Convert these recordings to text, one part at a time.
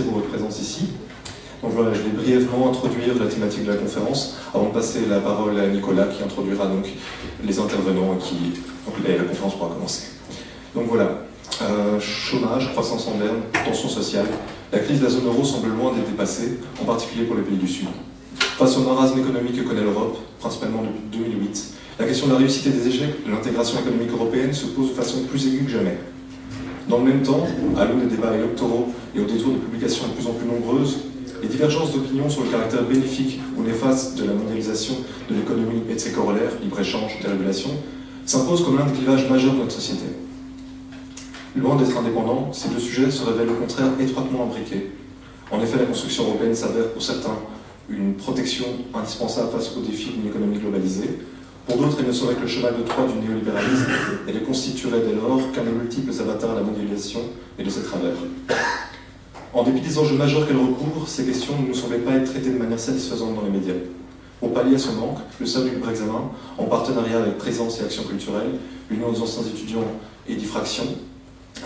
remercier pour votre présence ici. Donc voilà, je vais brièvement introduire la thématique de la conférence avant de passer la parole à Nicolas qui introduira donc les intervenants et qui donc la conférence pourra commencer. Donc voilà, euh, chômage, croissance en berne, tension sociale. La crise de la zone euro semble loin d'être dépassée, en particulier pour les pays du Sud. Face au marasme économique que connaît l'Europe, principalement depuis 2008, la question de la réussite et des échecs de l'intégration économique européenne se pose de façon plus aiguë que jamais. Dans le même temps, à l'aune des débats électoraux et au détour de publications de plus en plus nombreuses, les divergences d'opinion sur le caractère bénéfique ou néfaste de la mondialisation de l'économie et de ses corollaires, libre-échange, dérégulation, s'imposent comme l'un des clivages majeurs de notre société. Loin d'être indépendants, ces deux sujets se révèlent au contraire étroitement imbriqués. En effet, la construction européenne s'avère pour certains une protection indispensable face aux défis d'une économie globalisée. Pour d'autres, elle ne serait que le cheval de Troie du néolibéralisme et ne constituerait dès lors qu'un des multiples avatars de la mondialisation et de ses travers. En dépit des enjeux majeurs qu'elle recouvre, ces questions ne nous semblaient pas être traitées de manière satisfaisante dans les médias. Pour pallier à ce manque, le Cercle du Examen, en partenariat avec Présence et Action culturelle, l'Union des anciens étudiants et Diffraction,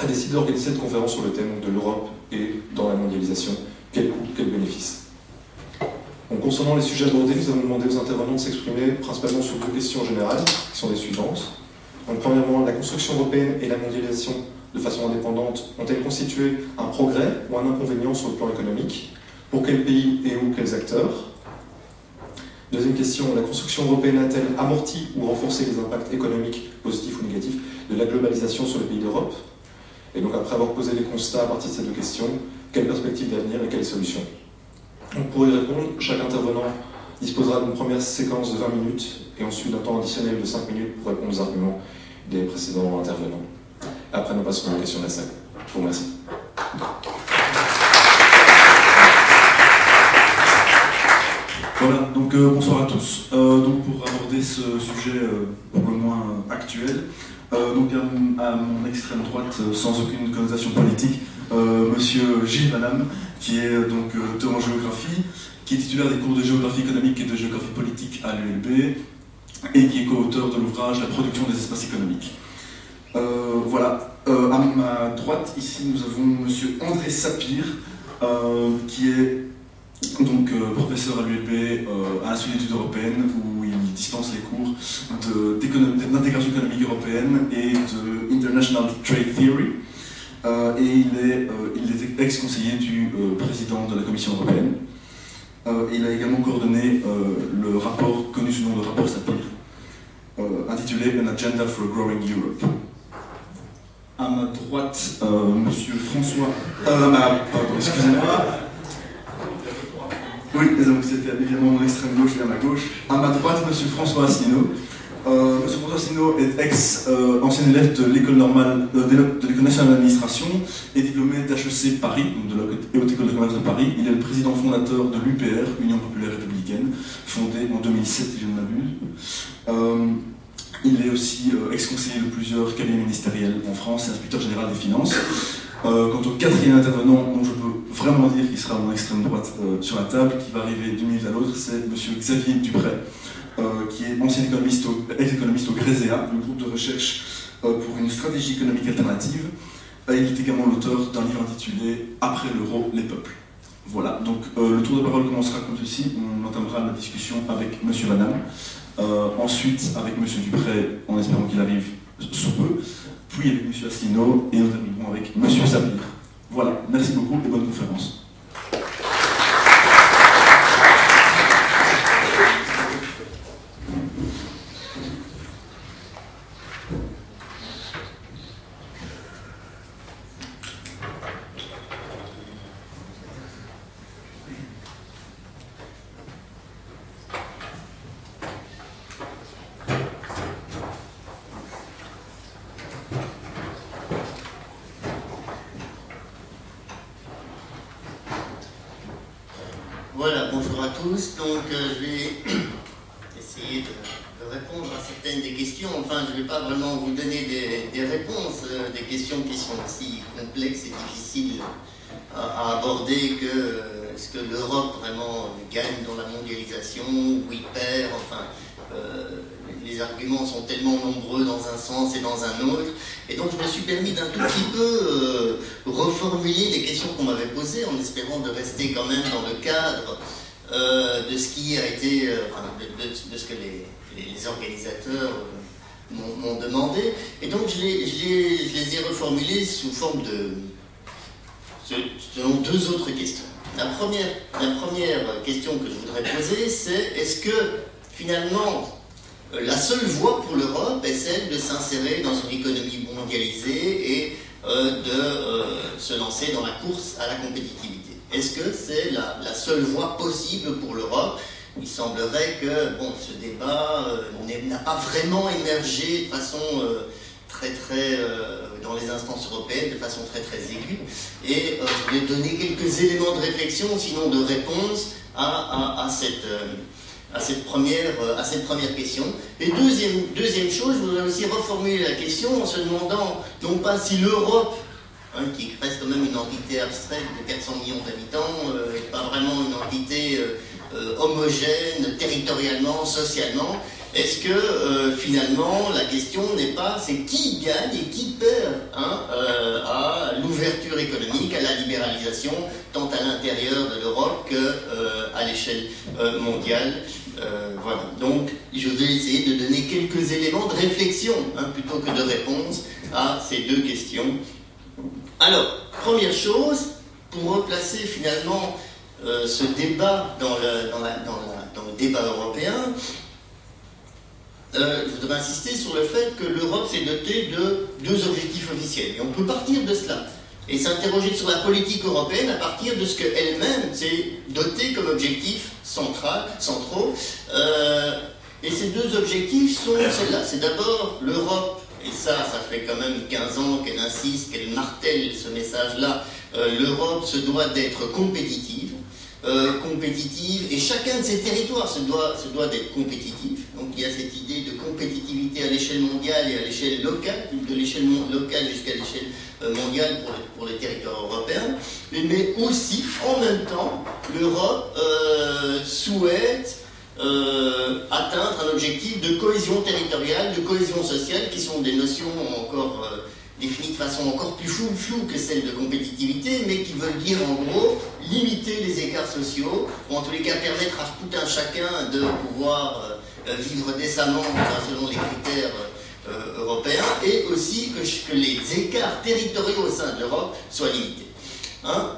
a décidé d'organiser cette conférence sur le thème de l'Europe et dans la mondialisation. Quel coût, quel bénéfice? Concernant les sujets abordés, nous avons demandé aux intervenants de s'exprimer principalement sur deux questions générales, qui sont les suivantes. Premièrement, la construction européenne et la mondialisation de façon indépendante ont-elles constitué un progrès ou un inconvénient sur le plan économique? Pour quels pays et ou quels acteurs? Deuxième question, la construction européenne a-t-elle amorti ou renforcé les impacts économiques, positifs ou négatifs, de la globalisation sur les pays d'Europe? Et donc après avoir posé les constats à partir de ces deux questions, quelles perspectives d'avenir et quelles solutions pour y répondre, chaque intervenant disposera d'une première séquence de 20 minutes et ensuite d'un temps additionnel de 5 minutes pour répondre aux arguments des précédents intervenants. Après, nous passerons aux questions de la salle. Je vous remercie. Voilà, donc euh, bonsoir à tous. Euh, donc pour aborder ce sujet euh, pour le moins actuel, donc à, mon extrême droite, sans aucune connotation politique, Monsieur Gilles Madame, qui est donc docteur en géographie, qui est titulaire des cours de géographie économique et de géographie politique à l'ULB, et qui est co-auteur de l'ouvrage La production des espaces économiques. Euh, voilà. Euh, à ma droite, ici, nous avons Monsieur André Sapir, euh, qui est donc professeur à l'ULB à l'Institut d'études européennes, où il dispense les cours d'intégration économique européenne et de International Trade Theory. et il est ex-conseiller du président de la Commission européenne. il a également coordonné le rapport connu sous le nom de rapport Sapir, intitulé An Agenda for a Growing Europe à ma droite, euh, monsieur François. Euh, pardon, excusez-moi. Oui, donc c'était évidemment mon extrême gauche à ma gauche. À ma droite, monsieur François Asselineau. Euh, monsieur François Asselineau est ex-ancien élève de l'école normale, de l'école nationale d'administration et diplômé d'HEC Paris, de la Haute École de commerce de Paris. Il est le président fondateur de l'UPR, Union populaire républicaine, fondée en 2007, si je ne m'abuse. Il est aussi euh, ex-conseiller de plusieurs cabinets ministériels en France inspecteur général des finances. Euh, quant au quatrième intervenant, dont je peux vraiment dire qu'il sera à mon extrême droite euh, sur la table, qui va arriver d'une minute à l'autre, c'est M. Xavier Dupret, qui est ancien économiste au, ex-économiste au GRESEA, le groupe de recherche pour une stratégie économique alternative. il est également l'auteur d'un livre intitulé Après l'euro, les peuples. Voilà, donc le tour de parole commencera comme ceci. On entamera la discussion avec M. Vanham, euh, ensuite, avec M. Dupré, en espérant qu'il arrive sous peu, puis avec M. Asselineau, et nous terminerons avec M. Sapir. Voilà, merci beaucoup et bonne conférence. sont tellement nombreux dans un sens et dans un autre. Et donc je me suis permis d'un tout petit peu euh, reformuler les questions qu'on m'avait posées en espérant de rester quand même dans le cadre euh, de ce qui a été, euh, de, ce que les, organisateurs m'ont demandé. Et donc je les, ai reformulés sous forme de, selon deux autres questions. La première, la première question que je voudrais poser, c'est est-ce que finalement la seule voie pour l'Europe est celle de s'insérer dans une économie mondialisée et euh, de euh, se lancer dans la course à la compétitivité. Est-ce que c'est la, seule voie possible pour l'Europe? Il semblerait que bon, ce débat euh, n'a pas vraiment émergé de façon très très dans les instances européennes de façon très très aiguë. Et je vais donner quelques éléments de réflexion, sinon de réponse à, à cette à cette première, euh, à cette première question. Et deuxième, deuxième chose, je voudrais aussi reformuler la question en se demandant non pas si l'Europe, hein, qui reste quand même une entité abstraite de 400 millions d'habitants, n'est euh, pas vraiment une entité euh, homogène territorialement, socialement, est-ce que finalement la question n'est pas c'est qui gagne et qui perd hein, à l'ouverture économique, à la libéralisation, tant à l'intérieur de l'Europe qu'à l'échelle mondiale? Euh, voilà. Donc, je vais essayer de donner quelques éléments de réflexion, hein, plutôt que de réponse à ces deux questions. Alors, première chose, pour replacer finalement euh, ce débat dans le, débat européen, euh, je voudrais insister sur le fait que l'Europe s'est dotée de deux objectifs officiels. Et on peut partir de cela et s'interroger sur la politique européenne à partir de ce qu'elle-même s'est dotée comme objectif central, centraux. Euh, et ces deux objectifs sont ceux-là. C'est d'abord l'Europe, et ça, ça fait quand même 15 ans qu'elle insiste, qu'elle martèle ce message-là. Euh, L'Europe se doit d'être compétitive. Euh, compétitive, et chacun de ces territoires se doit d'être compétitif. Donc il y a cette idée de compétitivité à l'échelle mondiale et à l'échelle locale, de l'échelle locale jusqu'à l'échelle euh, mondiale pour les, territoires européens, mais aussi en même temps, l'Europe euh, souhaite atteindre un objectif de cohésion territoriale, de cohésion sociale, qui sont des notions encore définies de façon encore plus floue, floue que celle de compétitivité, mais qui veulent dire en gros limiter les écarts sociaux, ou en tous les cas permettre à tout un chacun de pouvoir euh, vivre décemment selon les critères euh, européens, et aussi que, les écarts territoriaux au sein de l'Europe soient limités. Hein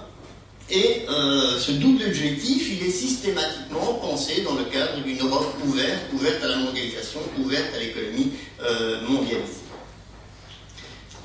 et euh, ce double objectif, il est systématiquement pensé dans le cadre d'une Europe ouverte, ouverte à la mondialisation, ouverte à l'économie mondialisée.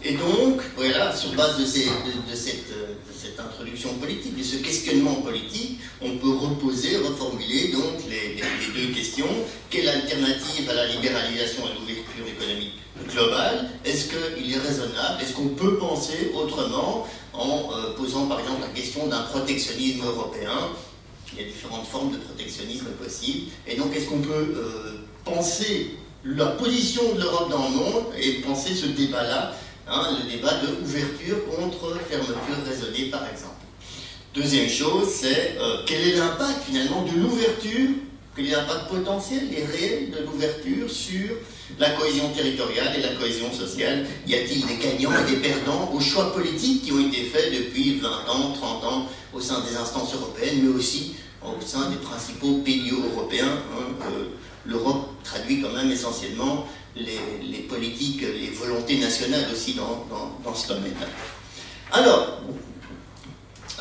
Et donc, voilà, sur base de, cette, introduction politique, de ce questionnement politique, on peut reposer, reformuler donc les, deux questions. Quelle alternative à la libéralisation et l'ouverture économique globale? Est-ce qu'il est raisonnable? Est-ce qu'on peut penser autrement en euh, posant par exemple la question d'un protectionnisme européen? Il y a différentes formes de protectionnisme possibles. Et donc, est-ce qu'on peut euh, penser la position de l'Europe dans le monde et penser ce débat-là Hein, le débat de ouverture contre fermeture raisonnée, par exemple. Deuxième chose, c'est euh, quel est l'impact finalement de l'ouverture, quel est l'impact potentiel et réel de l'ouverture sur la cohésion territoriale et la cohésion sociale? Y a-t-il des gagnants et des perdants aux choix politiques qui ont été faits depuis 20 ans, 30 ans au sein des instances européennes, mais aussi au sein des principaux pays européens hein, L'Europe traduit quand même essentiellement les, politiques, les volontés nationales aussi dans, dans, ce domaine-là. Alors,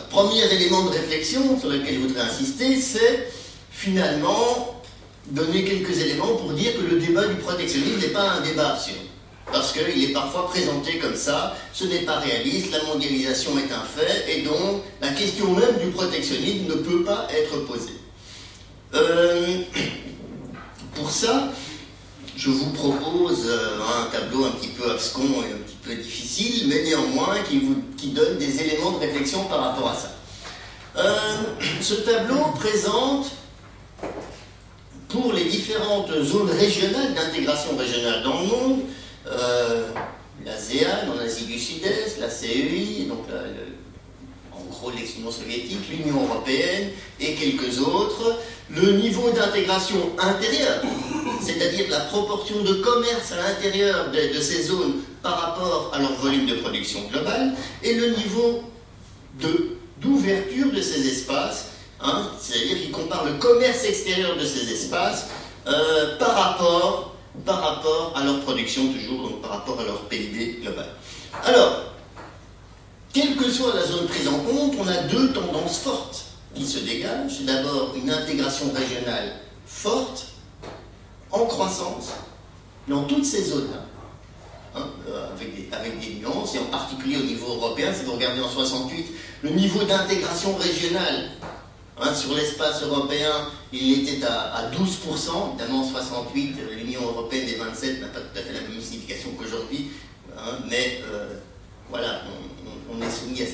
premier élément de réflexion sur lequel je voudrais insister, c'est finalement donner quelques éléments pour dire que le débat du protectionnisme n'est pas un débat absurde. Parce qu'il est parfois présenté comme ça, ce n'est pas réaliste, la mondialisation est un fait, et donc la question même du protectionnisme ne peut pas être posée. Euh, pour ça, je vous propose euh, un tableau un petit peu abscon et un petit peu difficile, mais néanmoins qui, vous, qui donne des éléments de réflexion par rapport à ça. Euh, ce tableau présente pour les différentes zones régionales d'intégration régionale dans le monde, euh, l'ASEAN en Asie du Sud-Est, la CEI, donc en gros l'ex-Union soviétique, l'Union européenne et quelques autres, le niveau d'intégration intérieure, c'est-à-dire la proportion de commerce à l'intérieur de, ces zones par rapport à leur volume de production globale et le niveau d'ouverture de, ces espaces, hein, c'est-à-dire qu'ils comparent le commerce extérieur de ces espaces euh, par, rapport, par rapport à leur production, toujours, donc par rapport à leur PIB global. Alors, quelle que soit la zone prise en compte, on a deux tendances fortes qui se dégagent. D'abord, une intégration régionale forte, en croissance, dans toutes ces zones-là. Hein, euh, avec, des, nuances, et en particulier au niveau européen, si vous regardez en 68, le niveau d'intégration régionale hein, sur l'espace européen, il était à, 12%, évidemment en 68, l'Union européenne des 27 n'a pas tout à fait la même signification qu'aujourd'hui, hein, mais euh, voilà, on, est soumis à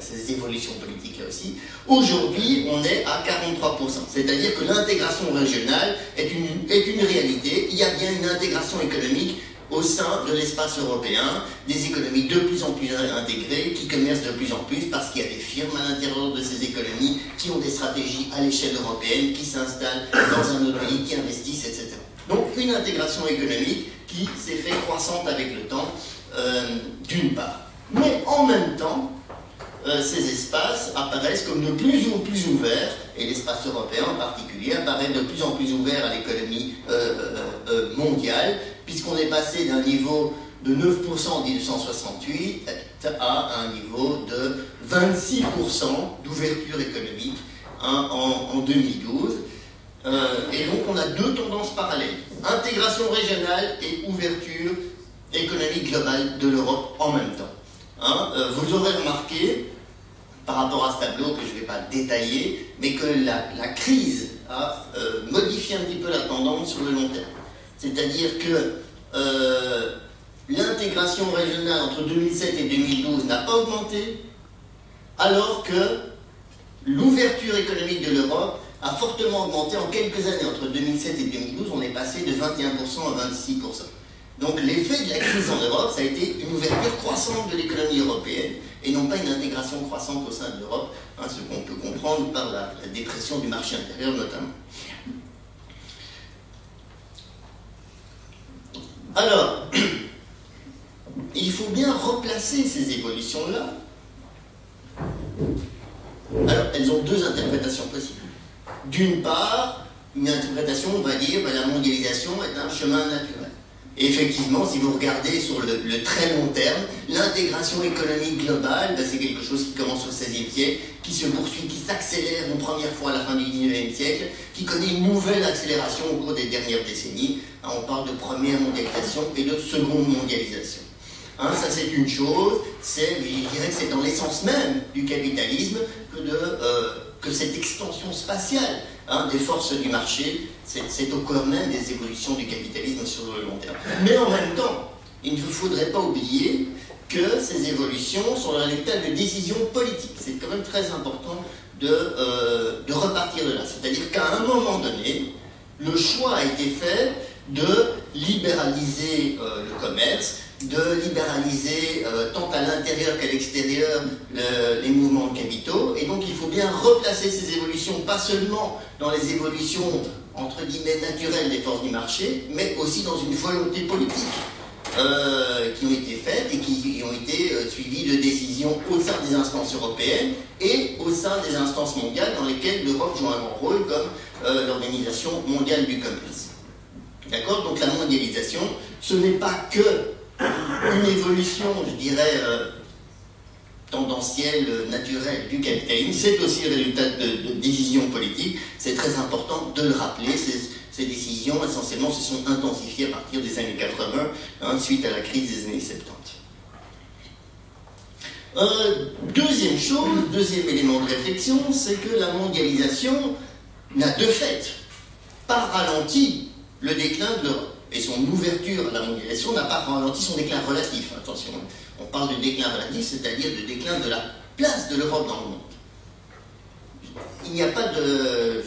ces, évolutions politiques là aussi. Aujourd'hui, on est à 43%, c'est-à-dire que l'intégration régionale est une, est une réalité, il y a bien une intégration économique au sein de l'espace européen, des économies de plus en plus intégrées, qui commercent de plus en plus parce qu'il y a des firmes à l'intérieur de ces économies qui ont des stratégies à l'échelle européenne, qui s'installent dans un autre pays, qui investissent, etc. Donc une intégration économique qui s'est fait croissante avec le temps, d'une part. Mais en même temps, euh, ces espaces apparaissent comme de plus en plus ouverts, et l'espace européen en particulier apparaît de plus en plus ouvert à l'économie euh, mondiale, puisqu'on est passé d'un niveau de 9% en 1968 à un niveau de 26% d'ouverture économique hein, en, 2012. Euh, et donc on a deux tendances parallèles, intégration régionale et ouverture économique globale de l'Europe en même temps. Hein. Euh, vous aurez remarqué, par rapport à ce tableau que je ne vais pas détailler, mais que la, crise a euh, modifié un petit peu la tendance sur le long terme. C'est-à-dire que euh, l'intégration régionale entre 2007 et 2012 n'a pas augmenté, alors que l'ouverture économique de l'Europe a fortement augmenté en quelques années. Entre 2007 et 2012, on est passé de 21% à 26%. Donc l'effet de la crise en Europe, ça a été une ouverture croissante de l'économie européenne et non pas une intégration croissante au sein de l'Europe, hein, ce qu'on peut comprendre par la dépression du marché intérieur notamment. Alors, il faut bien replacer ces évolutions-là. Alors, elles ont deux interprétations possibles. D'une part, une interprétation, on va dire, ben, la mondialisation est un chemin naturel. Effectivement, si vous regardez sur le, très long terme, l'intégration économique globale, ben, c'est quelque chose qui commence au XVIe siècle, qui se poursuit, qui s'accélère une première fois à la fin du XIXe siècle, qui connaît une nouvelle accélération au cours des dernières décennies. Hein, on parle de première mondialisation et de seconde mondialisation. Hein, ça c'est une chose, c'est, je dirais que c'est dans l'essence même du capitalisme que, euh, que cette extension spatiale des forces du marché c'est au cœur même des évolutions du capitalisme sur le long terme. Mais en même temps, il ne faudrait pas oublier que ces évolutions sont le résultat de décisions politiques. C'est quand même très important de, euh, repartir de là. C'est-à-dire qu'à un moment donné, le choix a été fait de libéraliser euh, le commerce, de libéraliser euh, tant à l'intérieur qu'à l'extérieur les mouvements de capitaux. Et donc il faut bien replacer ces évolutions, pas seulement dans les évolutions entre guillemets naturelles des forces du marché, mais aussi dans une volonté politique euh, qui ont été faites et qui ont été euh, suivies de décisions au sein des instances européennes et au sein des instances mondiales dans lesquelles l'Europe joue un grand rôle comme l'Organisation mondiale du commerce. D'accord? Donc la mondialisation, ce n'est pas que une évolution, je dirais, tendancielle, naturelle du capitalisme, c'est aussi le résultat de, décisions politiques. C'est très important de le rappeler. Ces, décisions, essentiellement, se sont intensifiées à partir des années 80, hein, suite à la crise des années 70. Euh, deuxième chose, deuxième élément de réflexion, c'est que la mondialisation n'a de fait pas ralenti le déclin de l'Europe. Et son ouverture à la mondialisation n'a pas ralenti son déclin relatif. Attention, on parle de déclin relatif, c'est-à-dire de déclin de la place de l'Europe dans le monde. Il n'y a pas de,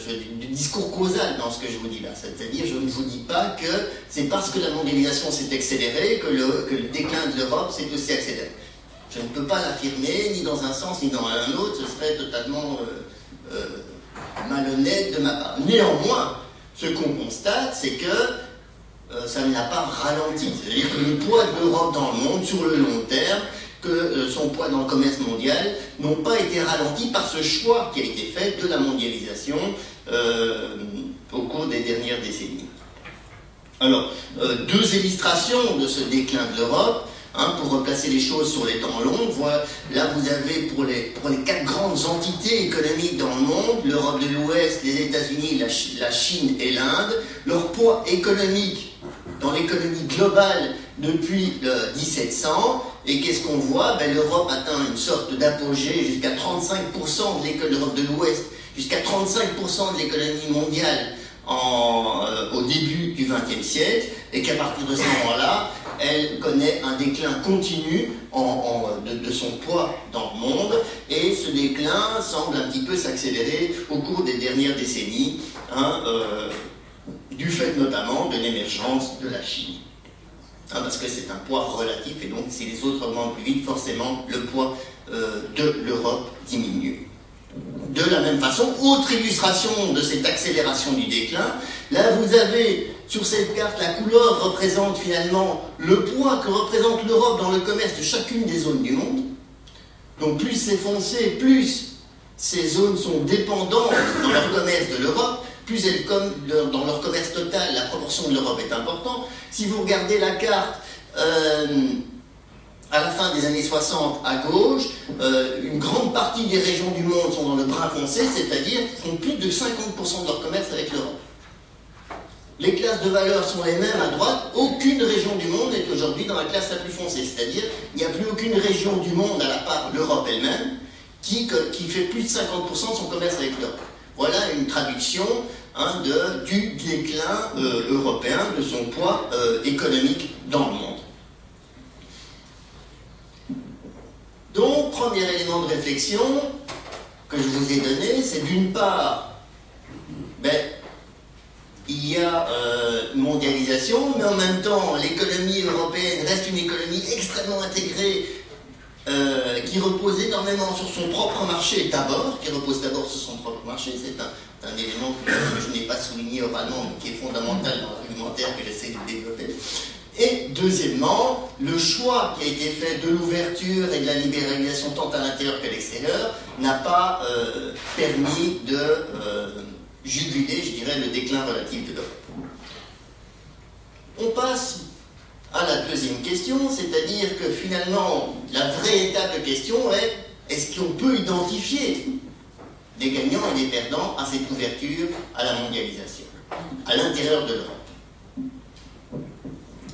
discours causal dans ce que je vous dis là. C'est-à-dire, je ne vous dis pas que c'est parce que la mondialisation s'est accélérée que le, déclin de l'Europe s'est aussi accéléré. Je ne peux pas l'affirmer ni dans un sens ni dans un autre, ce serait totalement euh, euh, malhonnête de ma part. Néanmoins, ce qu'on constate, c'est que euh, ça ne l'a pas ralenti. C'est-à-dire que le poids de l'Europe dans le monde, sur le long terme, que euh, son poids dans le commerce mondial, n'ont pas été ralentis par ce choix qui a été fait de la mondialisation euh, au cours des dernières décennies. Alors, deux illustrations de ce déclin de l'Europe. Hein, pour replacer les choses sur les temps longs, voilà, là vous avez pour les, quatre grandes entités économiques dans le monde, l'Europe de l'Ouest, les États-Unis, la, Chine et l'Inde, leur poids économique dans l'économie globale depuis 1700. Et qu'est-ce qu'on voit? Ben, L'Europe atteint une sorte d'apogée jusqu'à 35% de l'Europe de l'Ouest, jusqu'à 35% de l'économie mondiale en, euh, au début du XXe siècle, et qu'à partir de ce moment-là, elle connaît un déclin continu en, de, son poids dans le monde, et ce déclin semble un petit peu s'accélérer au cours des dernières décennies. Hein, euh, du fait notamment de l'émergence de la Chine. Hein, parce que c'est un poids relatif, et donc si les autres augmentent plus vite, forcément le poids euh, de l'Europe diminue. De la même façon, autre illustration de cette accélération du déclin, là vous avez sur cette carte, la couleur représente finalement le poids que représente l'Europe dans le commerce de chacune des zones du monde. Donc plus c'est foncé, plus ces zones sont dépendantes dans leur commerce de l'Europe, plus elles, comme dans leur commerce total, la proportion de l'Europe est importante. Si vous regardez la carte euh, à la fin des années 60 à gauche, euh, une grande partie des régions du monde sont dans le brun foncé, c'est-à-dire font plus de 50% de leur commerce avec l'Europe. Les classes de valeur sont les mêmes à droite. Aucune région du monde n'est aujourd'hui dans la classe la plus foncée. C'est-à-dire, il n'y a plus aucune région du monde, à la part l'Europe elle-même, qui, qui fait plus de 50% de son commerce avec l'Europe. Voilà une traduction hein, du déclin euh, européen, de son poids euh, économique dans le monde. Donc, premier élément de réflexion que je vous ai donné, c'est d'une part, ben, il y a euh, mondialisation, mais en même temps, l'économie européenne reste une économie extrêmement intégrée euh, qui repose énormément sur son propre marché d'abord, qui repose d'abord sur son propre marché, c'est un, élément que je n'ai pas souligné oralement, mais qui est fondamental dans l'argumentaire que j'essaie de développer. Et deuxièmement, le choix qui a été fait de l'ouverture et de la libéralisation tant à l'intérieur qu'à l'extérieur n'a pas euh, permis de euh, juguler, je dirais, le déclin relatif de l'Europe. On passe à la deuxième question, c'est-à-dire que finalement, la vraie étape de question est est-ce qu'on peut identifier des gagnants et des perdants à cette ouverture à la mondialisation, à l'intérieur de l'Europe?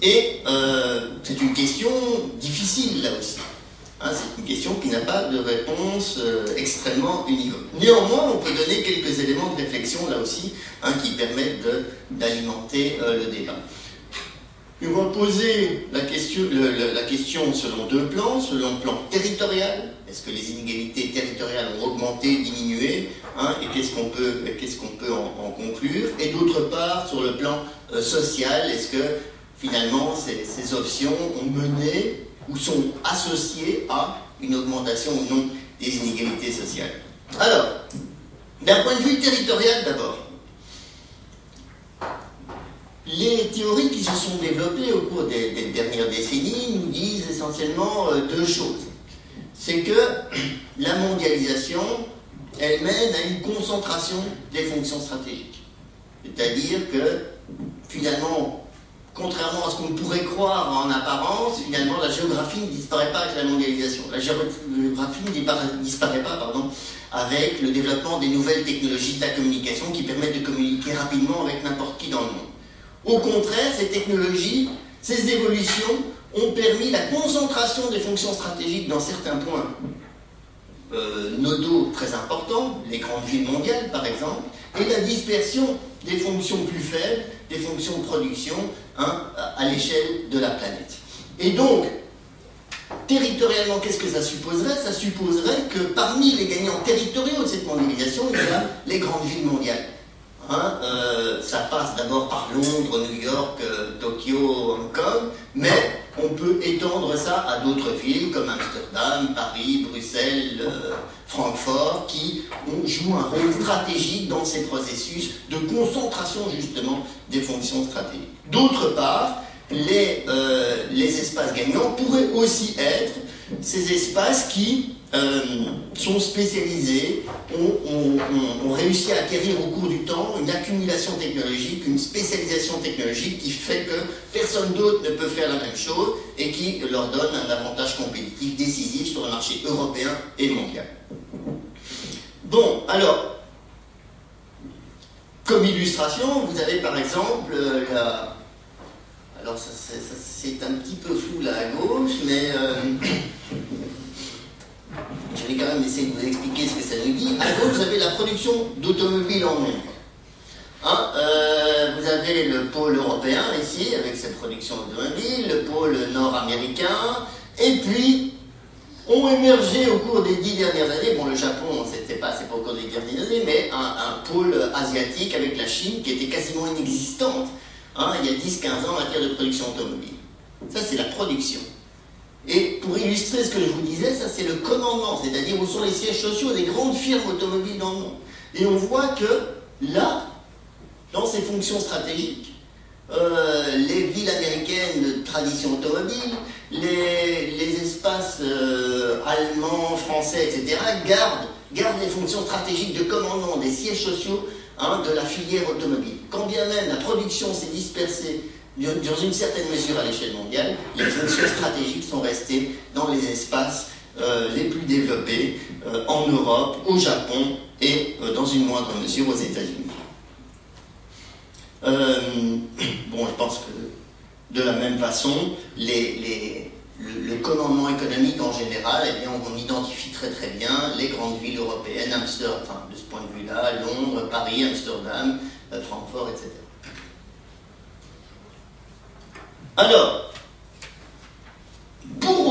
Et euh, c'est une question difficile là aussi. Hein, c'est une question qui n'a pas de réponse euh, extrêmement univoque. Néanmoins, on peut donner quelques éléments de réflexion là aussi hein, qui permettent d'alimenter euh, le débat. On va poser la question, selon deux plans. Selon le plan territorial, est-ce que les inégalités territoriales ont augmenté, diminué hein, Et qu'est-ce qu'on peut, en, conclure? Et d'autre part, sur le plan euh, social, est-ce que finalement ces, options ont mené ou sont associées à une augmentation ou non des inégalités sociales? Alors, d'un point de vue territorial d'abord, les théories qui se sont développées au cours des, dernières décennies nous disent essentiellement euh, deux choses. C'est que la mondialisation, elle mène à une concentration des fonctions stratégiques. C'est-à-dire que, finalement, contrairement à ce qu'on pourrait croire en apparence, finalement, la géographie ne disparaît pas avec la mondialisation. La géographie ne disparaît pas, pardon, avec le développement des nouvelles technologies de la communication qui permettent de communiquer rapidement avec n'importe qui dans le monde. Au contraire, ces technologies, ces évolutions ont permis la concentration des fonctions stratégiques dans certains points euh, nodaux très importants, les grandes villes mondiales par exemple, et la dispersion des fonctions plus faibles, des fonctions de production hein, à l'échelle de la planète. Et donc, territorialement, qu'est-ce que ça supposerait? Ça supposerait que parmi les gagnants territoriaux de cette mondialisation, il y a les grandes villes mondiales. Hein, euh, ça passe d'abord par Londres, New York, euh, Tokyo, Hong Kong, mais on peut étendre ça à d'autres villes comme Amsterdam, Paris, Bruxelles, euh, Francfort, qui jouent un rôle stratégique dans ces processus de concentration justement des fonctions stratégiques. D'autre part, les, les espaces gagnants pourraient aussi être ces espaces qui euh, sont spécialisés, ont, réussi à acquérir au cours du temps une accumulation technologique, une spécialisation technologique qui fait que personne d'autre ne peut faire la même chose et qui leur donne un avantage compétitif décisif sur le marché européen et mondial. Bon, alors, comme illustration, vous avez par exemple euh, la... Alors, c'est un petit peu flou là à gauche, mais... Euh, je vais quand même essayer de vous expliquer ce que ça nous dit. À vous avez la production d'automobiles en nombre. Hein, euh, vous avez le pôle européen ici, avec sa production d'automobiles, le pôle nord-américain, et puis ont émergé au cours des dix dernières années, bon le Japon, c'était pas, c'est pas au cours des dix dernières années, mais un, pôle asiatique avec la Chine qui était quasiment inexistante hein, il y a 10-15 ans en matière de production automobile. Ça c'est la production. Et pour illustrer ce que je vous disais, ça c'est le commandement, c'est-à-dire où sont les sièges sociaux des grandes firmes automobiles dans le monde. Et on voit que là, dans ces fonctions stratégiques, euh, les villes américaines de tradition automobile, les, espaces euh, allemands, français, etc., gardent, gardent les fonctions stratégiques de commandement des sièges sociaux hein, de la filière automobile. Quand bien même la production s'est dispersée dans une certaine mesure à l'échelle mondiale, les fonctions stratégiques sont restées dans les espaces euh, les plus développés euh, en Europe, au Japon et euh, dans une moindre mesure aux États-Unis. bon, je pense que de la même façon, le, commandement économique en général, eh bien, on, identifie très très bien les grandes villes européennes, Amsterdam, de ce point de vue-là, Londres, Paris, Amsterdam, Francfort, etc. Alors, pour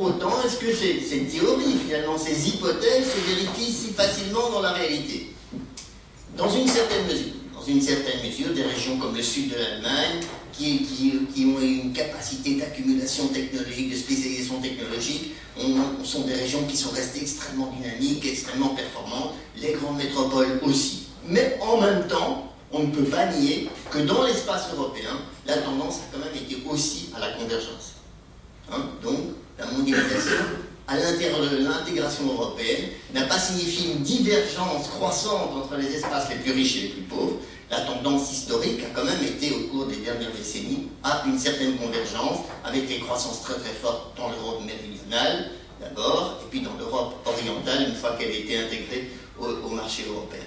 autant, est-ce que ces, théories, finalement, ces hypothèses se vérifient si facilement dans la réalité? Dans une certaine mesure. Dans une certaine mesure, des régions comme le sud de l'Allemagne, qui, qui, ont une capacité d'accumulation technologique, de spécialisation technologique, sont des régions qui sont restées extrêmement dynamiques, extrêmement performantes, les grandes métropoles aussi. Mais en même temps, on ne peut pas nier que dans l'espace européen, la tendance a quand même été aussi à la convergence. Hein, donc, la mondialisation à l'intérieur de l'intégration européenne n'a pas signifié une divergence croissante entre les espaces les plus riches et les plus pauvres. La tendance historique a quand même été, au cours des dernières décennies, à une certaine convergence, avec des croissances très très fortes dans l'Europe méridionale, d'abord, et puis dans l'Europe orientale, une fois qu'elle a été intégrée au marché européen.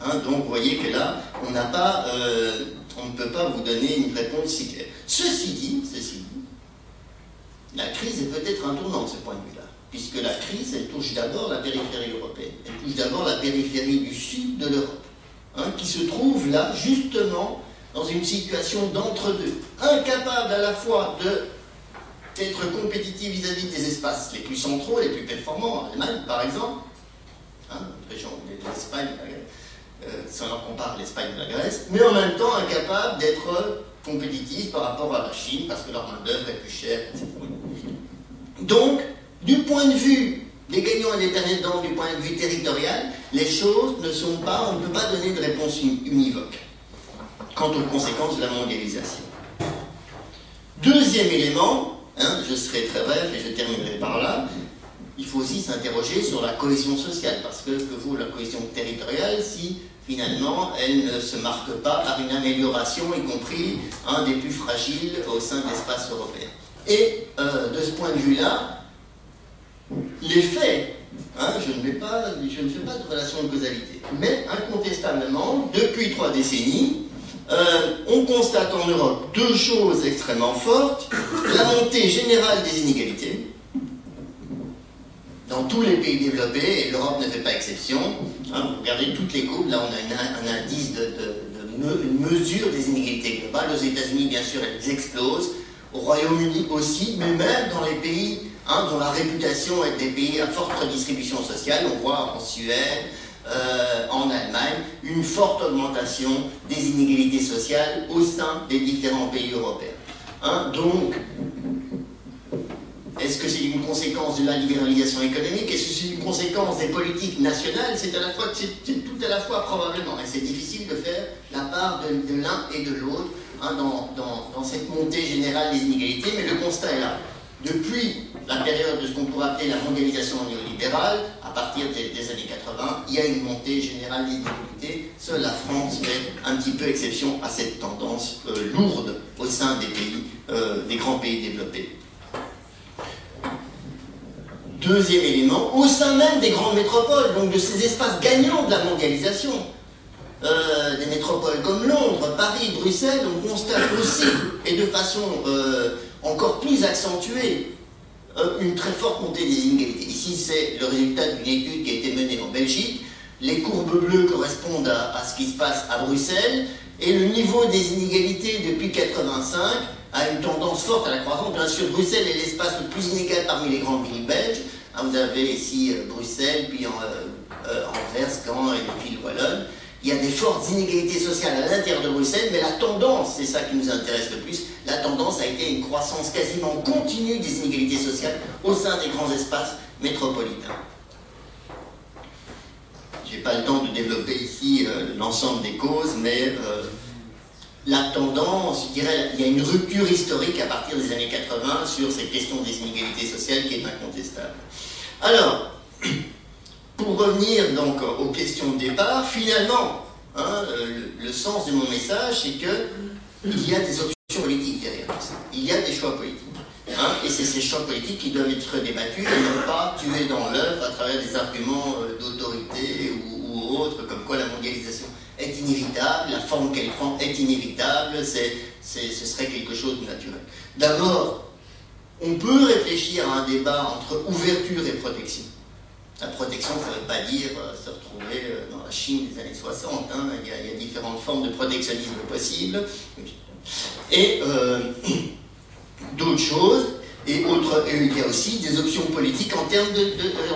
Hein, donc vous voyez que là, euh, on ne peut pas vous donner une réponse si claire. Ceci dit, ceci dit, la crise est peut-être un tournant de ce point de vue-là, puisque la crise, elle touche d'abord la périphérie européenne, elle touche d'abord la périphérie du sud de l'Europe, hein, qui se trouve là justement dans une situation d'entre-deux, incapable à la fois de d'être compétitive vis-à-vis des espaces les plus centraux, les plus performants, en Allemagne par exemple, hein, région l'Espagne, si on compare l'Espagne et la Grèce, mais en même temps incapable d'être compétitif par rapport à la Chine parce que leur main-d'œuvre est plus chère, etc. Donc, du point de vue des gagnants et des perdants, du point de vue territorial, les choses ne sont pas, on ne peut pas donner de réponse univoque quant aux conséquences de la mondialisation. Deuxième élément, hein, je serai très bref et je terminerai par là, il faut aussi s'interroger sur la cohésion sociale, parce que que vaut la cohésion territoriale si finalement elle ne se marque pas par une amélioration, y compris un des plus fragiles au sein de l'espace européen. Et euh, de ce point de vue-là, les faits, hein, je, ne fais pas de relation de causalité, mais incontestablement, depuis trois décennies, euh, on constate en Europe deux choses extrêmement fortes, la montée générale des inégalités, dans tous les pays développés, et l'Europe ne fait pas exception. Hein, vous regardez toutes les courbes, là on a un indice de, une mesure des inégalités globales. Aux États-Unis, bien sûr, elles explosent. Au Royaume-Uni aussi, mais même dans les pays hein, dont la réputation est des pays à forte redistribution sociale, on voit en Suède, euh, en Allemagne, une forte augmentation des inégalités sociales au sein des différents pays européens. Hein, donc, est-ce que c'est une conséquence de la libéralisation économique? Est-ce que c'est une conséquence des politiques nationales? C'est tout à la fois probablement, et c'est difficile de faire la part de, l'un et de l'autre hein, dans, dans, cette montée générale des inégalités, mais le constat est là. Depuis la période de ce qu'on pourrait appeler la mondialisation néolibérale, à partir des, années 80, il y a une montée générale des inégalités. Seule la France fait un petit peu exception à cette tendance euh, lourde au sein des pays, euh, des grands pays développés. Deuxième élément, au sein même des grandes métropoles, donc de ces espaces gagnants de la mondialisation, euh, des métropoles comme Londres, Paris, Bruxelles, on constate aussi, et de façon euh, encore plus accentuée, euh, une très forte montée des inégalités. Ici, c'est le résultat d'une étude qui a été menée en Belgique. Les courbes bleues correspondent à, à ce qui se passe à Bruxelles, et le niveau des inégalités depuis 85 a une tendance forte à la croissance. Bien sûr, Bruxelles est l'espace le plus inégal parmi les grandes villes belges. Hein, vous avez ici euh, Bruxelles, puis en, euh, euh, Anvers, Caen et les villes wallonnes. Il y a des fortes inégalités sociales à l'intérieur de Bruxelles, mais la tendance, c'est ça qui nous intéresse le plus, la tendance a été une croissance quasiment continue des inégalités sociales au sein des grands espaces métropolitains. Je n'ai pas le temps de développer ici l'ensemble des causes, mais la tendance, je dirais, il y a une rupture historique à partir des années 80 sur cette question des inégalités sociales qui est incontestable. Alors, pour revenir donc aux questions de départ, finalement, hein, le, sens de mon message, c'est qu'il y a des options politiques derrière ça. Il y a des choix politiques. Hein, et c'est ces choix politiques qui doivent être débattus et non pas tués dans l'œuvre à travers des arguments euh, d'autorité ou, ou autres, comme quoi la mondialisation est inévitable, la forme qu'elle prend est inévitable, c'est, ce serait quelque chose de naturel. D'abord, on peut réfléchir à un débat entre ouverture et protection. La protection, ça ne veut pas dire euh, se retrouver euh, dans la Chine des années 60. Hein. il, y a, différentes formes de protectionnisme possibles. Et euh, d'autres choses. Et, il y a aussi des options politiques en termes,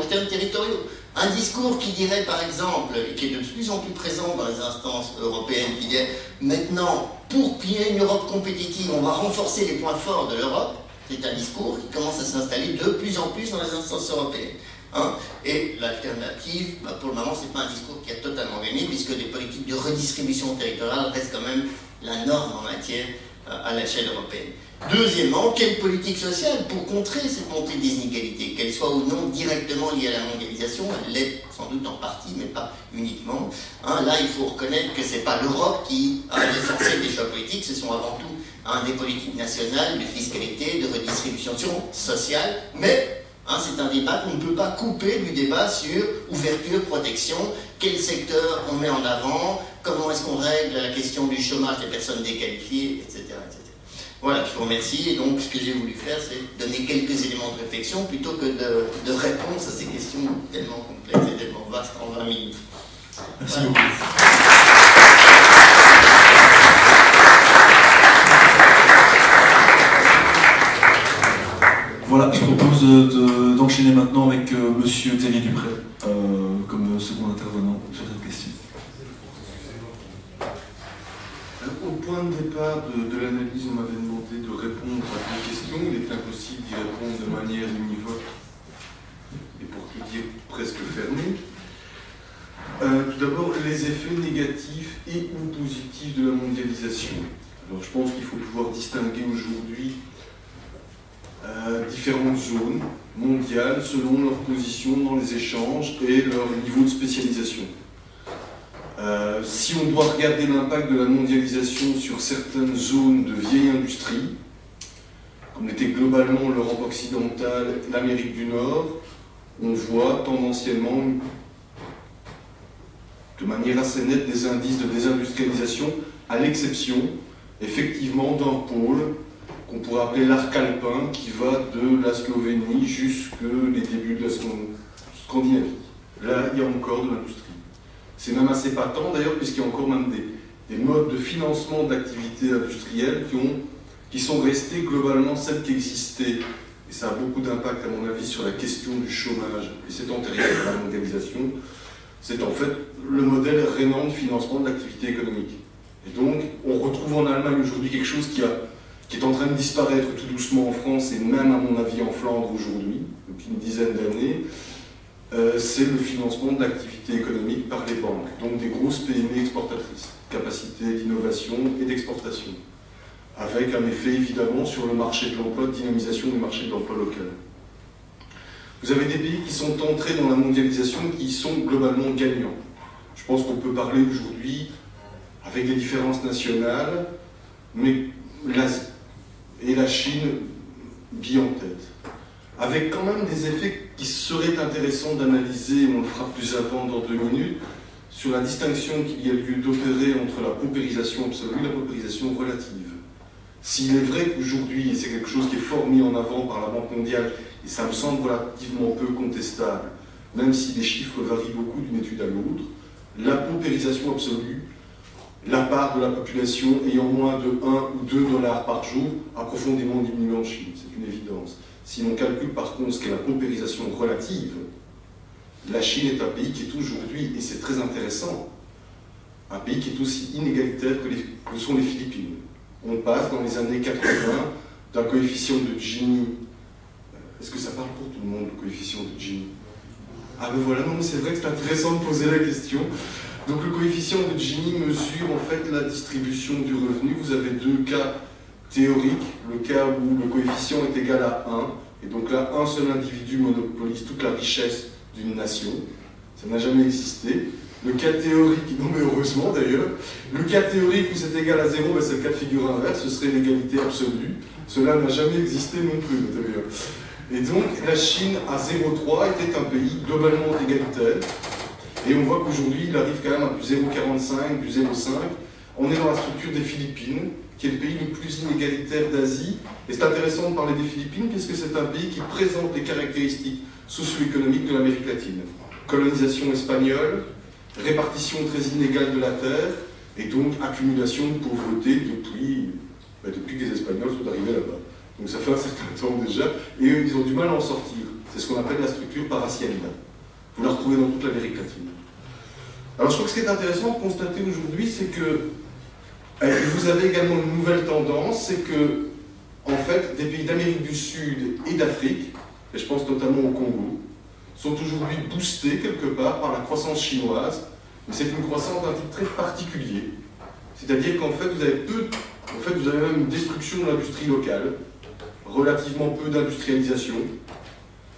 en termes territoriaux. Un discours qui dirait par exemple, et qui est de plus en plus présent dans les instances européennes, qui dirait maintenant, pour qu'il y ait une Europe compétitive, on va renforcer les points forts de l'Europe, c'est un discours qui commence à s'installer de plus en plus dans les instances européennes. Hein. et l'alternative, bah, pour le moment, ce n'est pas un discours qui a totalement gagné, puisque des politiques de redistribution territoriale restent quand même la norme en matière euh, à l'échelle européenne. Deuxièmement, quelle politique sociale pour contrer cette montée des inégalités, qu'elle soit ou non directement liée à la mondialisation, elle l'est sans doute en partie, mais pas uniquement. Hein, là, il faut reconnaître que ce n'est pas l'Europe qui a l'essentiel des choix politiques, ce sont avant tout hein, des politiques nationales de fiscalité, de redistribution sociale, mais hein, c'est un débat qu'on ne peut pas couper du débat sur ouverture, protection, quel secteur on met en avant, comment est-ce qu'on règle la question du chômage des personnes déqualifiées, etc. Voilà, je vous remercie. Et donc, ce que j'ai voulu faire, c'est donner quelques éléments de réflexion plutôt que de, de réponse à ces questions tellement complexes et tellement vastes en 20 minutes. Merci beaucoup. Voilà, je propose d'enchaîner maintenant avec euh, Monsieur Thierry Dupré euh, comme second intervenant sur cette question. Au point de départ de, l'analyse, on m'avait demandé de répondre à une question. Il est impossible d'y répondre de manière univoque et pour tout dire presque fermée. Euh, tout d'abord, les effets négatifs et ou positifs de la mondialisation. Alors, je pense qu'il faut pouvoir distinguer aujourd'hui euh, différentes zones mondiales selon leur position dans les échanges et leur niveau de spécialisation. Euh, si on doit regarder l'impact de la mondialisation sur certaines zones de vieille industrie, comme était globalement l'Europe occidentale, l'Amérique du Nord, on voit tendanciellement, de manière assez nette, des indices de désindustrialisation, à l'exception, effectivement, d'un pôle qu'on pourrait appeler l'arc alpin, qui va de la Slovénie jusque les débuts de la Scandinavie. Là, il y a encore de l'industrie. C'est même assez patent d'ailleurs, puisqu'il y a encore même des, modes de financement d'activités industrielles qui, ont, qui sont restés globalement celles qui existaient. Et ça a beaucoup d'impact, à mon avis, sur la question du chômage. Et c'est antérieur à la mondialisation. C'est en fait le modèle rénant de financement de l'activité économique. Et donc, on retrouve en Allemagne aujourd'hui quelque chose qui a, qui est en train de disparaître tout doucement en France et même à mon avis en Flandre aujourd'hui, depuis une dizaine d'années, euh, c'est le financement de l'activité économique par les banques, donc des grosses PME exportatrices, capacité d'innovation et d'exportation, avec un effet évidemment sur le marché de l'emploi, de dynamisation du marché de l'emploi local. Vous avez des pays qui sont entrés dans la mondialisation qui sont globalement gagnants. Je pense qu'on peut parler aujourd'hui, avec des différences nationales, mais l'Asie et la Chine bien en tête. Avec quand même des effets qui seraient intéressants d'analyser, on le fera plus avant dans deux minutes, sur la distinction qu'il y a lieu d'opérer entre la paupérisation absolue et la paupérisation relative. S'il est vrai qu'aujourd'hui, et c'est quelque chose qui est fort mis en avant par la Banque mondiale, et ça me semble relativement peu contestable, même si les chiffres varient beaucoup d'une étude à l'autre, la paupérisation absolue la part de la population ayant moins de 1 ou 2 dollars par jour a profondément diminué en Chine, c'est une évidence. Si l'on calcule par contre ce qu'est la paupérisation relative, la Chine est un pays qui est aujourd'hui, et c'est très intéressant, un pays qui est aussi inégalitaire que, sont les Philippines. On passe dans les années 80 d'un coefficient de Gini. Est-ce que ça parle pour tout le monde, le coefficient de Gini? Ah ben voilà, non, c'est vrai que c'est intéressant de poser la question. Donc le coefficient de Gini mesure en fait la distribution du revenu. Vous avez deux cas théoriques, le cas où le coefficient est égal à 1, et donc là, un seul individu monopolise toute la richesse d'une nation. Ça n'a jamais existé. Le cas théorique, non mais heureusement d'ailleurs, le cas théorique où c'est égal à 0, ben, c'est le cas de figure inverse, ce serait l'égalité absolue. Cela n'a jamais existé non plus, d'ailleurs. Et donc la Chine à 0,3 était un pays globalement égalitaire, et on voit qu'aujourd'hui, il arrive quand même à plus 0,45, plus 0,5. On est dans la structure des Philippines, qui est le pays le plus inégalitaire d'Asie. Et c'est intéressant de parler des Philippines, puisque c'est un pays qui présente les caractéristiques socio-économiques de l'Amérique latine. Colonisation espagnole, répartition très inégale de la terre, et donc accumulation de pauvreté depuis, bah, depuis que les Espagnols sont arrivés là-bas. Donc ça fait un certain temps déjà, et ils ont du mal à en sortir. C'est ce qu'on appelle la structure paracienne. Vous la retrouvez dans toute l'Amérique latine. Alors je crois que ce qui est intéressant de constater aujourd'hui, c'est que vous avez également une nouvelle tendance, c'est que, en fait, des pays d'Amérique du Sud et d'Afrique, et je pense notamment au Congo, sont aujourd'hui boostés quelque part par la croissance chinoise, mais c'est une croissance d'un type très particulier. C'est-à-dire qu'en fait, vous avez peu, fait, vous avez même une destruction de l'industrie locale, relativement peu d'industrialisation.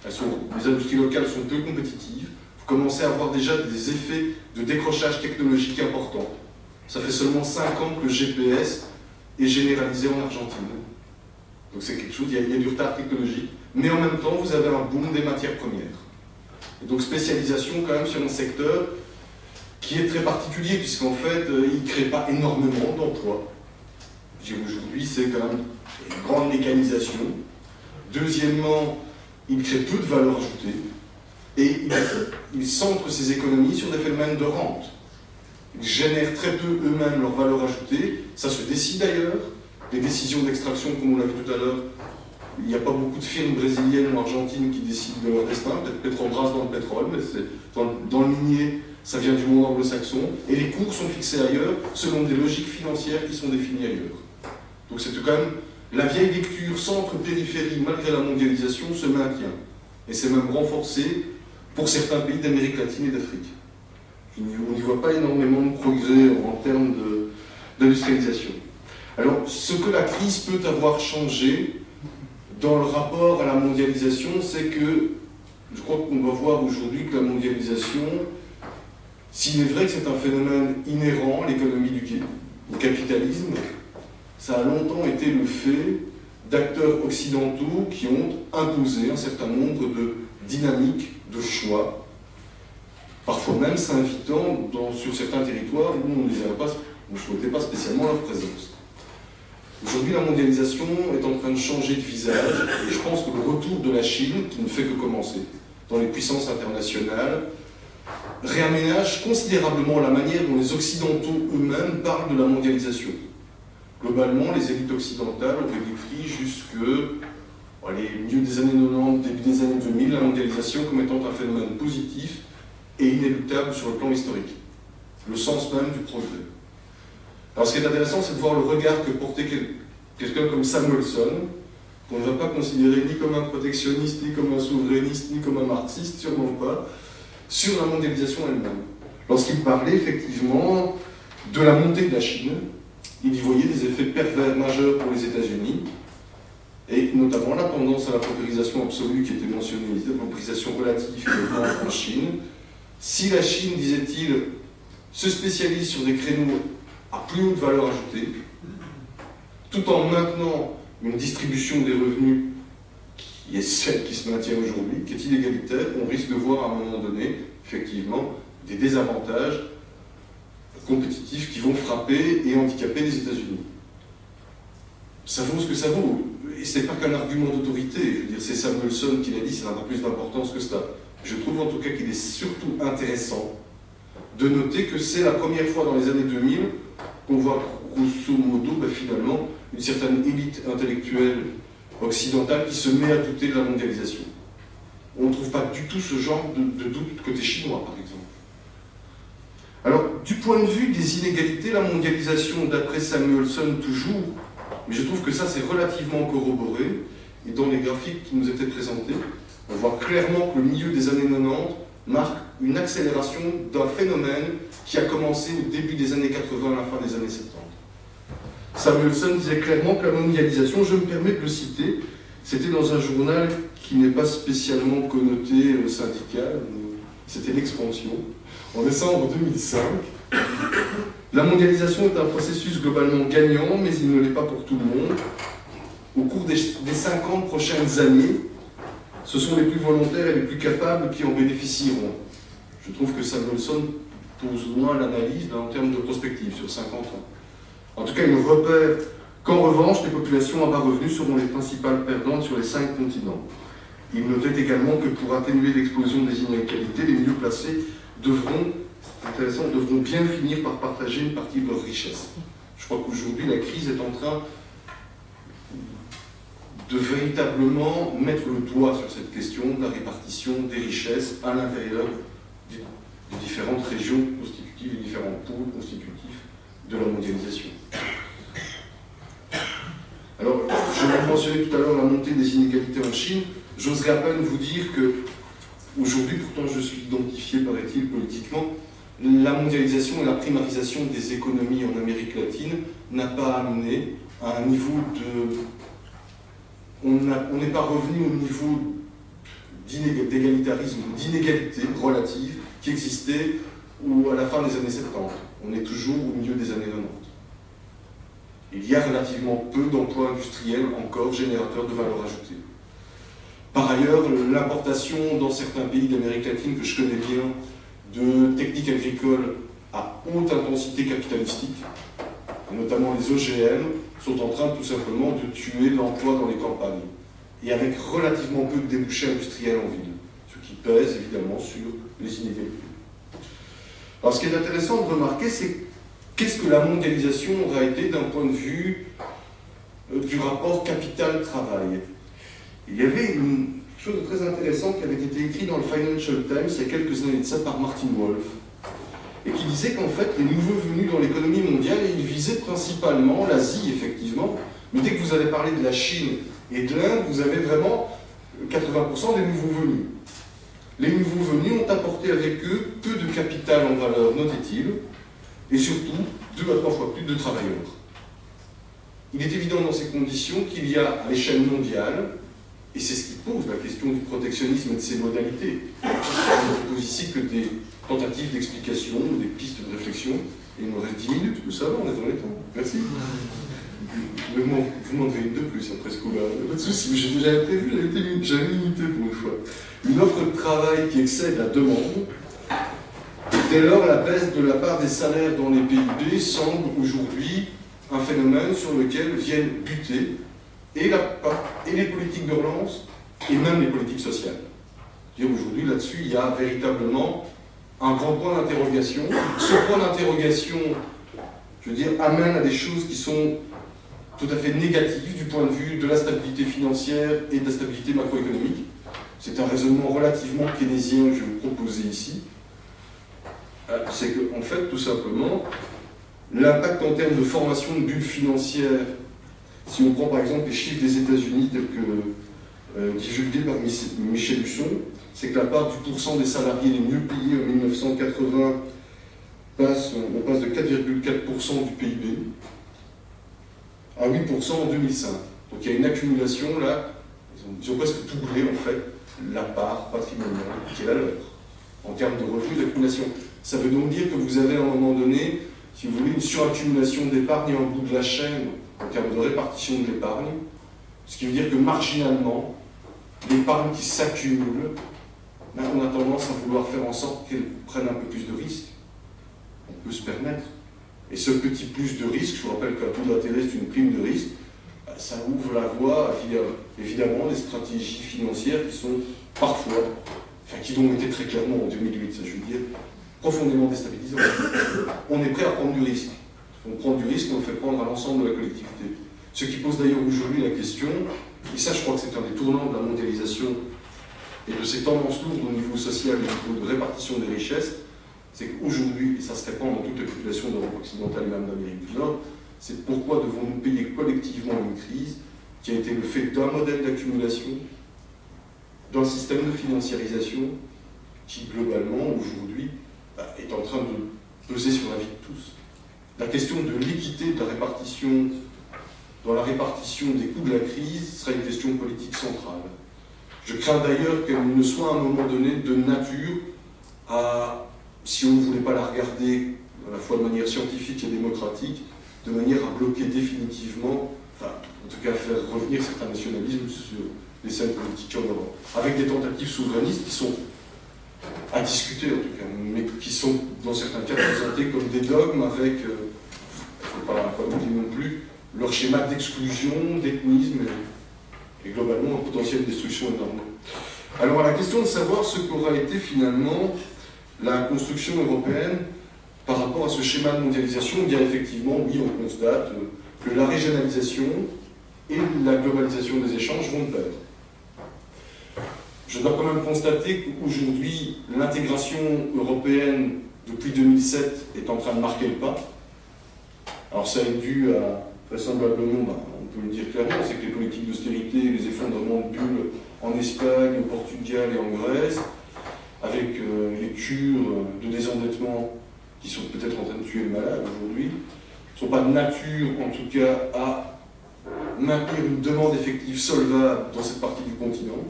Les industries locales sont peu compétitives vous commencez à avoir déjà des effets de décrochage technologique importants. Ça fait seulement 5 ans que le GPS est généralisé en Argentine. Donc c'est quelque chose, il y, a, il du retard technologique, mais en même temps, vous avez un boom des matières premières. Donc spécialisation quand même sur un secteur qui est très particulier, puisqu'en fait, euh, il ne crée pas énormément d'emplois. Aujourd'hui, c'est quand même une grande mécanisation. Deuxièmement, il crée peu de valeur ajoutée et ils, centrent ces économies sur des phénomènes de rente. Génèrent très peu eux-mêmes leur valeur ajoutée. Ça se décide d'ailleurs. Les décisions d'extraction, comme on l'a vu tout à l'heure, il n'y a pas beaucoup de firmes brésiliennes ou argentines qui décident de leur destin. Peut-être Petrobras dans le pétrole, mais dans, dans le minier, ça vient du monde anglo-saxon. Et les cours sont fixés ailleurs selon des logiques financières qui sont définies ailleurs. Donc c'est quand même la vieille lecture centre-périphérie, malgré la mondialisation, se maintient. Et c'est même renforcé pour certains pays d'Amérique latine et d'Afrique. On n'y voit pas énormément de progrès en termes d'industrialisation. Alors, ce que la crise peut avoir changé dans le rapport à la mondialisation, c'est que je crois qu'on va voir aujourd'hui que la mondialisation, s'il est vrai que c'est un phénomène inhérent à l'économie du capitalisme, ça a longtemps été le fait d'acteurs occidentaux qui ont imposé un certain nombre de dynamiques de choix, parfois même s'invitant sur certains territoires où on ne souhaitait pas spécialement leur présence. Aujourd'hui, la mondialisation est en train de changer de visage, je pense que le retour de la Chine, qui ne fait que commencer dans les puissances internationales, réaménage considérablement la manière dont les Occidentaux eux-mêmes parlent de la mondialisation. Globalement, les élites occidentales ont décrit jusque les milieux des années 90, début des années 2000, la mondialisation comme étant un phénomène positif et inéluctable sur le plan historique. Le sens même du progrès. Alors ce qui est intéressant, c'est de voir le regard que portaient quelqu'un comme Samuelson, qu'on ne va pas considérer ni comme un protectionniste, ni comme un souverainiste, ni comme un marxiste, sûrement pas, sur la mondialisation elle-même. Lorsqu'il parlait effectivement de la montée de la Chine, il y voyait des effets pervers majeurs pour les États-Unis, et notamment la tendance à la paupérisation absolue qui était mentionnée la paupérisation relative en Chine. Si la Chine, disait-il, se spécialise sur des créneaux à plus haute valeur ajoutée, tout en maintenant une distribution des revenus qui est celle qui se maintient aujourd'hui, qui est inégalitaire, on risque de voir à un moment donné, effectivement, des désavantages compétitifs qui vont frapper et handicaper les États-Unis. Ça vaut ce que ça vaut. Et ce n'est pas qu'un argument d'autorité. Je veux dire, c'est Samuelson qui l'a dit, ça n'a pas plus d'importance que ça. Je trouve en tout cas qu'il est surtout intéressant de noter que c'est la première fois dans les années 2000 qu'on voit grosso modo, ben, finalement, une certaine élite intellectuelle occidentale qui se met à douter de la mondialisation. On ne trouve pas du tout ce genre de, de doute côté chinois, par exemple. Alors, du point de vue des inégalités, la mondialisation, d'après Samuelson toujours, mais je trouve que ça c'est relativement corroboré, et dans les graphiques qui nous étaient présentés, on voit clairement que le milieu des années 90 marque une accélération d'un phénomène qui a commencé au début des années 80 à la fin des années 70. Samuelson disait clairement que la mondialisation, je me permets de le citer, c'était dans un journal qui n'est pas spécialement connoté euh, syndical, c'était l'expansion, en décembre 2005. La mondialisation est un processus globalement gagnant, mais il ne l'est pas pour tout le monde. Au cours des, 50 prochaines années, ce sont les plus volontaires et les plus capables qui en bénéficieront. Je trouve que Samuelson pose loin l'analyse en termes de prospective sur 50 ans. En tout cas, il repère qu'en revanche, les populations à bas revenus seront les principales perdantes sur les cinq continents. Il notait également que pour atténuer l'explosion des inégalités, les mieux placés devront, intéressant, devront bien finir par partager une partie de leur richesse. Je crois qu'aujourd'hui, la crise est en train de véritablement mettre le doigt sur cette question de la répartition des richesses à l'intérieur des, différentes régions constitutives et différents pôles constitutifs de la mondialisation. Alors, je vous mentionnais tout à l'heure la montée des inégalités en Chine. J'oserais à peine vous dire que, aujourd'hui, pourtant je suis identifié, paraît-il, politiquement, la mondialisation et la primarisation des économies en Amérique latine n'a pas amené à un niveau de... On n'est pas revenu au niveau d'égalitarisme d'inégalité relative qui existait ou à la fin des années 70. On est toujours au milieu des années 90. Il y a relativement peu d'emplois industriels encore générateurs de valeur ajoutée. Par ailleurs, l'importation dans certains pays d'Amérique latine que je connais bien de techniques agricoles à haute intensité capitalistique, notamment les OGM, sont en train tout simplement de tuer l'emploi dans les campagnes, et avec relativement peu de débouchés industriels en ville, ce qui pèse évidemment sur les inégalités. Alors ce qui est intéressant de remarquer, c'est qu'est-ce que la mondialisation aura été d'un point de vue euh, du rapport capital-travail. Il y avait une chose très intéressante qui avait été écrite dans le Financial Times il y a quelques années de ça par Martin Wolf, et qui disait qu'en fait, les nouveaux venus dans l'économie mondiale, et il visait principalement l'Asie, effectivement, mais dès que vous avez parlé de la Chine et de l'Inde, vous avez vraiment 80% des nouveaux venus. Les nouveaux venus ont apporté avec eux peu de capital en valeur, notait-il, et surtout deux à trois fois plus de travailleurs. Il est évident dans ces conditions qu'il y a à l'échelle mondiale, et c'est ce qui pose la question du protectionnisme et de ses modalités. Je ne propose ici que des tentatives d'explication, des pistes de réflexion, et il nous reste 10 minutes, vous savez, on est dans les temps. Merci. vous m'en devez une de plus après ce coup-là, pas de souci, j'ai déjà prévu, j'avais limité pour une fois. Une offre de travail qui excède la demande, Dès lors, la baisse de la part des salaires dans les PIB semble aujourd'hui un phénomène sur lequel viennent buter et, et les politiques de relance et même les politiques sociales. Aujourd'hui, là-dessus, il y a véritablement un grand point d'interrogation. Ce point d'interrogation, je veux dire, amène à des choses qui sont tout à fait négatives du point de vue de la stabilité financière et de la stabilité macroéconomique. C'est un raisonnement relativement keynésien que je vais vous proposer ici. Euh, c'est qu'en en fait, tout simplement, l'impact en termes de formation de bulles financières Si on prend par exemple les chiffres des États-Unis tels que euh, divulgués par Michel Husson, c'est que la part du pourcent des salariés les mieux payés en 1980 passe, on passe de 4,4% du PIB à 8% en 2005. Donc il y a une accumulation là, ils ont, presque doublé en fait la part patrimoniale qui est la leur en termes de revenus d'accumulation. Ça veut donc dire que vous avez à un moment donné, si vous voulez, une suraccumulation d'épargne en bout de la chaîne en termes de répartition de l'épargne, ce qui veut dire que marginalement, l'épargne qui s'accumule, on a tendance à vouloir faire en sorte qu'elle prenne un peu plus de risques. On peut se permettre. Et ce petit plus de risque, je vous rappelle qu'un taux d'intérêt, c'est une prime de risque, ben, ça ouvre la voie à évidemment des stratégies financières qui sont parfois, enfin qui ont été très clairement en 2008, ça je veux dire, profondément déstabilisantes. On est prêt à prendre du risque. On prend du risque, on le fait prendre à l'ensemble de la collectivité. Ce qui pose d'ailleurs aujourd'hui la question, et ça je crois que c'est un des tournants de la mondialisation et de ces tendances lourdes au niveau social et au niveau de répartition des richesses, c'est qu'aujourd'hui, et ça se répand dans toutes les populations d'Europe occidentale et même d'Amérique du Nord, c'est pourquoi devons-nous payer collectivement une crise qui a été le fait d'un modèle d'accumulation, d'un système de financiarisation qui, globalement, aujourd'hui, bah, est en train de peser sur la vie de tous. La question de l'équité de la répartition, dans la répartition des coûts de la crise, sera une question politique centrale. Je crains d'ailleurs qu'elle ne soit à un moment donné de nature à, si on ne voulait pas la regarder à la fois de manière scientifique et démocratique, de manière à bloquer définitivement, enfin, en tout cas à faire revenir certains nationalismes sur les scènes politiques en Europe, avec des tentatives souverainistes qui sont à discuter en tout cas, mais qui sont dans certains cas présentés comme des dogmes avec, il euh, ne faut pas, pas oublier non plus, leur schéma d'exclusion, d'ethnisme et globalement un potentiel de destruction énorme. Alors à la question de savoir ce qu'aura été finalement la construction européenne par rapport à ce schéma de mondialisation, bien effectivement, oui, on constate que la régionalisation et la globalisation des échanges vont de pair. Je dois quand même constater qu'aujourd'hui, l'intégration européenne depuis 2007 est en train de marquer le pas. Alors ça est dû à, vraisemblablement, bah, peut le dire clairement, c'est que les politiques d'austérité, les effondrements de bulles en Espagne, au Portugal et en Grèce, avec euh, les cures de désendettement qui sont peut-être en train de tuer le malade aujourd'hui, ne sont pas de nature, en tout cas, à maintenir une demande effective solvable dans cette partie du continent.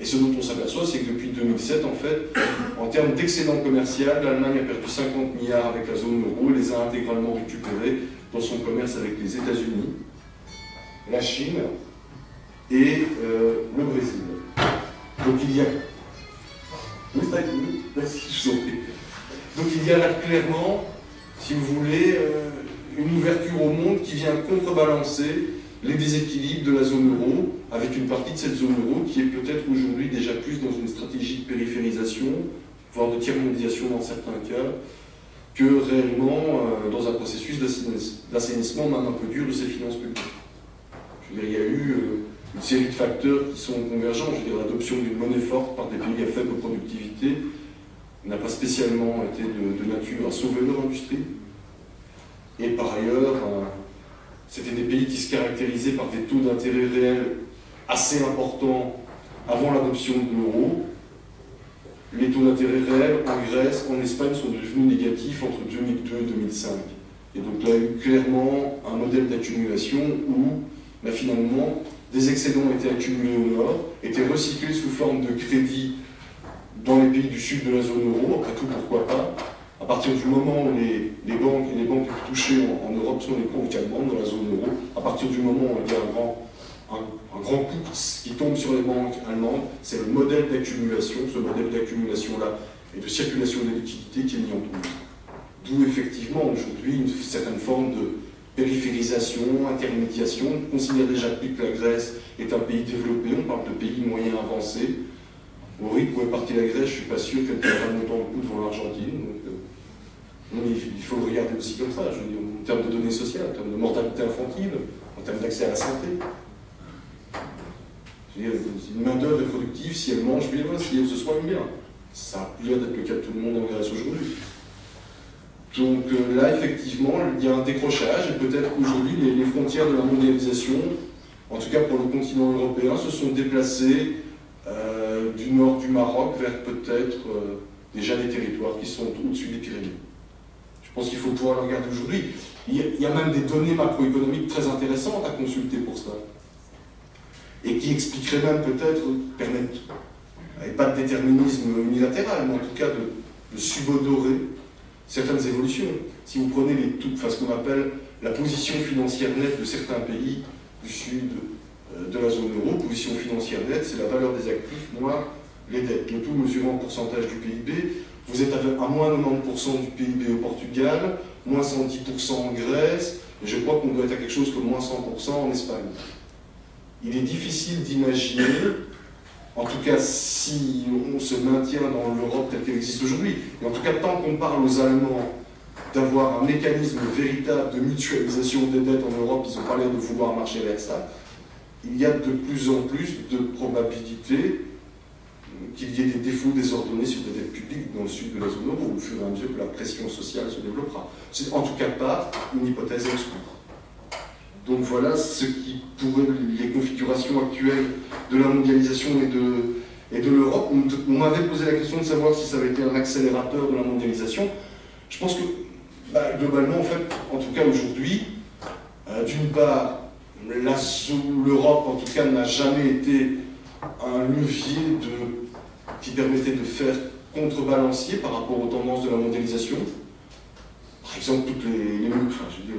Et ce dont on s'aperçoit, c'est que depuis 2007, en fait, en termes d'excédent commercial, l'Allemagne a perdu 50 milliards avec la zone euro et les a intégralement récupérés dans son commerce avec les États-Unis la Chine et euh, le Brésil. Donc il y a. Donc il y a là clairement, si vous voulez, euh, une ouverture au monde qui vient contrebalancer les déséquilibres de la zone euro, avec une partie de cette zone euro qui est peut-être aujourd'hui déjà plus dans une stratégie de périphérisation, voire de tiers-mondialisation dans certains cas, que réellement euh, dans un processus d'assainissement même un peu dur de ses finances publiques il y a eu euh, une série de facteurs qui sont convergents. Je veux dire, l'adoption d'une monnaie forte par des pays à faible productivité n'a pas spécialement été de, nature à sauver leur industrie. Et par ailleurs, euh, c'était des pays qui se caractérisaient par des taux d'intérêt réels assez importants avant l'adoption de l'euro. Les taux d'intérêt réels en Grèce, en Espagne sont devenus négatifs entre 2002 et 2005. Et donc là, il y a eu clairement un modèle d'accumulation où mais finalement, des excédents été accumulés au nord, étaient recyclés sous forme de crédit dans les pays du sud de la zone euro, après tout, pourquoi pas? À partir du moment où les, banques et les banques touchées en, Europe sont les banques allemandes dans la zone euro, à partir du moment où il y a un grand, un, grand coup qui tombe sur les banques allemandes, c'est le modèle d'accumulation, ce modèle d'accumulation-là et de circulation des liquidités qui est mis en cause. D'où effectivement aujourd'hui une certaine forme de, périphérisation, intermédiation. On considère déjà plus que la Grèce est un pays développé, on parle de pays moyens avancés. Au est partie la Grèce, je ne suis pas sûr qu'elle pourra monter le coup devant l'Argentine. Euh, il faut regarder aussi comme ça, je veux dire, en termes de données sociales, en termes de mortalité infantile, en termes d'accès à la santé. Une main-d'œuvre est productive si elle mange bien, si elle se soigne bien. Ça a l'air d'être le cas de tout le monde en Grèce aujourd'hui. Donc euh, là, effectivement, il y a un décrochage, et peut-être qu'aujourd'hui, les, frontières de la mondialisation, en tout cas pour le continent européen, se sont déplacées euh, du nord du Maroc vers peut-être euh, déjà des territoires qui sont au-dessus des Pyrénées. Je pense qu'il faut pouvoir le regarder aujourd'hui. Il, y a même des données macroéconomiques très intéressantes à consulter pour ça. Et qui expliqueraient même peut-être, permettent, et pas de déterminisme unilatéral, mais en tout cas de, de subodorer certaines évolutions. Si vous prenez les, ce qu'on appelle la position financière nette de certains pays du sud euh, de la zone euro, position financière nette, c'est la valeur des actifs moins les dettes. Le tout mesurant en pourcentage du PIB. Vous êtes à moins 90% du PIB au Portugal, moins 110% en Grèce, et je crois qu'on doit être à quelque chose comme moins 100% en Espagne. Il est difficile d'imaginer en tout cas si on se maintient dans l'Europe telle qu'elle existe aujourd'hui, et en tout cas tant qu'on parle aux Allemands d'avoir un mécanisme véritable de mutualisation des dettes en Europe, ils ont parlé de vouloir marcher vers ça, il y a de plus en plus de probabilités qu'il y ait des défauts désordonnés sur des dettes publiques dans le sud de la zone euro, au fur et à mesure que la pression sociale se développera. C'est en tout cas pas une hypothèse exclue. Donc voilà ce qui pourrait, les configurations actuelles de la mondialisation et de, et de l'Europe. On, m'avait posé la question de savoir si ça avait été un accélérateur de la mondialisation. Je pense que bah, globalement, en fait, en tout cas aujourd'hui, euh, d'une part, l'Europe, en tout cas, n'a jamais été un levier qui permettait de faire contrebalancier par rapport aux tendances de la mondialisation. Par exemple, toutes les, les enfin, je dis,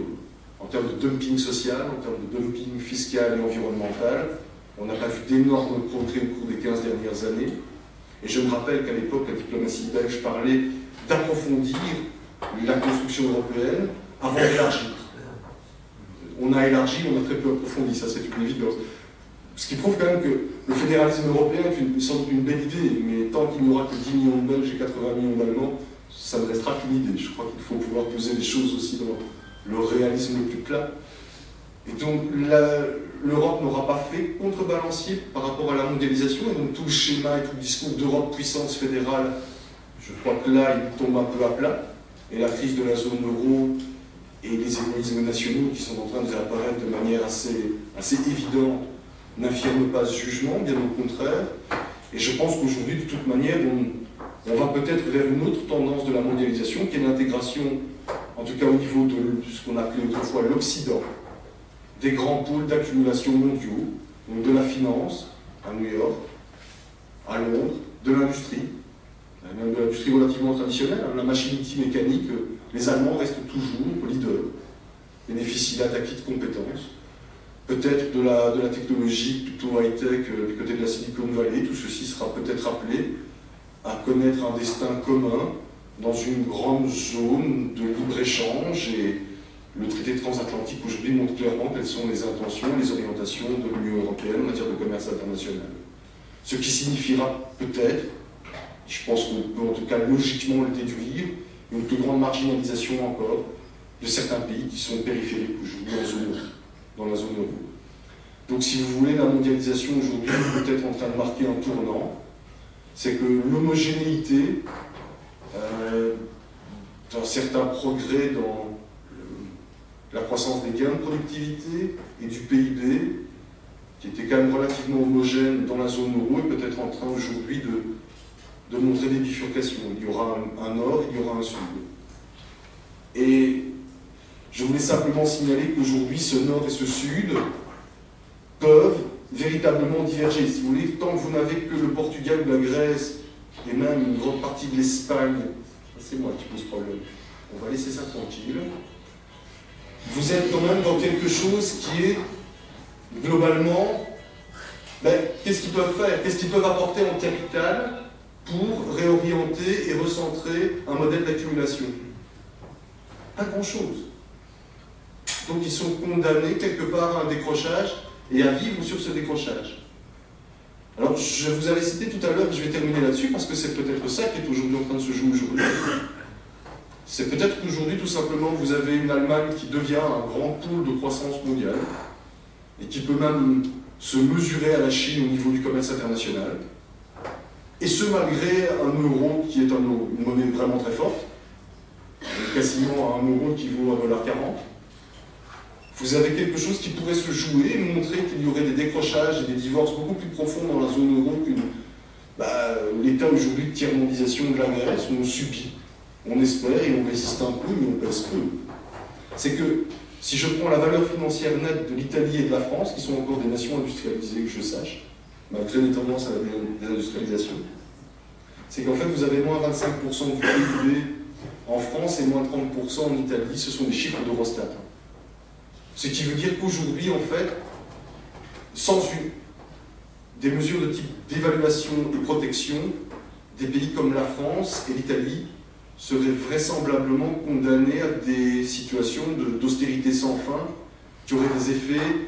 en termes de dumping social, en termes de dumping fiscal et environnemental. On n'a pas vu d'énormes progrès au cours des 15 dernières années. Et je me rappelle qu'à l'époque, la diplomatie belge parlait d'approfondir la construction européenne avant d'élargir. On a élargi, on a très peu approfondi, ça c'est une évidence. Ce qui prouve quand même que le fédéralisme européen est une, semble une belle idée, mais tant qu'il n'y aura que 10 millions de Belges et 80 millions d'Allemands, ça ne restera qu'une idée. Je crois qu'il faut pouvoir poser les choses aussi dans, le réalisme plus plat. Et donc l'Europe n'aura pas fait contrebalancier par rapport à la mondialisation, et donc tout le schéma et tout le discours d'Europe puissance fédérale, je crois que là, il tombe un peu à plat, et la crise de la zone euro et les égoïsmes nationaux qui sont en train de réapparaître de manière assez, évidente n'affirment pas ce jugement, bien au contraire. Et je pense qu'aujourd'hui, de toute manière, on va peut-être vers une autre tendance de la mondialisation, qui est l'intégration en tout cas au niveau de ce qu'on appelait autrefois l'Occident, des grands pôles d'accumulation mondiaux, donc de la finance à New York, à Londres, de l'industrie, même de l'industrie relativement traditionnelle, hein, la machinité mécanique, les Allemands restent toujours leaders, bénéficient là d'acquis de compétences, peut-être de la, de la technologie plutôt high-tech euh, du côté de la Silicon Valley, tout ceci sera peut-être appelé à connaître un destin commun dans une grande zone de libre-échange et le traité transatlantique aujourd'hui montre clairement quelles sont les intentions les orientations de l'Union européenne en matière de commerce international. Ce qui signifiera peut-être, je pense qu'on peut en tout cas logiquement le déduire, une plus grande marginalisation encore de certains pays qui sont périphériques aujourd'hui dans la zone euro. Donc si vous voulez, la mondialisation aujourd'hui est peut-être en train de marquer un tournant. C'est que l'homogénéité euh, d'un certain progrès dans la croissance des gains de productivité et du PIB, qui était quand même relativement homogène dans la zone euro, est peut-être en train aujourd'hui de, de, montrer des bifurcations. Il y aura un, nord, il y aura un sud. Et je voulais simplement signaler qu'aujourd'hui, ce nord et ce sud peuvent véritablement diverger. Si vous voulez, tant que vous n'avez que le Portugal ou la Grèce et même une grande partie de l'Espagne, c'est moi qui pose problème, on va laisser ça tranquille, vous êtes quand même dans quelque chose qui est globalement, ben, qu'est-ce qu'ils peuvent faire? Qu'est-ce qu'ils peuvent apporter en capital pour réorienter et recentrer un modèle d'accumulation? Pas grand-chose. Donc ils sont condamnés quelque part à un décrochage et à vivre sur ce décrochage. Alors, je vous avais cité tout à l'heure, je vais terminer là-dessus, parce que c'est peut-être ça qui est aujourd'hui en train de se jouer aujourd'hui. C'est peut-être qu'aujourd'hui, tout simplement, vous avez une Allemagne qui devient un grand pôle de croissance mondiale, et qui peut même se mesurer à la Chine au niveau du commerce international, et ce malgré un euro qui est une monnaie vraiment très forte, quasiment un euro qui vaut 1,40$. Vous avez quelque chose qui pourrait se jouer montrer qu'il y aurait des décrochages et des divorces beaucoup plus profonds dans la zone euro qu'une bah, l'état aujourd'hui de tiers-mondisation de la Grèce, on subit. On espère et on résiste un peu, mais on pèse peu. C'est que si je prends la valeur financière nette de l'Italie et de la France, qui sont encore des nations industrialisées, que je sache, malgré les tendances à la désindustrialisation, c'est qu'en fait vous avez moins 25% du PIB en France et moins 30% en Italie. Ce sont des chiffres d'Eurostat. Ce qui veut dire qu'aujourd'hui, en fait, sans une, des mesures de type d'évaluation et protection, des pays comme la France et l'Italie seraient vraisemblablement condamnés à des situations d'austérité sans fin qui auraient des effets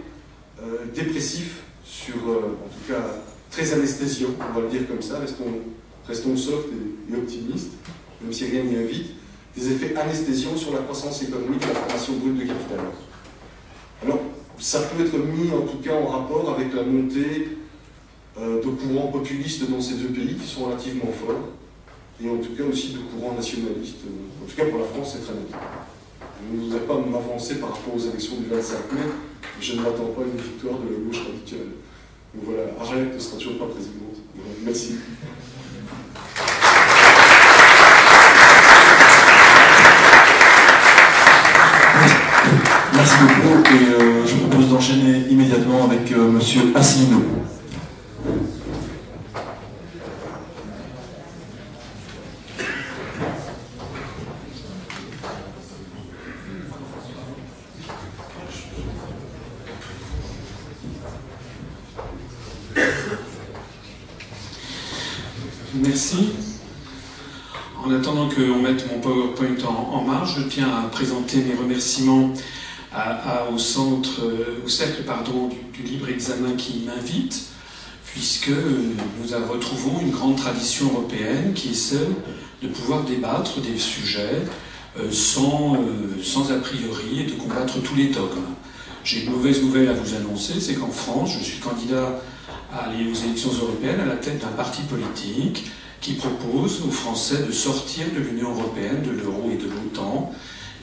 euh, dépressifs sur, euh, en tout cas, très anesthésiants, on va le dire comme ça, restons, restons soft et, et optimistes, même si rien n'y invite, des effets anesthésiants sur la croissance économique et la formation brute de capital. Alors, ça peut être mis en tout cas en rapport avec la montée euh, de courants populistes dans ces deux pays qui sont relativement forts, et en tout cas aussi de courants nationalistes. En tout cas pour la France, c'est très net. Je ne voudrais pas m'avancer par rapport aux élections du 25 mai, je ne m'attends pas à une victoire de la gauche radicale. Donc voilà, Arlette ne sera toujours pas présidente. merci. Merci beaucoup et euh, je propose d'enchaîner immédiatement avec euh, Monsieur. Merci. En attendant qu'on mette mon PowerPoint en, marge, je tiens à présenter mes remerciements au centre, euh, au cercle pardon, du, libre examen qui m'invite, puisque nous retrouvons une grande tradition européenne qui est celle de pouvoir débattre des sujets euh, sans, euh, sans a priori et de combattre tous les dogmes. J'ai une mauvaise nouvelle à vous annoncer, c'est qu'en France, je suis candidat à aller aux élections européennes à la tête d'un parti politique qui propose aux Français de sortir de l'Union européenne, de l'euro et de l'OTAN.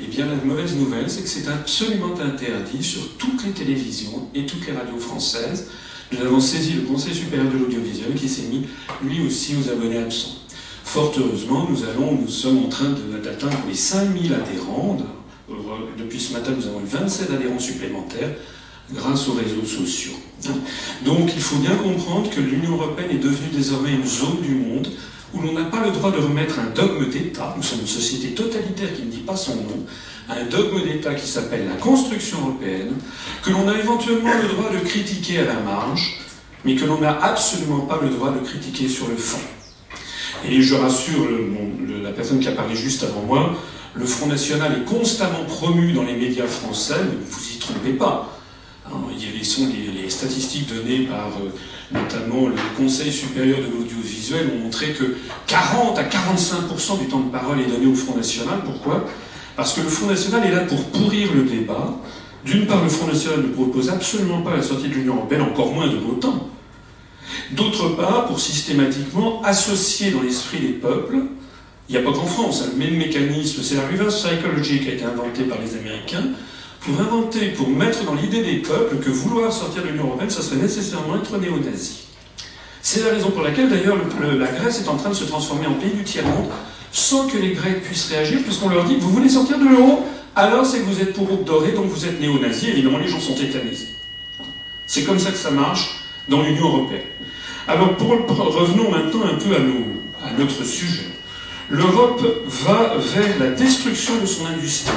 Eh bien, la mauvaise nouvelle, c'est que c'est absolument interdit sur toutes les télévisions et toutes les radios françaises. Nous avons saisi le Conseil supérieur de l'audiovisuel qui s'est mis lui aussi aux abonnés absents. Fort heureusement, nous, allons, nous sommes en train d'atteindre les 5000 adhérents. Depuis ce matin, nous avons eu 27 adhérents supplémentaires grâce aux réseaux sociaux. Donc il faut bien comprendre que l'Union européenne est devenue désormais une zone du monde où l'on n'a pas le droit de remettre un dogme d'État, nous sommes une société totalitaire qui ne dit pas son nom, un dogme d'État qui s'appelle la construction européenne, que l'on a éventuellement le droit de critiquer à la marge, mais que l'on n'a absolument pas le droit de critiquer sur le fond. Et je rassure la personne qui a parlé juste avant moi, le Front National est constamment promu dans les médias français, ne vous y trompez pas. Hein, les, les, statistiques données par euh, notamment le Conseil supérieur de l'audiovisuel ont montré que 40 à 45% du temps de parole est donné au Front National. Pourquoi? Parce que le Front National est là pour pourrir le débat. D'une part, le Front National ne propose absolument pas la sortie de l'Union Européenne, encore moins de l'OTAN. D'autre part, pour systématiquement associer dans l'esprit des peuples, il n'y a pas qu'en France, hein, le même mécanisme, c'est la reverse psychology qui a été inventée par les Américains, pour inventer, pour mettre dans l'idée des peuples que vouloir sortir de l'Union européenne, ça serait nécessairement être néo-nazi. C'est la raison pour laquelle d'ailleurs la Grèce est en train de se transformer en pays du tiers-monde sans que les Grecs puissent réagir, puisqu'on leur dit vous voulez sortir de l'euro, alors c'est que vous êtes pour Groupe Doré, donc vous êtes néo-nazi, évidemment les gens sont tétanisés. C'est comme ça que ça marche dans l'Union européenne. Alors pour, revenons maintenant un peu à notre sujet. L'Europe va vers la destruction de son industrie.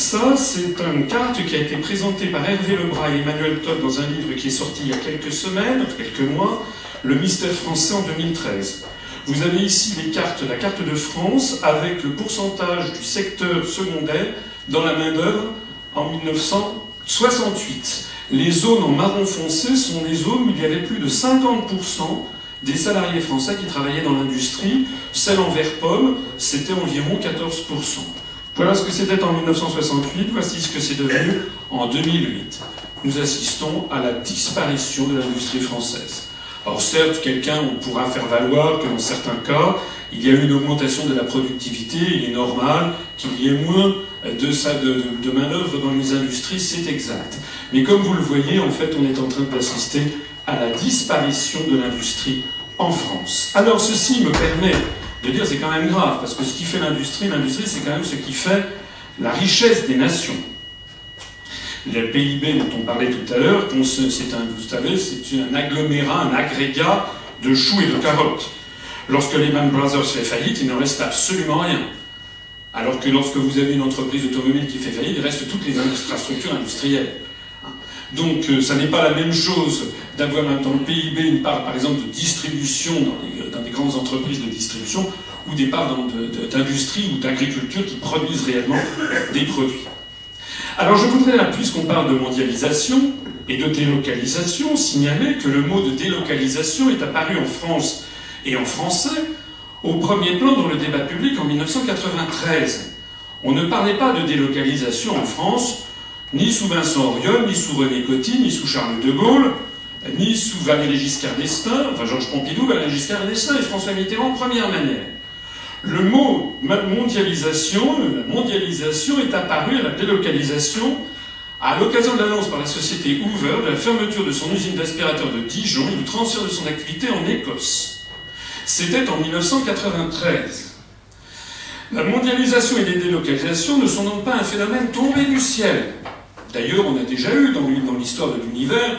Ça, c'est une carte qui a été présentée par Hervé Lebras et Emmanuel Todd dans un livre qui est sorti il y a quelques semaines, quelques mois, Le mystère français en 2013. Vous avez ici les cartes, la carte de France avec le pourcentage du secteur secondaire dans la main-d'œuvre en 1968. Les zones en marron foncé sont les zones où il y avait plus de 50% des salariés français qui travaillaient dans l'industrie. Celle en vert pomme, c'était environ 14%. Voilà ce que c'était en 1968, voici ce que c'est devenu en 2008. Nous assistons à la disparition de l'industrie française. Alors certes, quelqu'un pourra faire valoir que dans certains cas, il y a eu une augmentation de la productivité, il est normal qu'il y ait moins de, ça, de, de dans les industries, c'est exact. Mais comme vous le voyez, en fait, on est en train d'assister à la disparition de l'industrie en France. Alors ceci me permet de dire c'est quand même grave, parce que ce qui fait l'industrie, l'industrie c'est quand même ce qui fait la richesse des nations. Le PIB dont on parlait tout à l'heure, c'est un, vous savez, c'est un agglomérat, un agrégat de choux et de carottes. Lorsque Lehman Brothers fait faillite, il ne reste absolument rien. Alors que lorsque vous avez une entreprise automobile qui fait faillite, il reste toutes les infrastructures industrielles. Donc euh, ça n'est pas la même chose d'avoir dans le PIB une part, par exemple, de distribution dans, dans des grandes entreprises de distribution ou des parts d'industrie ou d'agriculture qui produisent réellement des produits. Alors je voudrais, puisqu'on parle de mondialisation et de délocalisation, signaler que le mot de délocalisation est apparu en France et en français au premier plan dans le débat public en 1993. On ne parlait pas de délocalisation en France, ni sous Vincent Auriol, ni sous René Coty, ni sous Charles de Gaulle, ni sous Valéry Giscard d'Estaing, enfin Georges Pompidou, Valéry Giscard d'Estaing et François Mitterrand, première manière. Le mot mondialisation, la mondialisation est apparu à la délocalisation à l'occasion de l'annonce par la société Hoover de la fermeture de son usine d'aspirateur de Dijon et du transfert de son activité en Écosse. C'était en 1993. La mondialisation et les délocalisations ne sont donc pas un phénomène tombé du ciel. D'ailleurs, on a déjà eu dans l'histoire de l'univers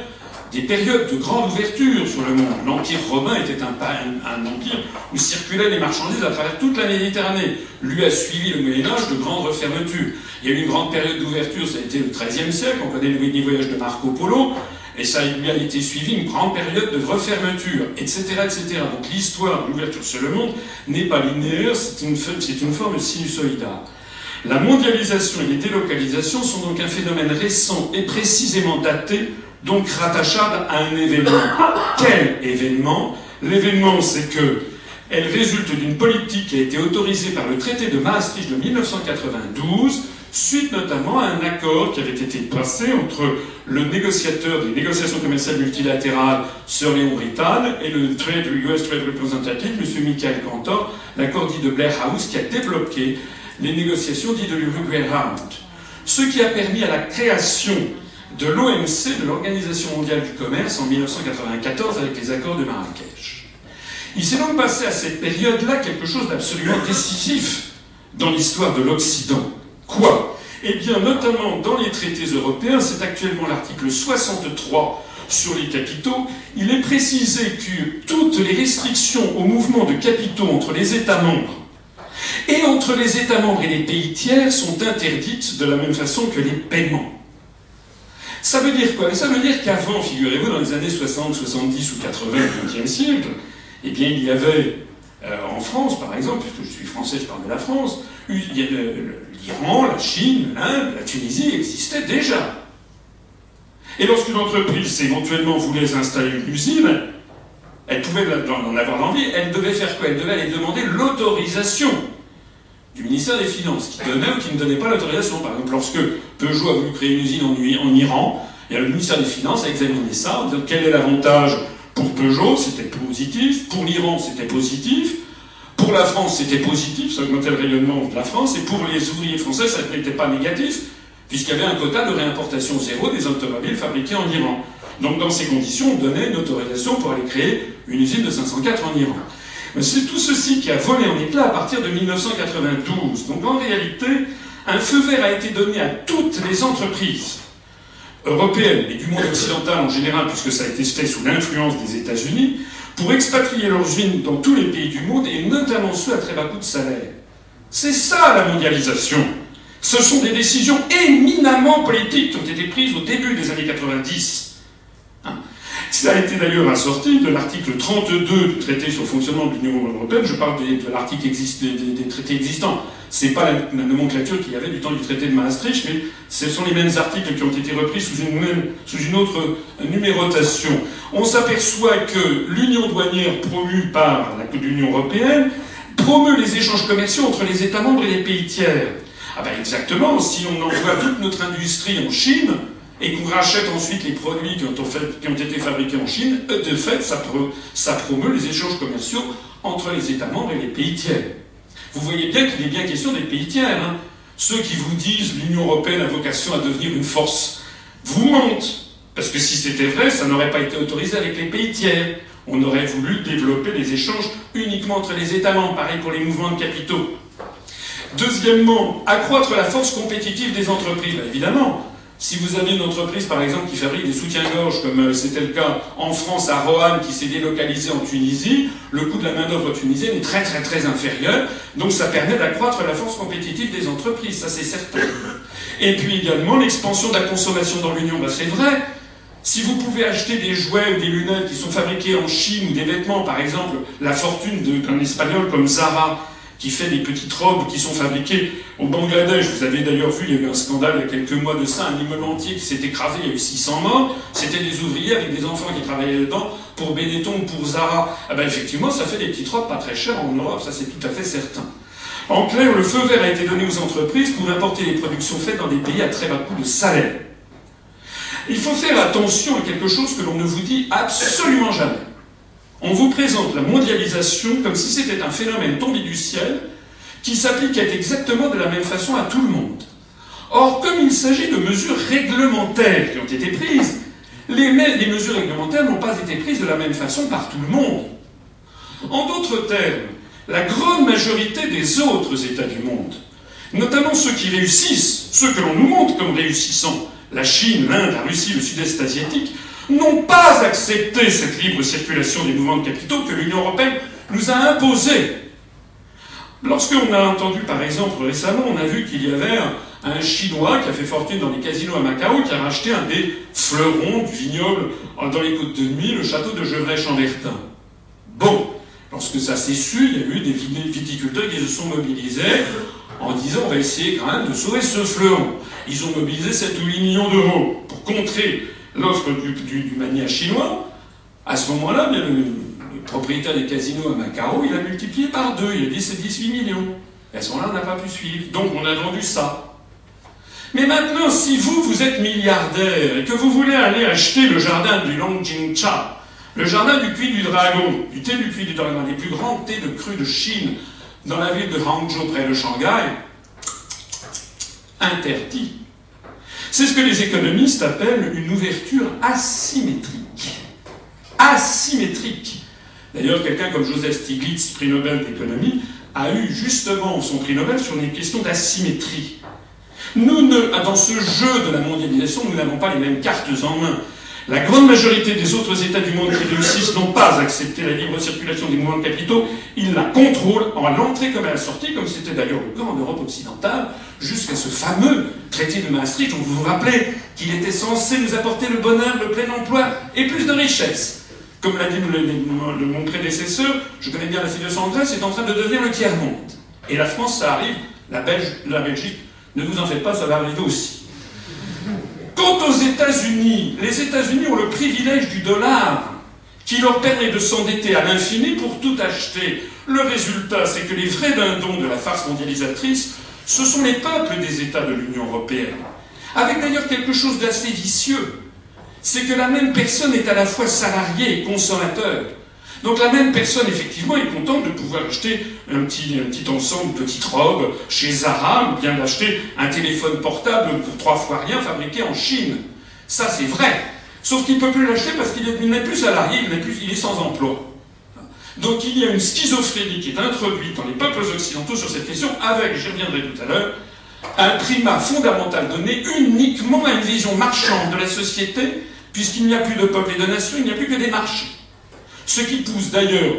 des périodes de grande ouverture sur le monde. L'Empire romain était un, empire où circulaient les marchandises à travers toute la Méditerranée. Lui a suivi le Moyen Âge de grandes fermetures. Il y a eu une grande période d'ouverture, ça a été le XIIIe siècle, on connaît le voyage de Marco Polo, et ça lui a été suivi une grande période de refermeture, etc. etc. Donc l'histoire de l'ouverture sur le monde n'est pas linéaire, c'est une, une forme sinusoïdale. La mondialisation et les délocalisations sont donc un phénomène récent et précisément daté donc rattachable à un événement. Quel événement? L'événement, c'est que elle résulte d'une politique qui a été autorisée par le traité de Maastricht de 1992, suite notamment à un accord qui avait été passé entre le négociateur des négociations commerciales multilatérales, Sir Leon Brittan, et le Trade, US Trade Representative, M. Michael Cantor, l'accord dit de Blair House, qui a débloqué les négociations dites de l'Uruguay Round. Ce qui a permis à la création de l'OMC, de l'Organisation mondiale du commerce, en 1994 avec les accords de Marrakech. Il s'est donc passé à cette période-là quelque chose d'absolument décisif dans l'histoire de l'Occident. Quoi? Eh bien, notamment dans les traités européens, c'est actuellement l'article 63 sur les capitaux, il est précisé que toutes les restrictions au mouvement de capitaux entre les États membres et entre les États membres et les pays tiers sont interdites de la même façon que les paiements. Ça veut dire quoi? Ça veut dire qu'avant, figurez-vous, dans les années 60, 70 ou 80 du XXe siècle, eh bien, il y avait euh, en France, par exemple, puisque je suis français, je parle de la France, l'Iran, la Chine, l'Inde, la Tunisie existaient déjà. Et lorsqu'une entreprise éventuellement voulait installer une usine, elle pouvait en avoir l'envie, elle devait faire quoi? Elle devait aller demander l'autorisation du ministère des Finances, qui ou qui ne donnait pas l'autorisation. Par exemple, lorsque Peugeot a voulu créer une usine en, Iran, et le ministère des Finances a examiné ça, en disant quel est l'avantage pour Peugeot, c'était positif, pour l'Iran, c'était positif, pour la France, c'était positif, ça augmentait le rayonnement de la France, et pour les ouvriers français, ça n'était pas négatif, puisqu'il y avait un quota de réimportation zéro des automobiles fabriquées en Iran. Donc dans ces conditions, on donnait une autorisation pour aller créer une usine de 504 en Iran. C'est tout ceci qui a volé en éclat à partir de 1992. Donc en réalité, un feu vert a été donné à toutes les entreprises européennes et du monde occidental en général, puisque ça a été fait sous l'influence des États-Unis, pour expatrier leurs usines dans tous les pays du monde, et notamment ceux à très bas coût de salaire. C'est ça la mondialisation. Ce sont des décisions éminemment politiques qui ont été prises au début des années 90 ça a été d'ailleurs assorti de l'article 32 du traité sur le fonctionnement de l'Union européenne. Je parle de, l'article des, traités existants. Ce n'est pas la, nomenclature qu'il y avait du temps du traité de Maastricht, mais ce sont les mêmes articles qui ont été repris sous une, sous une autre numérotation. On s'aperçoit que l'union douanière promue par l'Union européenne promeut les échanges commerciaux entre les États membres et les pays tiers. Ah ben exactement, si on envoie toute notre industrie en Chine, et qu'on rachète ensuite les produits qui ont, été fabriqués en Chine, de fait, ça, promeut les échanges commerciaux entre les États membres et les pays tiers. Vous voyez bien qu'il est bien question des pays tiers. Hein. Ceux qui vous disent l'Union européenne a vocation à devenir une force vous mentent. Parce que si c'était vrai, ça n'aurait pas été autorisé avec les pays tiers. On aurait voulu développer des échanges uniquement entre les États membres, pareil pour les mouvements de capitaux. Deuxièmement, accroître la force compétitive des entreprises. Ben, évidemment, si vous avez une entreprise, par exemple, qui fabrique des soutiens-gorge, comme euh, c'était le cas en France à Roanne, qui s'est délocalisée en Tunisie, le coût de la main-d'œuvre tunisienne est très très très inférieur. Donc ça permet d'accroître la force compétitive des entreprises, ça c'est certain. Et puis également l'expansion de la consommation dans l'Union, ben, c'est vrai. Si vous pouvez acheter des jouets ou des lunettes qui sont fabriqués en Chine ou des vêtements, par exemple, la fortune d'un espagnol comme Zara, qui fait des petites robes qui sont fabriquées au Bangladesh. Vous avez d'ailleurs vu, il y a eu un scandale il y a quelques mois de ça, un immeuble entier qui s'est écrasé, il y a eu 600 morts. C'était des ouvriers avec des enfants qui travaillaient dedans pour Benetton, pour Zara. Ah ben effectivement, ça fait des petites robes pas très chères en Europe, ça c'est tout à fait certain. En clair, le feu vert a été donné aux entreprises pour importer les productions faites dans des pays à très bas coût de salaire. Il faut faire attention à quelque chose que l'on ne vous dit absolument jamais. On vous présente la mondialisation comme si c'était un phénomène tombé du ciel qui s'appliquait exactement de la même façon à tout le monde. Or, comme il s'agit de mesures réglementaires qui ont été prises, les, mesures réglementaires n'ont pas été prises de la même façon par tout le monde. En d'autres termes, la grande majorité des autres États du monde, notamment ceux qui réussissent, ceux que l'on nous montre comme réussissants, la Chine, l'Inde, la Russie, le Sud-Est asiatique, n'ont pas accepté cette libre circulation des mouvements de capitaux que l'Union européenne nous a imposée. Lorsqu'on a entendu, par exemple, récemment, on a vu qu'il y avait un, Chinois qui a fait fortune dans les casinos à Macao, qui a racheté un des fleurons du vignoble dans les côtes de nuit, le château de Gevrey-Chambertin. Bon, lorsque ça s'est su, il y a eu des viticulteurs qui se sont mobilisés en disant on va essayer quand même de sauver ce fleuron. Ils ont mobilisé 7 ou 8 millions d'euros pour contrer l'offre du, mania chinois, à ce moment-là, le, propriétaire des casinos à Macao, il a multiplié par deux, il a dit c'est 18 millions. Et à ce moment-là, on n'a pas pu suivre. Donc on a vendu ça. Mais maintenant, si vous, vous êtes milliardaire et que vous voulez aller acheter le jardin du Longjingcha, le jardin du Puy du Dragon, du thé du Puy du Dragon, les plus grands thés de cru de Chine, dans la ville de Hangzhou près de Shanghai, interdit. C'est ce que les économistes appellent une ouverture asymétrique. Asymétrique. D'ailleurs, quelqu'un comme Joseph Stiglitz, prix Nobel d'économie, a eu justement son prix Nobel sur une question d'asymétrie. Nous, dans ce jeu de la mondialisation, nous n'avons pas les mêmes cartes en main. La grande majorité des autres États du monde qui réussissent n'ont pas accepté la libre circulation des mouvements de capitaux. Ils la contrôlent en l'entrée comme à la sortie, comme c'était d'ailleurs le cas en Europe occidentale, jusqu'à ce fameux traité de Maastricht, dont vous vous rappelez qu'il était censé nous apporter le bonheur, le plein emploi et plus de richesses. Comme l'a dit mon prédécesseur, je connais bien la situation en Grèce, c'est en train de devenir le tiers-monde. Et la France, ça arrive, la Belgique, ne vous en faites pas, ça va arriver aussi. Quant aux États-Unis, les États-Unis ont le privilège du dollar qui leur permet de s'endetter à l'infini pour tout acheter. Le résultat, c'est que les vrais dindons de la farce mondialisatrice, ce sont les peuples des États de l'Union européenne. Avec d'ailleurs quelque chose d'assez vicieux, c'est que la même personne est à la fois salarié et consommateur. Donc la même personne, effectivement, est contente de pouvoir acheter un petit, ensemble de petites robes chez Zara, ou bien d'acheter un téléphone portable pour trois fois rien fabriqué en Chine. Ça, c'est vrai. Sauf qu'il ne peut plus l'acheter parce qu'il n'est plus salarié, il, plus, il est sans emploi. Donc il y a une schizophrénie qui est introduite dans les peuples occidentaux sur cette question, avec, j'y reviendrai tout à l'heure, un primat fondamental donné uniquement à une vision marchande de la société, puisqu'il n'y a plus de peuple et de nation, il n'y a plus que des marchés. Ce qui pousse d'ailleurs,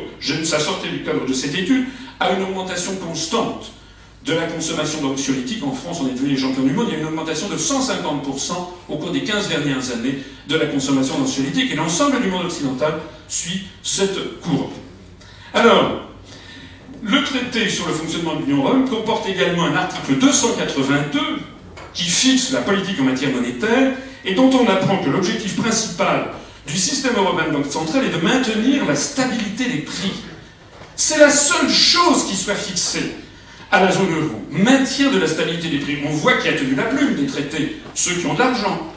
ça sortait du cadre de cette étude, à une augmentation constante de la consommation d'anxiolytiques. En France, on est devenu les champions du monde. Il y a une augmentation de 150% au cours des 15 dernières années de la consommation d'anxiolytiques. Et l'ensemble du monde occidental suit cette courbe. Alors, le traité sur le fonctionnement de l'Union européenne comporte également un article 282 qui fixe la politique en matière monétaire et dont on apprend que l'objectif principal du système européen de banque centrale est de maintenir la stabilité des prix. C'est la seule chose qui soit fixée à la zone euro. Maintien de la stabilité des prix. On voit qui a tenu la plume des traités, ceux qui ont de l'argent.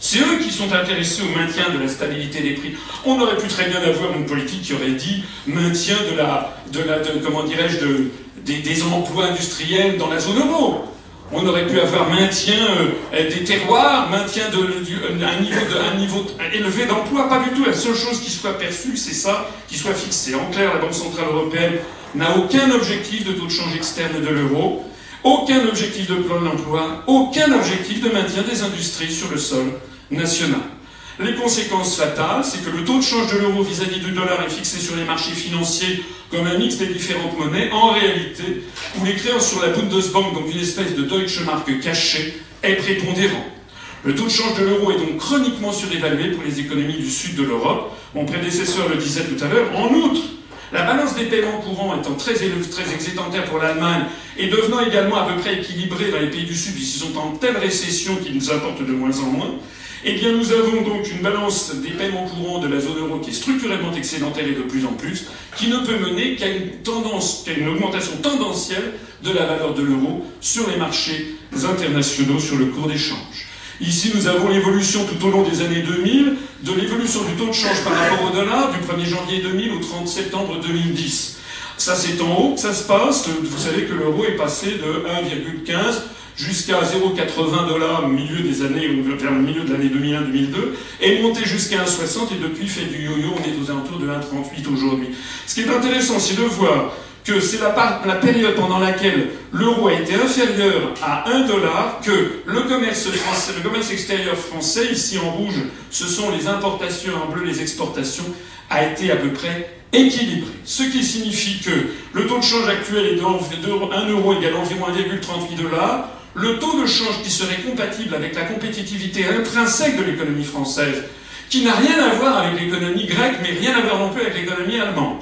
C'est eux qui sont intéressés au maintien de la stabilité des prix. On aurait pu très bien avoir une politique qui aurait dit maintien de la, de la, comment dirais-je, de, des, emplois industriels dans la zone euro. On aurait pu avoir maintien euh, des terroirs, maintien de, un, niveau de, un niveau élevé d'emploi. Pas du tout. La seule chose qui soit perçue, c'est ça, qui soit fixé. En clair, la Banque Centrale Européenne n'a aucun objectif de taux de change externe de l'euro, aucun objectif de plan d'emploi, aucun objectif de maintien des industries sur le sol national. Les conséquences fatales, c'est que le taux de change de l'euro vis-à-vis du dollar est fixé sur les marchés financiers comme un mix des différentes monnaies, en réalité, où les créances sur la Bundesbank, donc une espèce de Deutsche Mark cachée, est prépondérant. Le taux de change de l'euro est donc chroniquement surévalué pour les économies du sud de l'Europe. Mon prédécesseur le disait tout à l'heure. En outre, la balance des paiements courants étant très, très excédentaire pour l'Allemagne et devenant également à peu près équilibrée dans les pays du Sud, puisqu'ils sont en telle récession qu'ils nous apportent de moins en moins, eh bien, nous avons donc une balance des paiements courants de la zone euro qui est structurellement excédentaire et de plus en plus, qui ne peut mener qu'à une tendance, qu'à une augmentation tendancielle de la valeur de l'euro sur les marchés internationaux, sur le cours d'échange. Ici, nous avons l'évolution tout au long des années 2000 de l'évolution du taux de change par rapport au dollar du 1er janvier 2000 au 30 septembre 2010. Ça, c'est en haut que ça se passe. Vous savez que l'euro est passé de 1,15 jusqu'à 0,80 dollars au milieu des années, vers le milieu de l'année 2001-2002, est monté jusqu'à 1,60 et depuis fait du yo-yo, on est aux alentours de 1,38 aujourd'hui. Ce qui est intéressant, c'est de voir que c'est la, période pendant laquelle l'euro a été inférieur à 1 dollar, que le commerce, le commerce extérieur français, ici en rouge, ce sont les importations, en bleu les exportations, a été à peu près équilibré. Ce qui signifie que le taux de change actuel est de 1 euro égale environ 1,38 dollars, le taux de change qui serait compatible avec la compétitivité intrinsèque de l'économie française, qui n'a rien à voir avec l'économie grecque, mais rien à voir non plus avec l'économie allemande.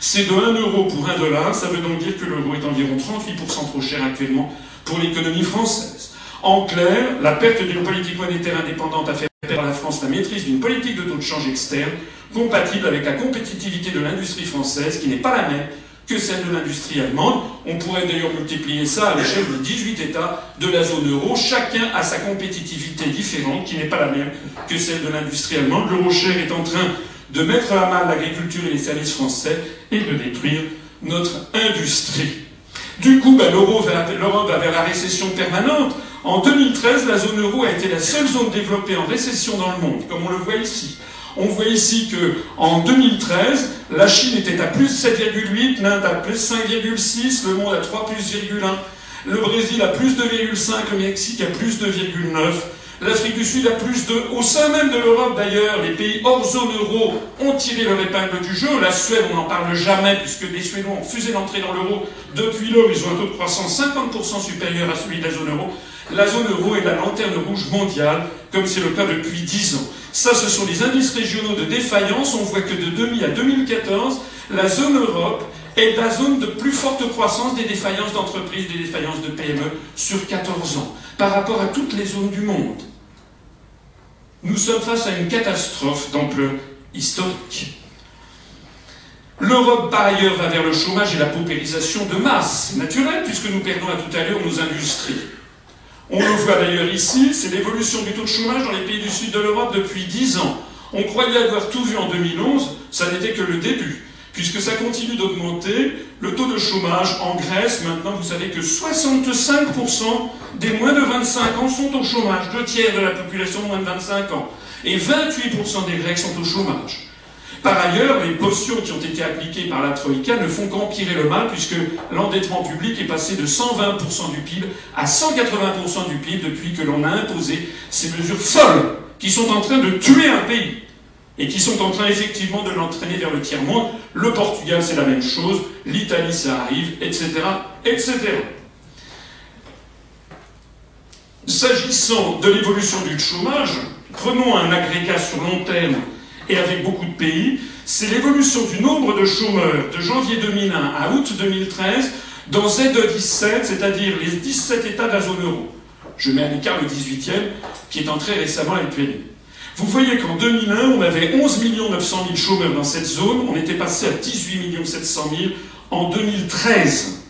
C'est de 1 euro pour 1 dollar, ça veut donc dire que l'euro est environ 38% trop cher actuellement pour l'économie française. En clair, la perte d'une politique monétaire indépendante a fait perdre à la France la maîtrise d'une politique de taux de change externe compatible avec la compétitivité de l'industrie française, qui n'est pas la même que celle de l'industrie allemande. On pourrait d'ailleurs multiplier ça à l'échelle de 18 États de la zone euro. Chacun a sa compétitivité différente, qui n'est pas la même que celle de l'industrie allemande. L'euro cher est en train de mettre à mal l'agriculture et les services français et de détruire notre industrie. Du coup, ben, l'Europe va vers la récession permanente. En 2013, la zone euro a été la seule zone développée en récession dans le monde, comme on le voit ici. On voit ici qu'en 2013, la Chine était à plus 7,8, l'Inde à plus 5,6, le monde à 3 plus 1, le Brésil à plus 2,5, le Mexique à plus 2,9, l'Afrique du Sud à plus de... Au sein même de l'Europe d'ailleurs, les pays hors zone euro ont tiré leur épingle du jeu. La Suède, on n'en parle jamais puisque les Suédois ont fusé l'entrée dans l'euro. Depuis lors, ils ont un taux de croissance 50% supérieur à celui de la zone euro. La zone euro est la lanterne rouge mondiale, comme c'est le cas depuis 10 ans. Ça, ce sont les indices régionaux de défaillance. On voit que de 2000 à 2014, la zone Europe est la zone de plus forte croissance des défaillances d'entreprises, des défaillances de PME sur 14 ans, par rapport à toutes les zones du monde. Nous sommes face à une catastrophe d'ampleur historique. L'Europe, par ailleurs, va vers le chômage et la paupérisation de masse. naturelle, puisque nous perdons à tout à l'heure nos industries. On le voit d'ailleurs ici, c'est l'évolution du taux de chômage dans les pays du sud de l'Europe depuis 10 ans. On croyait avoir tout vu en 2011, ça n'était que le début, puisque ça continue d'augmenter. Le taux de chômage en Grèce, maintenant, vous savez que 65% des moins de 25 ans sont au chômage, deux tiers de la population moins de 25 ans, et 28% des Grecs sont au chômage. Par ailleurs, les potions qui ont été appliquées par la Troïka ne font qu'empirer le mal, puisque l'endettement public est passé de 120% du PIB à 180% du PIB depuis que l'on a imposé ces mesures folles qui sont en train de tuer un pays et qui sont en train effectivement de l'entraîner vers le tiers-monde. Le Portugal, c'est la même chose, l'Italie, ça arrive, etc., etc. S'agissant de l'évolution du chômage, prenons un agrégat sur long terme et avec beaucoup de pays, c'est l'évolution du nombre de chômeurs de janvier 2001 à août 2013 dans Z17, c'est-à-dire les 17 États de la zone euro. Je mets à l'écart le 18e, qui est entré récemment à l'UPN. Vous voyez qu'en 2001, on avait 11 900 000 chômeurs dans cette zone, on était passé à 18 700 000 en 2013.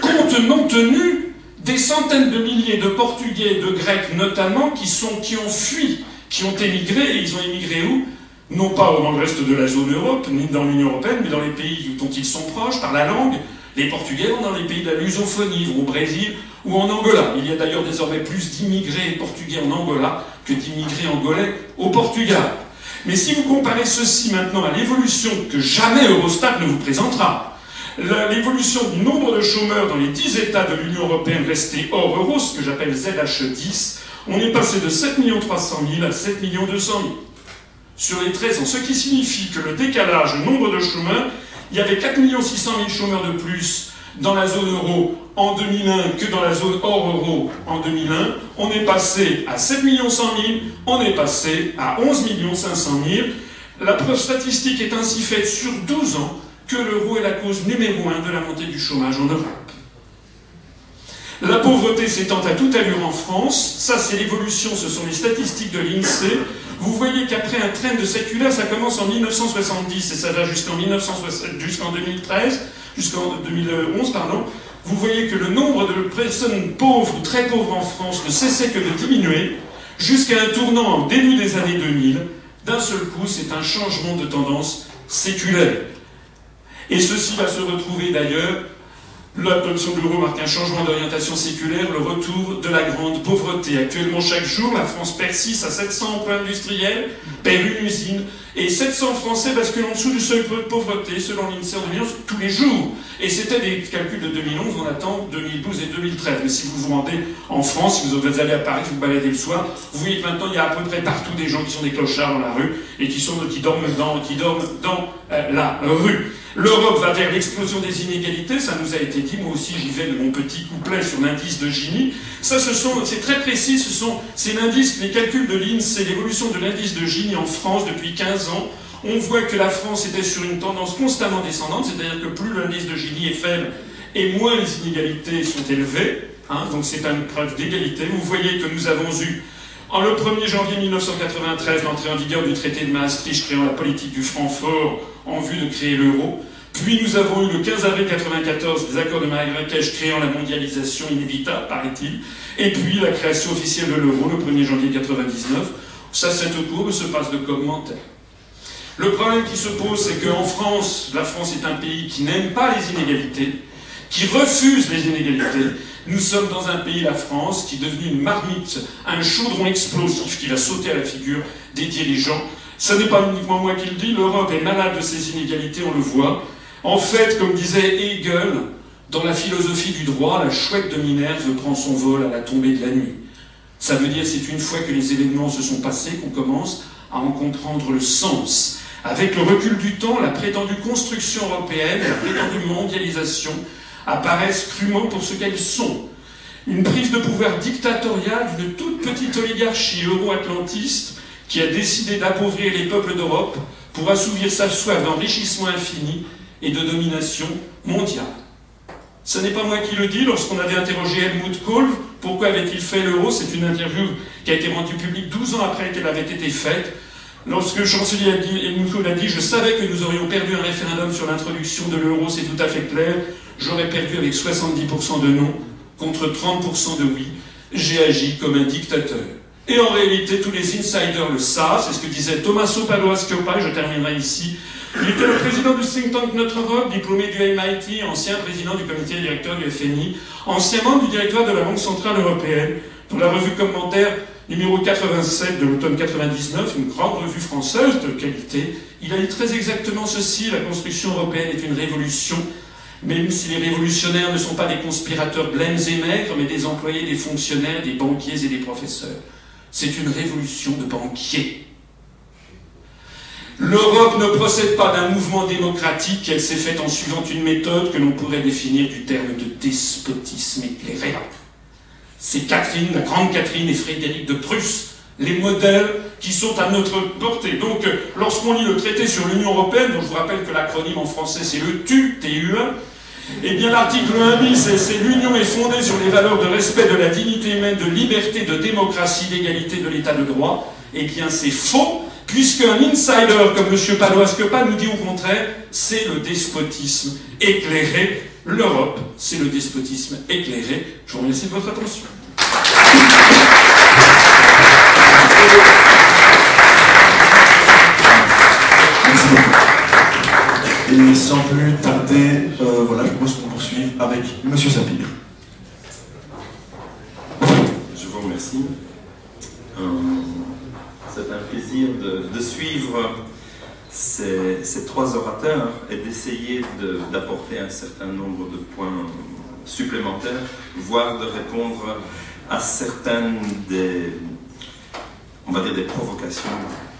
Compte non tenu des centaines de milliers de Portugais de Grecs notamment qui, sont, qui ont fui, qui ont émigré, et ils ont émigré où? Non pas dans le reste de la zone Europe, ni dans l'Union Européenne, mais dans les pays dont ils sont proches, par la langue. Les Portugais vont dans les pays de la lusophonie, au Brésil ou en Angola. Il y a d'ailleurs désormais plus d'immigrés portugais en Angola que d'immigrés angolais au Portugal. Mais si vous comparez ceci maintenant à l'évolution que jamais Eurostat ne vous présentera, l'évolution du nombre de chômeurs dans les 10 États de l'Union européenne restés hors euro, ce que j'appelle ZH10, on est passé de 7 300 000 à 7 200 000 sur les 13 ans. Ce qui signifie que le décalage, le nombre de chômeurs, il y avait 4 600 000 chômeurs de plus dans la zone euro en 2001 que dans la zone hors euro en 2001. On est passé à 7 100 000, on est passé à 11 500 000. La preuve statistique est ainsi faite sur 12 ans que l'euro est la cause numéro un de la montée du chômage en Europe. La pauvreté s'étend à toute allure en France, ça c'est l'évolution, ce sont les statistiques de l'INSEE. Vous voyez qu'après un train de séculaire, ça commence en 1970 et ça va jusqu'en 2013, jusqu'en 2011, pardon. Vous voyez que le nombre de personnes pauvres ou très pauvres en France ne cessait que de diminuer, jusqu'à un tournant en début des années 2000. D'un seul coup, c'est un changement de tendance séculaire. Et ceci va se retrouver d'ailleurs, l'adoption de l'euro marque un changement d'orientation séculaire, le retour de la grande pauvreté. Actuellement, chaque jour, la France persiste à 700 emplois industriels, perd une usine, et 700 Français basculent en dessous du seuil de pauvreté, selon l'INSEE en 2011, tous les jours. Et c'était des calculs de 2011, on attend 2012 et 2013. Mais si vous vous rendez en France, si vous allez à Paris, vous baladez le soir, vous voyez que maintenant il y a à peu près partout des gens qui sont des clochards dans la rue et qui, sont, qui dorment dans, qui dorment dans euh, la rue. L'Europe va vers l'explosion des inégalités, ça nous a été dit, moi aussi j'y vais de mon petit couplet sur l'indice de Gini. Ça, ce sont, c'est très précis, ce sont, c'est l'indice, les calculs de l'INSEE, l'évolution de l'indice de Gini en France depuis 15 On voit que la France était sur une tendance constamment descendante, c'est-à-dire que plus l'indice de Gini est faible et moins les inégalités sont élevées. Hein, donc c'est une preuve d'égalité. Vous voyez que nous avons eu en le 1er janvier 1993, l'entrée en vigueur du traité de Maastricht créant la politique du Francfort en vue de créer l'euro. Puis nous avons eu le 15 avril 1994 des accords de Marrakech créant la mondialisation inévitable, paraît-il. Et puis la création officielle de l'euro le 1er janvier 1999. Ça, cette courbe se passe de commentaires. Le problème qui se pose, c'est qu'en France, la France est un pays qui n'aime pas les inégalités, qui refuse les inégalités, nous sommes dans un pays, la France, qui est devenu une marmite, un chaudron explosif qui va sauter à la figure des dirigeants. Ce n'est pas uniquement moi qui le dis, l'Europe est malade de ces inégalités, on le voit. En fait, comme disait Hegel, dans la philosophie du droit, la chouette de Minerve prend son vol à la tombée de la nuit. Ça veut dire c'est une fois que les événements se sont passés qu'on commence à en comprendre le sens. Avec le recul du temps, la prétendue construction européenne, la prétendue mondialisation apparaissent crûment pour ce qu'elles sont. Une prise de pouvoir dictatoriale d'une toute petite oligarchie euro-atlantiste qui a décidé d'appauvrir les peuples d'Europe pour assouvir sa soif d'enrichissement infini et de domination mondiale. Ce n'est pas moi qui le dis, lorsqu'on avait interrogé Helmut Kohl, pourquoi avait-il fait l'euro? C'est une interview qui a été rendue publique 12 ans après qu'elle avait été faite. Lorsque le chancelier Helmut Kohl a dit Je savais que nous aurions perdu un référendum sur l'introduction de l'euro, c'est tout à fait clair j'aurais perdu avec 70% de non contre 30% de oui. J'ai agi comme un dictateur. Et en réalité, tous les insiders le savent, c'est ce que disait Tommaso Padoa Schioppa, je terminerai ici. Il était le président du think tank Notre Europe, diplômé du MIT, ancien président du comité directeur du FMI, ancien membre du directoire de la Banque Centrale Européenne, pour la revue commentaire numéro 87 de l'automne 99, une grande revue française de qualité. Il a dit très exactement ceci, la construction européenne est une révolution même si les révolutionnaires ne sont pas des conspirateurs blêmes et maigres, mais des employés, des fonctionnaires, des banquiers et des professeurs. C'est une révolution de banquiers. L'Europe ne procède pas d'un mouvement démocratique, elle s'est faite en suivant une méthode que l'on pourrait définir du terme de despotisme éclairé. C'est Catherine, la grande Catherine et Frédéric de Prusse, les modèles qui sont à notre portée. Donc, lorsqu'on lit le traité sur l'Union européenne, dont je vous rappelle que l'acronyme en français c'est le TU, TUE, eh bien, l'article 1 bis, c'est l'Union est fondée sur les valeurs de respect de la dignité humaine, de liberté, de démocratie, d'égalité, de l'état de droit. Eh bien, c'est faux, puisqu'un insider comme M. Palois-Scopa nous dit au contraire, c'est le despotisme éclairé L'Europe, c'est le despotisme éclairé. Je vous remercie de votre attention. Et sans plus tarder, euh, voilà, je propose qu'on poursuive avec Monsieur Sapir. Je vous remercie. Euh, c'est un plaisir de, suivre ces, trois orateurs et d'essayer d'apporter un certain nombre de points supplémentaires, voire de répondre à certaines des, on va dire, des provocations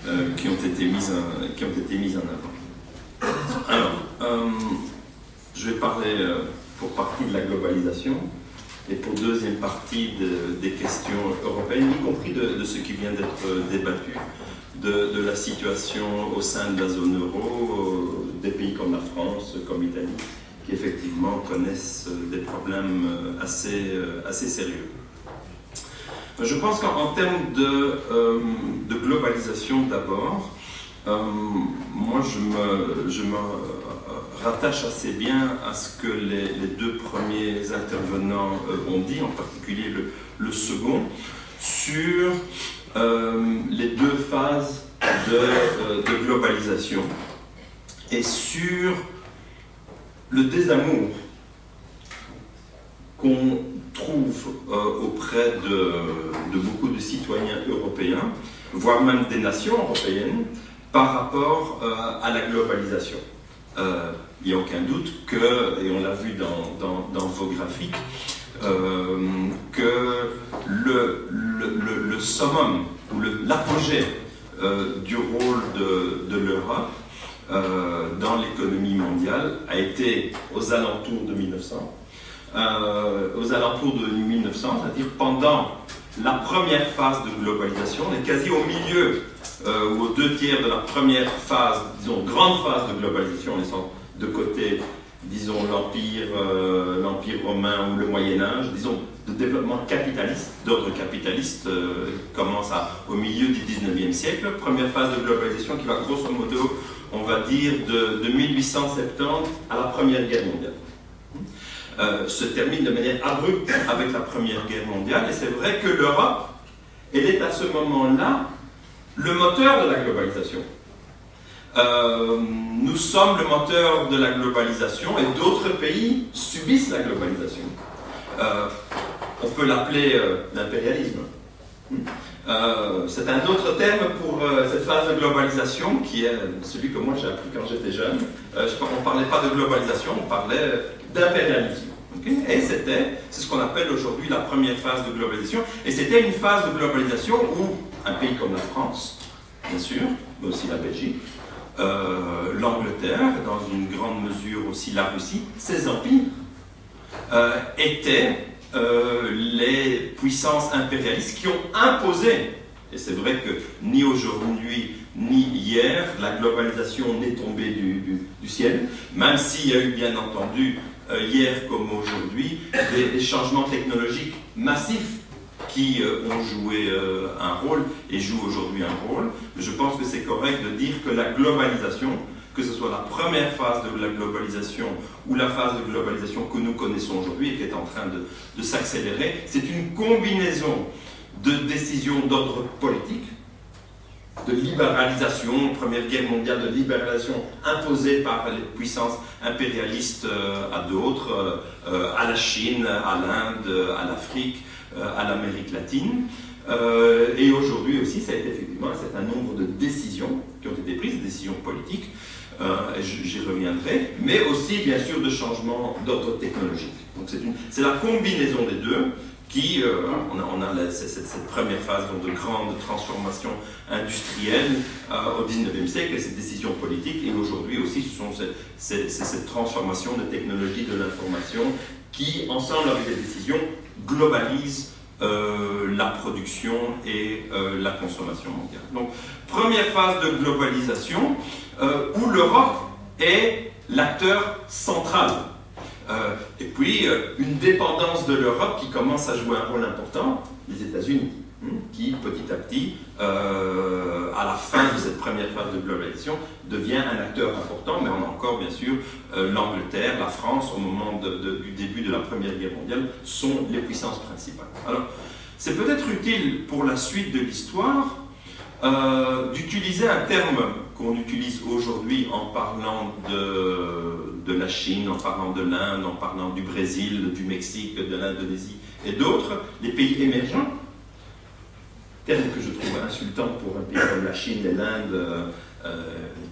euh, qui, ont été mises, qui ont été mises en avant. Alors, euh, je vais parler euh, pour partie de la globalisation et pour deuxième partie des questions européennes, y compris de, ce qui vient d'être débattu, de, la situation au sein de la zone euro, des pays comme la France, comme l'Italie, qui effectivement connaissent des problèmes assez, assez sérieux. Je pense qu'en termes de, euh, globalisation d'abord, euh, moi, je me, rattache assez bien à ce que les, deux premiers intervenants euh, ont dit, en particulier le, second, sur euh, les deux phases de, de, globalisation et sur le désamour qu'on trouve auprès de, beaucoup de citoyens européens, voire même des nations européennes, par rapport euh, à la globalisation. Euh, il n'y a aucun doute que, et on l'a vu dans, vos graphiques, euh, que le, summum ou l'apogée du rôle de, de l'Europe dans l'économie mondiale a été aux alentours de 1900. aux alentours de 1900, c'est-à-dire pendant la première phase de globalisation, on est quasi au milieu euh, ou aux deux tiers de la première phase, disons grande phase de globalisation, laissant de côté, disons l'empire, euh, romain ou le Moyen Âge, disons de développement capitaliste, d'ordre capitaliste, euh, commence au milieu du 19e siècle. Première phase de globalisation qui va grosso modo, on va dire, de, de 1870 à la Première Guerre mondiale. se termine de manière abrupte avec la Première Guerre mondiale, et c'est vrai que l'Europe, elle est à ce moment-là le moteur de la globalisation. Euh, nous sommes le moteur de la globalisation et d'autres pays subissent la globalisation. Euh, on peut l'appeler euh, l'impérialisme. c'est un autre terme pour cette phase de globalisation qui est celui que moi j'ai appris quand j'étais jeune. on ne parlait pas de globalisation, on parlait d'impérialisme. Et c'était, c'est ce qu'on appelle aujourd'hui la première phase de globalisation. Et c'était une phase de globalisation où un pays comme la France, bien sûr, mais aussi la Belgique, euh, l'Angleterre, dans une grande mesure aussi la Russie, ces empires euh, étaient euh, les puissances impérialistes qui ont imposé, et c'est vrai que ni aujourd'hui ni hier, la globalisation n'est tombée du, ciel, même s'il y a eu bien entendu hier comme aujourd'hui des changements technologiques massifs qui euh, ont joué euh, un rôle et jouent aujourd'hui un rôle. Je pense que c'est correct de dire que la globalisation, que ce soit la première phase de la globalisation ou la phase de globalisation que nous connaissons aujourd'hui et qui est en train de s'accélérer, c'est une combinaison de décisions d'ordre politique, de libéralisation, Première Guerre mondiale, de libéralisation imposée par les puissances impérialistes euh, à d'autres, à la Chine, à l'Inde, à l'Afrique, euh, à l'Amérique latine. Euh, et aujourd'hui aussi, ça a été effectivement un certain nombre de décisions qui ont été prises, décisions politiques, euh, j'y reviendrai, mais aussi bien sûr de changements d'ordre technologique. Donc c'est la combinaison des deux qui, on a, on a cette, première phase de grande transformation industrielle au 19e siècle et ces décisions politiques, et aujourd'hui aussi ce sont ces, cette transformation de technologie de l'information qui, ensemble avec des décisions, globalise euh, la production et euh, la consommation mondiale. Donc, première phase de globalisation euh, où l'Europe est l'acteur central. Et puis, une dépendance de l'Europe qui commence à jouer un rôle important, les États-Unis. hein, qui petit à petit, euh, à la fin de cette première phase de globalisation, devient un acteur important, mais on a encore bien sûr euh, l'Angleterre, la France, au moment du début de la Première Guerre mondiale, sont les puissances principales. Alors, c'est peut-être utile pour la suite de l'histoire euh, d'utiliser un terme qu'on utilise aujourd'hui en parlant de, de, la Chine, en parlant de l'Inde, en parlant du Brésil, du Mexique, de l'Indonésie et d'autres, les pays émergents, terme que je trouve insultant pour un pays comme la Chine et l'Inde, euh, euh,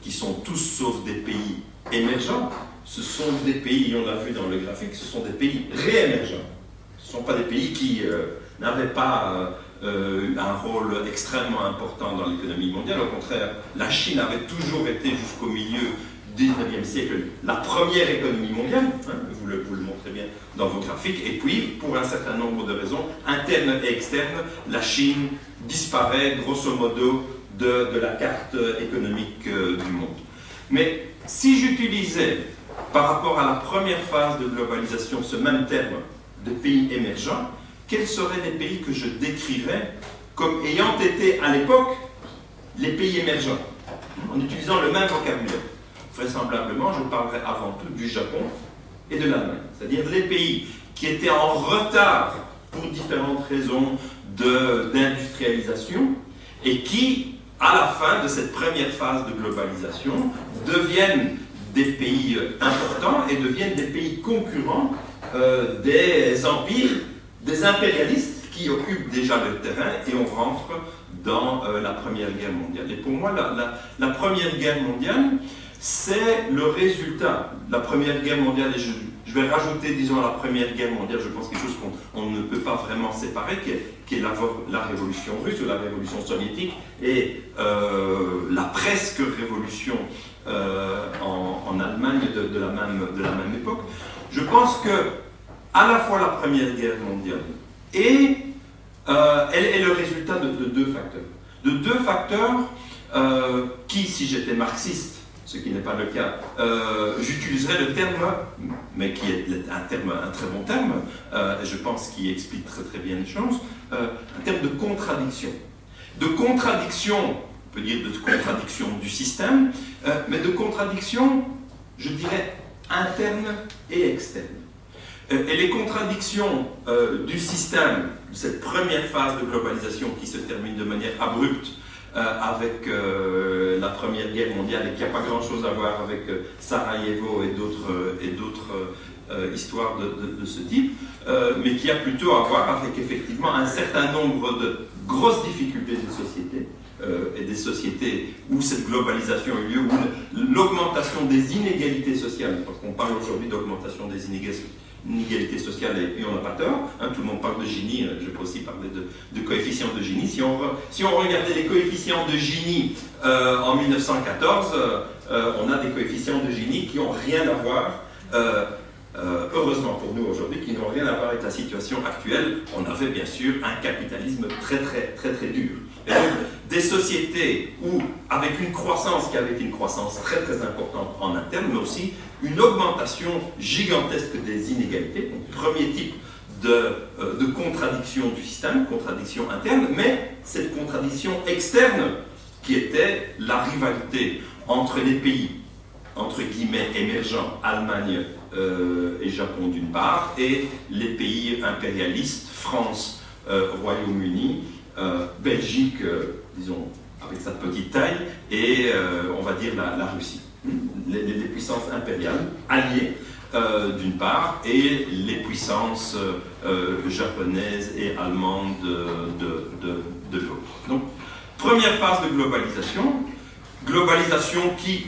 qui sont tous sauf des pays émergents, ce sont des pays, on l'a vu dans le graphique, ce sont des pays réémergents. Ce ne sont pas des pays qui n'avaient pas un rôle extrêmement important dans l'économie mondiale. Au contraire, la Chine avait toujours été jusqu'au milieu 19e siècle la première économie mondiale, hein, vous, le, montrez bien dans vos graphiques, et puis, pour un certain nombre de raisons, internes et externes, la Chine disparaît grosso modo de, de la carte économique euh, du monde. Mais si j'utilisais, par rapport à la première phase de globalisation, ce même terme de pays émergents, quels seraient les pays que je décrirais comme ayant été à l'époque les pays émergents, en utilisant le même vocabulaire. Vraisemblablement, je parlerai avant tout du Japon et de l'Allemagne, c'est-à-dire les pays qui étaient en retard pour différentes raisons d'industrialisation et qui, à la fin de cette première phase de globalisation, deviennent des pays importants et deviennent des pays concurrents euh, des empires, des impérialistes qui occupent déjà le terrain et on rentre dans euh, la Première Guerre mondiale. Et pour moi, la, Première Guerre mondiale, c'est le résultat. La Première Guerre mondiale, et je, vais rajouter, disons, la Première Guerre mondiale, je pense quelque chose qu'on ne peut pas vraiment séparer, qui est, la, révolution russe ou la révolution soviétique, et euh, la presque révolution euh, en, Allemagne de la même époque. Je pense que, à la fois la Première Guerre mondiale et euh, elle est le résultat de, deux facteurs. De deux facteurs qui, si j'étais marxiste, ce qui n'est pas le cas. Euh, j'utiliserai le terme, mais qui est un, terme, un très bon terme, euh, et je pense qu'il explique très très bien les choses, euh, un terme de contradiction. De contradiction, on peut dire de contradiction du système, mais de contradiction, je dirais, interne et externe. Et les contradictions du système, cette première phase de globalisation qui se termine de manière abrupte, euh, avec euh, la Première Guerre mondiale et qui n'a pas grand-chose à voir avec euh, Sarajevo et d'autres et histoires de, de, ce type, mais qui a plutôt à voir avec effectivement un certain nombre de grosses difficultés des sociétés et des sociétés où cette globalisation a eu lieu, où l'augmentation des inégalités sociales, parce qu'on parle aujourd'hui d'augmentation des inégalités inégalité sociale et, on n'a pas tort. Hein, tout le monde parle de Gini, euh, je peux aussi parler de, de coefficient de Gini. Si on, si on regardait les coefficients de Gini euh, en 1914, euh, on a des coefficients de Gini qui n'ont rien à voir. heureusement pour nous aujourd'hui, qui n'ont rien à voir avec la situation actuelle, on avait bien sûr un capitalisme très très très très dur. Des sociétés où, avec une croissance qui avait une croissance très très importante en interne, mais aussi une augmentation gigantesque des inégalités, donc premier type de, euh, de, contradiction du système, contradiction interne, mais cette contradiction externe qui était la rivalité entre les pays, entre guillemets, émergents, Allemagne euh, et Japon d'une part, et les pays impérialistes, France, euh, Royaume-Uni, Belgique, disons, avec sa petite taille, et on va dire la Russie les, puissances impériales alliées euh, d'une part et les puissances euh, japonaises et allemandes de, l'autre. Donc, première phase de globalisation, globalisation qui,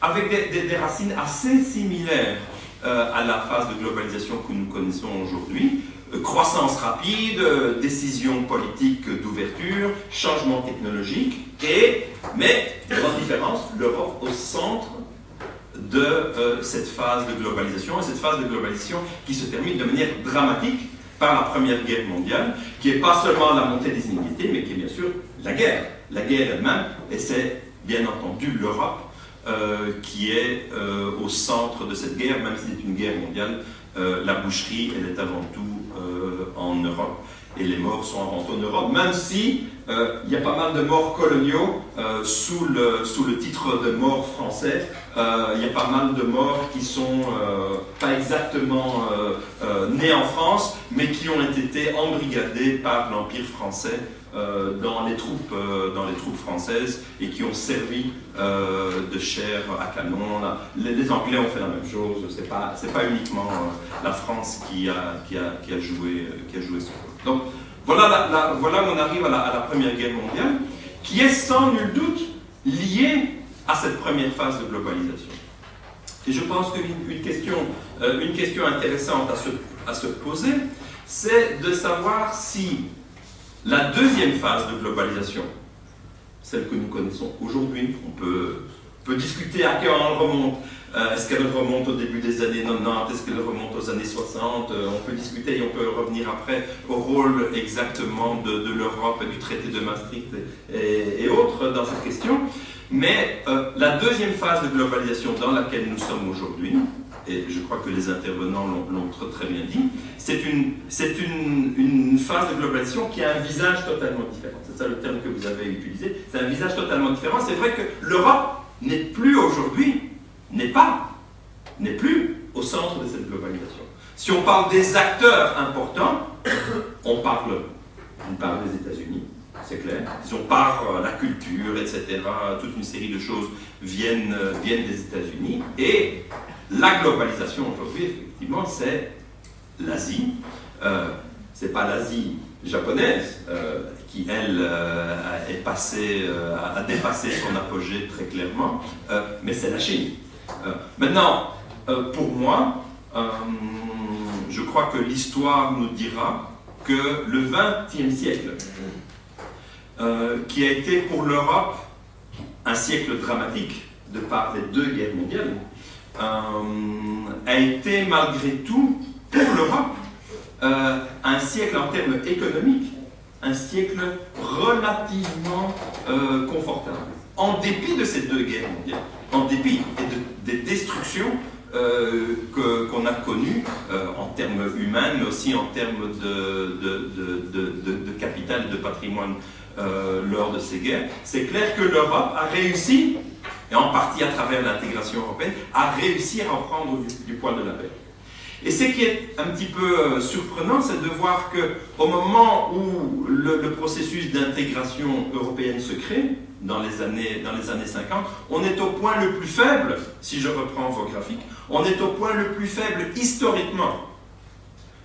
avec des, racines assez similaires euh, à la phase de globalisation que nous connaissons aujourd'hui, croissance rapide, décision politique d'ouverture, changement technologique, et, mais, grande différence, l'Europe au centre de euh, cette phase de globalisation, et cette phase de globalisation qui se termine de manière dramatique par la Première Guerre mondiale, qui n'est pas seulement la montée des inégalités, mais qui est bien sûr la guerre. La guerre elle-même, et c'est bien entendu l'Europe euh, qui est euh, au centre de cette guerre, même si c'est une guerre mondiale, la boucherie, elle est avant tout en Europe. et les morts sont tout en Europe, même si euh, il y a pas mal de morts coloniaux euh, sous, le, sous le titre de morts français. Euh, il y a pas mal de morts qui sont pas exactement nés en France, mais qui ont été embrigadés par l'Empire français dans, les troupes, dans les troupes françaises et qui ont servi de chair à canon. Les, Anglais ont fait la même chose. C'est pas, pas uniquement la France qui a, qui a, qui a joué, qui a joué ce rôle. Donc, voilà, voilà où on arrive à la, Première Guerre mondiale, qui est sans nul doute liée à cette première phase de globalisation. Et je pense qu'une question, euh, une question intéressante à se, à se poser, c'est de savoir si la deuxième phase de globalisation, celle que nous connaissons aujourd'hui, on peut, discuter à quel elle remonte, euh, est-ce qu'elle remonte au début des années 90 Est-ce qu'elle remonte aux années 60 euh, On peut discuter et on peut revenir après au rôle exactement de, l'Europe et du traité de Maastricht et, autres dans cette question. Mais euh, la deuxième phase de globalisation dans laquelle nous sommes aujourd'hui, et je crois que les intervenants l'ont très bien dit, c'est une, une, une, phase de globalisation qui a un visage totalement différent. C'est ça le terme que vous avez utilisé. C'est un visage totalement différent. C'est vrai que l'Europe n'est plus aujourd'hui n'est pas, n'est plus au centre de cette globalisation. Si on parle des acteurs importants, on parle, on parle des États-Unis, c'est clair. Si on parle la culture, etc., toute une série de choses viennent, viennent des États-Unis. Et la globalisation aujourd'hui, effectivement, c'est l'Asie. Euh, c'est pas l'Asie japonaise euh, qui, elle, euh, euh, a dépassé son apogée très clairement, mais c'est la Chine. Euh, maintenant, euh, pour moi, euh, je crois que l'histoire nous dira que le XXe siècle, qui a été pour l'Europe un siècle dramatique de par les deux guerres mondiales, a été malgré tout pour l'Europe un siècle en termes économiques, un siècle relativement confortable, en dépit de ces deux guerres mondiales en dépit des destructions euh, qu'on a connues euh, en termes humains, mais aussi en termes de, capital et de patrimoine euh, lors de ces guerres, c'est clair que l'Europe a réussi, et en partie à travers l'intégration européenne, a réussi à reprendre du, du poids de la paix. Et ce qui est un petit peu surprenant, c'est de voir qu'au moment où le processus d'intégration européenne se crée, dans les, années, dans les années 50, on est au point le plus faible, si je reprends vos graphiques, on est au point le plus faible historiquement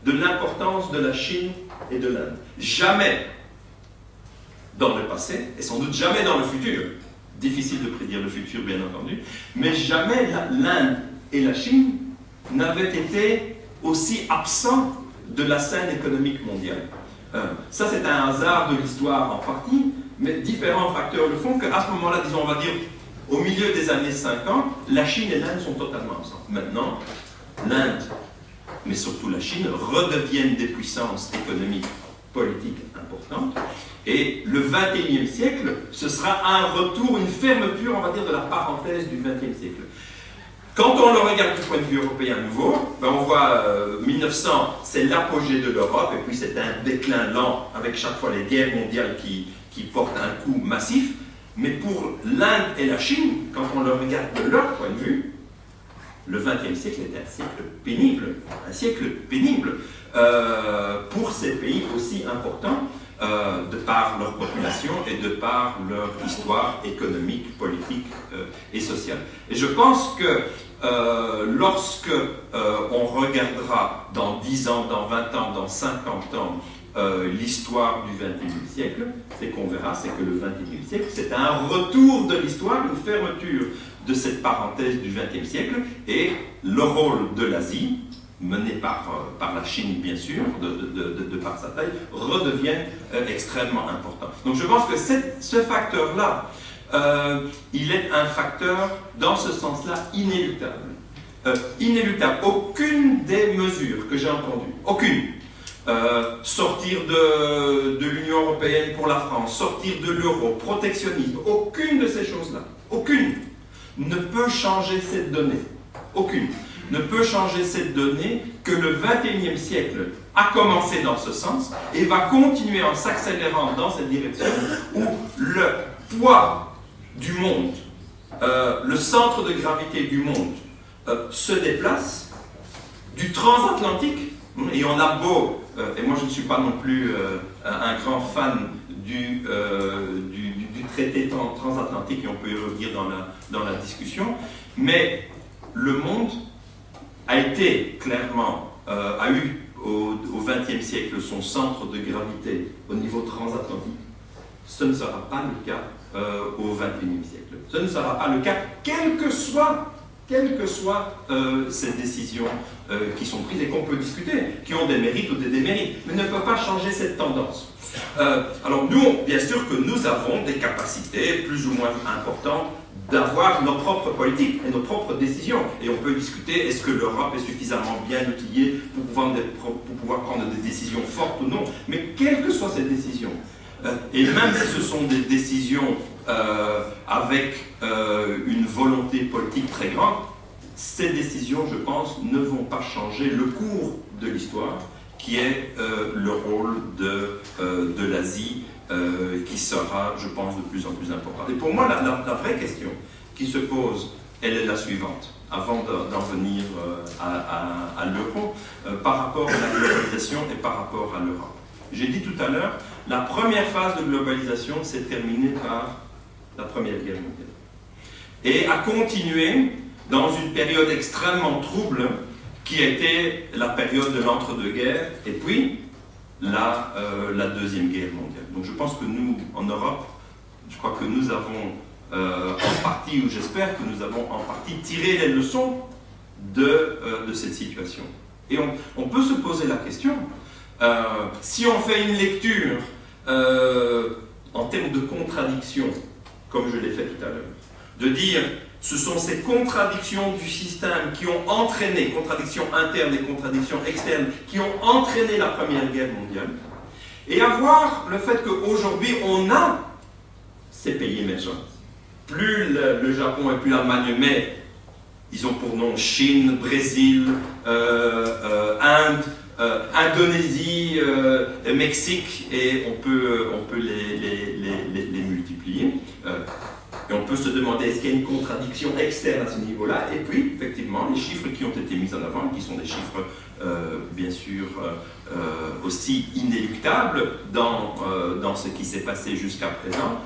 de l'importance de la Chine et de l'Inde. Jamais dans le passé, et sans doute jamais dans le futur, difficile de prédire le futur bien entendu, mais jamais l'Inde et la Chine n'avaient été aussi absents de la scène économique mondiale. Euh, ça c'est un hasard de l'histoire en partie, mais différents facteurs le font qu'à ce moment-là, disons, on va dire, au milieu des années 50, la Chine et l'Inde sont totalement ensemble. Maintenant, l'Inde, mais surtout la Chine, redeviennent des puissances économiques, politiques importantes. Et le 21e siècle, ce sera un retour, une fermeture, on va dire, de la parenthèse du 20e siècle. Quand on le regarde du point de vue européen nouveau, ben on voit 1900, euh, c'est l'apogée de l'Europe, et puis c'est un déclin lent avec chaque fois les guerres mondiales qui, qui porte un coup massif, mais pour l'Inde et la Chine, quand on le regarde de leur point de vue, le XXe siècle était un siècle pénible, un siècle pénible euh, pour ces pays aussi importants, euh, de par leur population et de par leur histoire économique, politique euh, et sociale. Et je pense que lorsque on regardera dans 10 ans, dans 20 ans, dans 50 ans, euh, l'histoire du XXIe siècle, c'est qu'on verra, c'est que le XXIe siècle, c'est un retour de l'histoire, une fermeture de cette parenthèse du XXe siècle, et le rôle de l'Asie, mené par, euh, par la Chine bien sûr, de, par sa taille, redevient euh, extrêmement important. Donc je pense que ce facteur-là, il est un facteur, dans ce sens-là, inéluctable. inéluctable. Aucune des mesures que j'ai entendues, aucune, euh, sortir de, l'Union européenne pour la France, sortir de l'euro, protectionnisme, aucune de ces choses-là, aucune, ne peut changer cette donnée. Aucune. ne peut changer cette donnée que le 21e siècle a commencé dans ce sens et va continuer en s'accélérant dans cette direction où le poids du monde, euh, le centre de gravité du monde euh, se déplace du transatlantique, et on a beau, et moi je ne suis pas non plus un grand fan du, du, du, traité transatlantique, et on peut y revenir dans la, dans la discussion, mais le monde a été clairement, a eu au XXe siècle son centre de gravité au niveau transatlantique, ce ne sera pas le cas euh, au XXIe siècle. Ce ne sera pas le cas, quelles que soient, quelle que soient euh, ces décisions euh, qui sont prises et qu'on peut discuter, qui ont des mérites ou des démérites, mais ne peut pas changer cette tendance. alors nous, bien sûr que nous avons des capacités plus ou moins importantes d'avoir nos propres politiques et nos propres décisions. Et on peut discuter, est-ce que l'Europe est suffisamment bien outillée pour pouvoir, pour pouvoir, prendre des décisions fortes ou non. Mais quelles que soient ces décisions, euh, et même si ce sont des décisions euh, avec euh, une volonté politique très grande, ces décisions, je pense, ne vont pas changer le cours de l'histoire, qui est le rôle de, de l'Asie euh, qui sera, je pense, de plus en plus importante. Et pour moi, la, vraie question qui se pose, elle est la suivante, avant d'en venir euh, à, l'euro, euh, par rapport à la globalisation et par rapport à l'Europe. J'ai dit tout à l'heure, la première phase de globalisation s'est terminée par la Première Guerre mondiale. Et a continué dans une période extrêmement trouble qui été la période de l'entre-deux-guerres, et puis la, la Deuxième Guerre mondiale. Donc je pense que nous, en Europe, je crois que nous avons euh, en partie, ou j'espère que nous avons en partie tiré les leçons de, euh, cette situation. Et on, peut se poser la question, euh, si on fait une lecture en termes de contradictions, comme je l'ai fait tout à l'heure, de dire ce sont ces contradictions du système qui ont entraîné, contradictions internes et contradictions externes, qui ont entraîné la Première Guerre mondiale, et avoir le fait qu'aujourd'hui, on a ces pays émergents. Plus le, Japon et plus l'Allemagne, mais ils ont pour nom Chine, Brésil, euh, euh, Inde, euh, Indonésie, Mexique, et on peut, on peut les, les, les multiplier. Et on peut se demander est-ce qu'il y a une contradiction externe à ce niveau-là? Et puis, effectivement, les chiffres qui ont été mis en avant, qui sont des chiffres euh, bien sûr euh, euh, aussi inéluctables dans, dans ce qui s'est passé jusqu'à présent,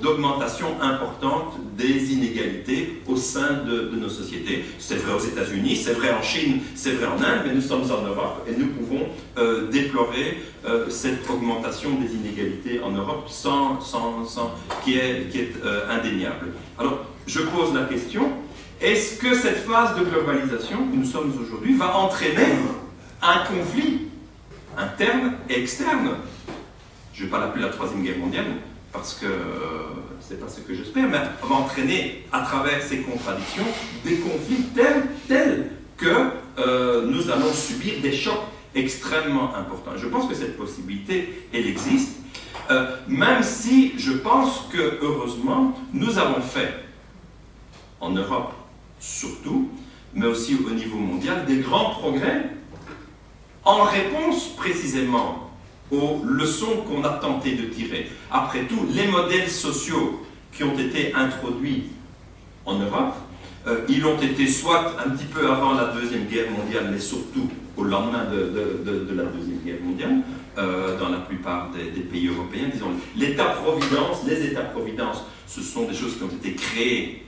d'augmentation importante des inégalités au sein de, de nos sociétés. C'est vrai aux États-Unis, c'est vrai en Chine, c'est vrai en Inde, mais nous sommes en Europe et nous pouvons déplorer cette augmentation des inégalités en Europe sans, sans, sans qui est, qui est indéniable. Alors, je pose la question, est-ce que cette phase de globalisation que nous sommes aujourd'hui va entraîner un conflit interne et externe? Je ne vais pas l'appeler la Troisième Guerre mondiale, parce que euh, c'est pas ce que j'espère, mais va entraîner à travers ces contradictions des conflits tels, que euh, nous allons subir des chocs extrêmement importants. Je pense que cette possibilité, elle existe, euh, même si je pense que, heureusement, nous avons fait, en Europe surtout, mais aussi au niveau mondial, des grands progrès en réponse précisément aux leçons qu'on a tenté de tirer. Après tout, les modèles sociaux qui ont été introduits en Europe, euh, ils ont été soit un petit peu avant la Deuxième Guerre mondiale, mais surtout au lendemain de, la Deuxième Guerre mondiale, euh, dans la plupart des, des pays européens. Disons, l'État-providence, les États-providence, ce sont des choses qui ont été créées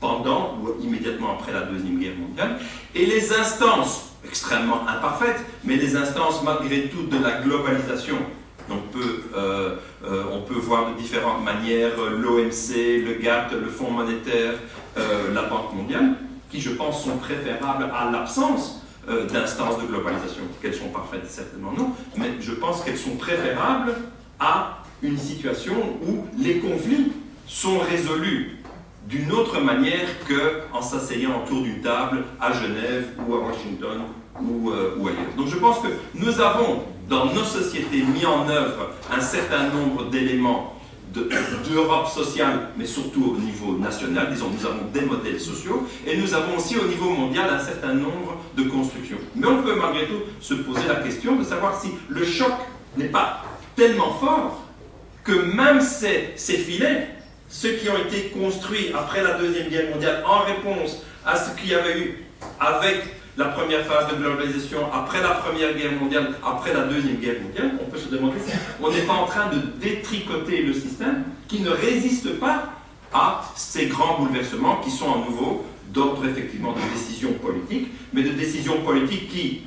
pendant ou immédiatement après la Deuxième Guerre mondiale, et les instances, extrêmement imparfaites, mais les instances malgré tout de la globalisation. On peut, euh, euh, on peut voir de différentes manières l'OMC, le GATT, le Fonds monétaire, euh, la Banque mondiale, qui je pense sont préférables à l'absence d'instances de globalisation. Qu'elles sont parfaites, certainement non, mais je pense qu'elles sont préférables à une situation où les conflits sont résolus d'une autre manière qu'en s'asseyant autour d'une table à Genève ou à Washington ou, euh, ou, ailleurs. Donc je pense que nous avons dans nos sociétés mis en œuvre un certain nombre d'éléments d'Europe sociale, mais surtout au niveau national. Disons, nous avons des modèles sociaux et nous avons aussi au niveau mondial un certain nombre de constructions. Mais on peut malgré tout se poser la question de savoir si le choc n'est pas tellement fort que même ces filets, ceux qui ont été construits après la Deuxième Guerre mondiale en réponse à ce qu'il y avait eu avec la première phase de globalisation, après la Première Guerre mondiale, après la Deuxième Guerre mondiale, on peut se demander si on n'est pas en train de détricoter le système qui ne résiste pas à ces grands bouleversements qui sont à nouveau d'ordre effectivement de décisions politiques, mais de décisions politiques qui,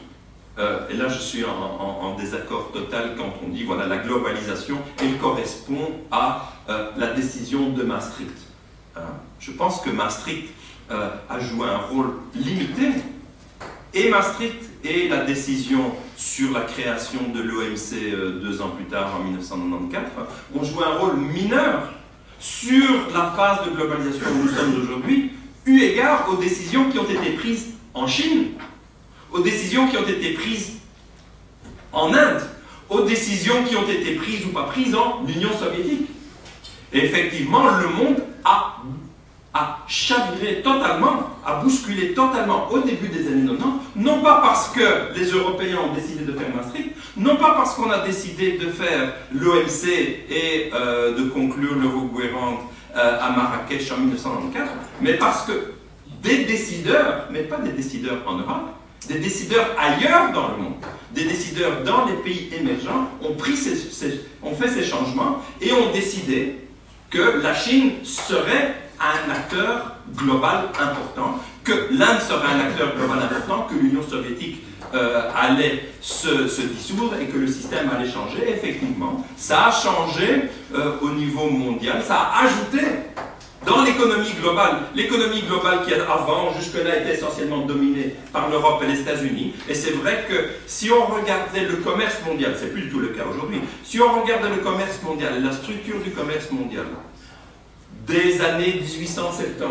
euh, et là je suis en, désaccord total quand on dit voilà la globalisation, elle correspond à euh, la décision de Maastricht. Hein. je pense que Maastricht euh, a joué un rôle limité et Maastricht et la décision sur la création de l'OMC euh, deux ans plus tard, en 1994, ont joué un rôle mineur sur la phase de globalisation où nous sommes aujourd'hui, eu égard aux décisions qui ont été prises en Chine, aux décisions qui ont été prises en Inde, aux décisions qui ont été prises ou pas prises en Union soviétique. Et effectivement, le monde a a chaviré totalement, a bousculé totalement au début des années 90, non pas parce que les Européens ont décidé de faire Maastricht, non pas parce qu'on a décidé de faire l'OMC et euh, de conclure l'Euro-Gouvernement euh, à Marrakech en 1994, mais parce que des décideurs, mais pas des décideurs en Europe, des décideurs ailleurs dans le monde, des décideurs dans les pays émergents ont, pris ont fait ces changements et ont décidé que la Chine serait un acteur global important, que l'Inde serait un acteur global important, que l'Union soviétique euh, allait se, dissoudre et que le système allait changer. Effectivement, ça a changé euh, au niveau mondial, ça a ajouté dans l'économie globale, l'économie globale qui avant, jusque-là, était essentiellement dominée par l'Europe et les États-Unis. Et c'est vrai que si on regardait le commerce mondial, c'est plus du tout le cas aujourd'hui, si on regardait le commerce mondial et la structure du commerce mondial, des années 1870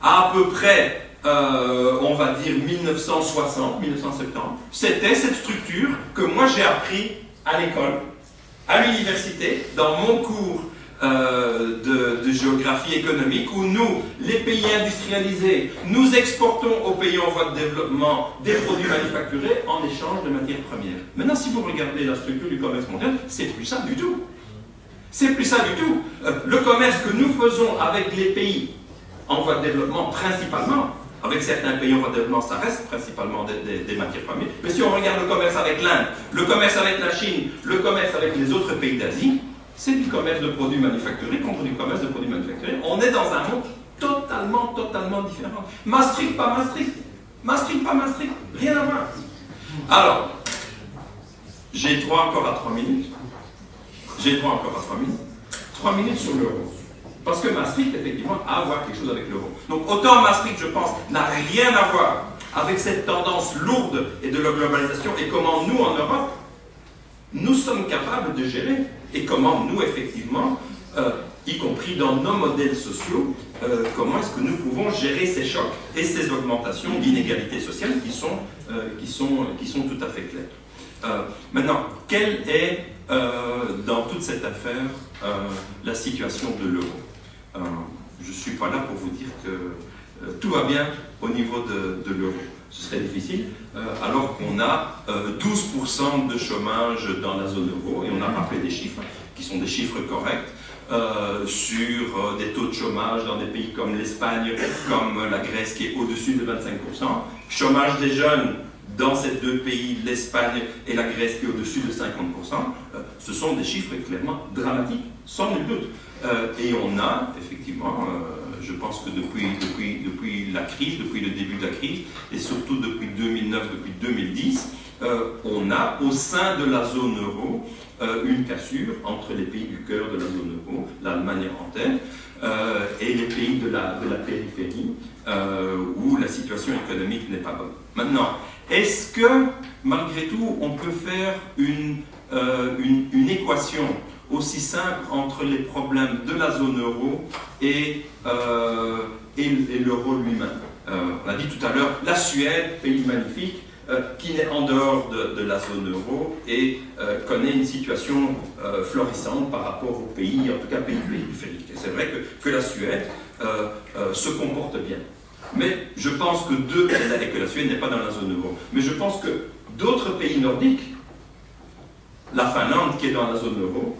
à, à peu près, euh, on va dire 1960, 1970, c'était cette structure que moi j'ai appris à l'école, à l'université, dans mon cours euh, de, géographie économique, où nous, les pays industrialisés, nous exportons aux pays en voie de développement des produits manufacturés en échange de matières premières. Maintenant, si vous regardez la structure du commerce mondial, c'est plus ça du tout. C'est plus ça du tout. Euh, le commerce que nous faisons avec les pays en voie de développement, principalement, avec certains pays en voie de développement, ça reste principalement des, matières premières. Mais si on regarde le commerce avec l'Inde, le commerce avec la Chine, le commerce avec les autres pays d'Asie, c'est du commerce de produits manufacturés contre du commerce de produits manufacturés. On est dans un monde totalement, totalement différent. Maastricht, pas Maastricht. Maastricht, pas Maastricht. Rien à voir. Alors, j'ai droit encore à trois minutes. J'ai droit encore à 3 minutes. 3 minutes sur l'euro. Parce que Maastricht, effectivement, a à voir quelque chose avec l'euro. Donc autant Maastricht, je pense, n'a rien à voir avec cette tendance lourde et de la globalisation et comment nous, en Europe, nous sommes capables de gérer et comment nous, effectivement, euh, y compris dans nos modèles sociaux, euh, comment est-ce que nous pouvons gérer ces chocs et ces augmentations d'inégalités sociales qui sont, euh, qui, sont, qui sont tout à fait claires. maintenant, quelle est dans toute cette affaire la situation de l'euro? Je ne suis pas là pour vous dire que tout va bien au niveau de l'euro. Ce serait difficile, alors qu'on a 12% de chômage dans la zone euro, et on a rappelé des chiffres qui sont des chiffres corrects. sur des taux de chômage dans des pays comme l'Espagne, comme la Grèce qui est au-dessus de 25%. Chômage des jeunes dans ces deux pays, l'Espagne et la Grèce, qui est au-dessus de 50%, euh, ce sont des chiffres clairement dramatiques, sans nul doute. Euh, et on a, effectivement, euh, je pense que depuis, la crise, depuis le début de la crise, et surtout depuis 2009, depuis 2010, on a au sein de la zone euro une cassure entre les pays du cœur de la zone euro, l'Allemagne en tête, et les pays de la, périphérie, où la situation économique n'est pas bonne. Maintenant, est-ce que, malgré tout, on peut faire euh, une, équation aussi simple entre les problèmes de la zone euro et, euh, et, l'euro lui-même euh, On a dit tout à l'heure, la Suède, pays magnifique, qui n'est en dehors de, la zone euro et connaît une situation florissante par rapport aux pays, en tout cas pays périphériques. Et c'est vrai que, que, la Suède se comporte bien. Mais je pense que deux, et la Suède n'est pas dans la zone euro, mais je pense que d'autres pays nordiques, la Finlande qui est dans la zone euro,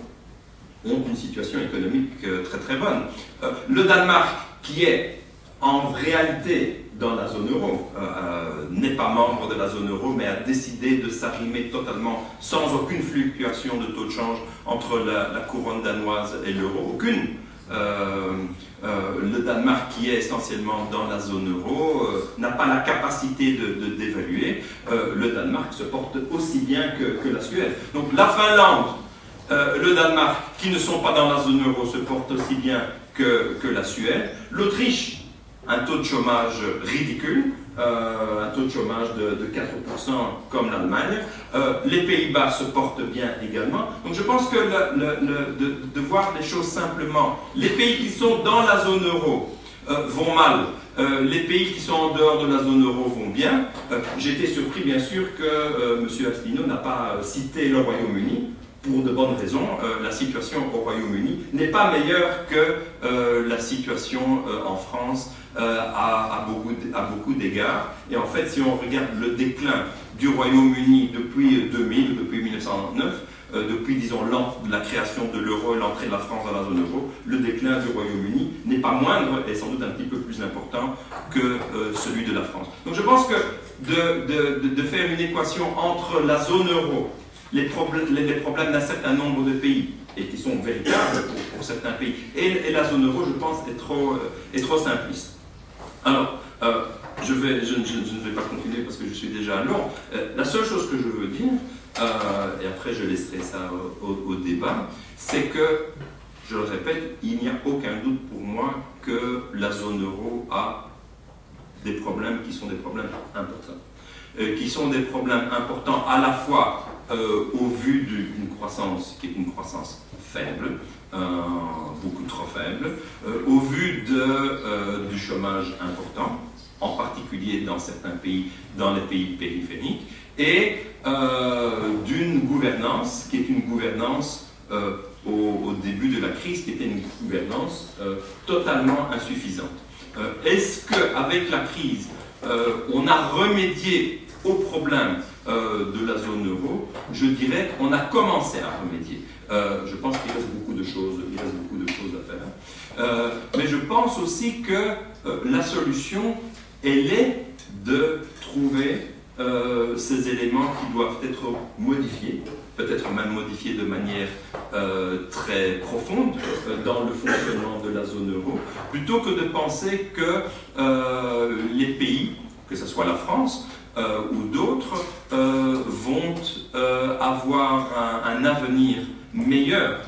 ont une situation économique euh, très très bonne. Euh, le Danemark, qui est en réalité dans la zone euro, euh, n'est pas membre de la zone euro, mais a décidé de s'arrimer totalement, sans aucune fluctuation de taux de change entre la, couronne danoise et l'euro, aucune. le Danemark, qui est essentiellement dans la zone euro, n'a pas la capacité de d'évaluer. le Danemark se porte aussi bien que, que la Suède. Donc la Finlande, euh, le Danemark, qui ne sont pas dans la zone euro, se portent aussi bien que, la Suède. L'Autriche, un taux de chômage ridicule, euh, un taux de chômage de, 4% comme l'Allemagne. Euh, les Pays-Bas se portent bien également. Donc je pense que de, voir les choses simplement, les pays qui sont dans la zone euro vont mal. les pays qui sont en dehors de la zone euro vont bien. J'ai été surpris, bien sûr, que M. Asselineau n'a pas cité le Royaume-Uni pour de bonnes raisons. Euh, la situation au Royaume-Uni n'est pas meilleure que euh, la situation euh, en France à, beaucoup, à beaucoup d'égards. Et en fait, si on regarde le déclin du Royaume-Uni depuis 2000, depuis 1909, depuis, disons, la création de l'euro et l'entrée de la France dans la zone euro, le déclin du Royaume-Uni n'est pas moindre et sans doute un petit peu plus important que celui de la France. Donc je pense que de faire une équation entre la zone euro les, problèmes, d'un certain nombre de pays, et qui sont véritables pour, certains pays. Et, la zone euro, je pense, est trop, euh, simpliste. Alors, euh, je, ne vais pas continuer parce que je suis déjà long. Euh, la seule chose que je veux dire, et après je laisserai ça au, débat, c'est que, je le répète, il n'y a aucun doute pour moi que la zone euro a des problèmes qui sont des problèmes importants. Qui sont des problèmes importants à la fois euh, au vu d'une croissance qui est une croissance faible, euh, beaucoup trop faible, euh, au vu de, du chômage important, en particulier dans certains pays, dans les pays périphériques, et d'une gouvernance qui est une gouvernance au, début de la crise, qui était une gouvernance totalement insuffisante. Est-ce qu'avec la crise, on a remédié aux problèmes euh, de la zone euro, je dirais qu'on a commencé à remédier. Euh, je pense qu'il reste beaucoup de choses, il reste beaucoup de choses à faire. Euh, mais je pense aussi que la solution, elle est de trouver ces éléments qui doivent être modifiés, peut-être même modifiés de manière très profonde dans le fonctionnement de la zone euro, plutôt que de penser que les pays, que ce soit la France, euh, ou d'autres euh, vont euh, avoir un, avenir meilleur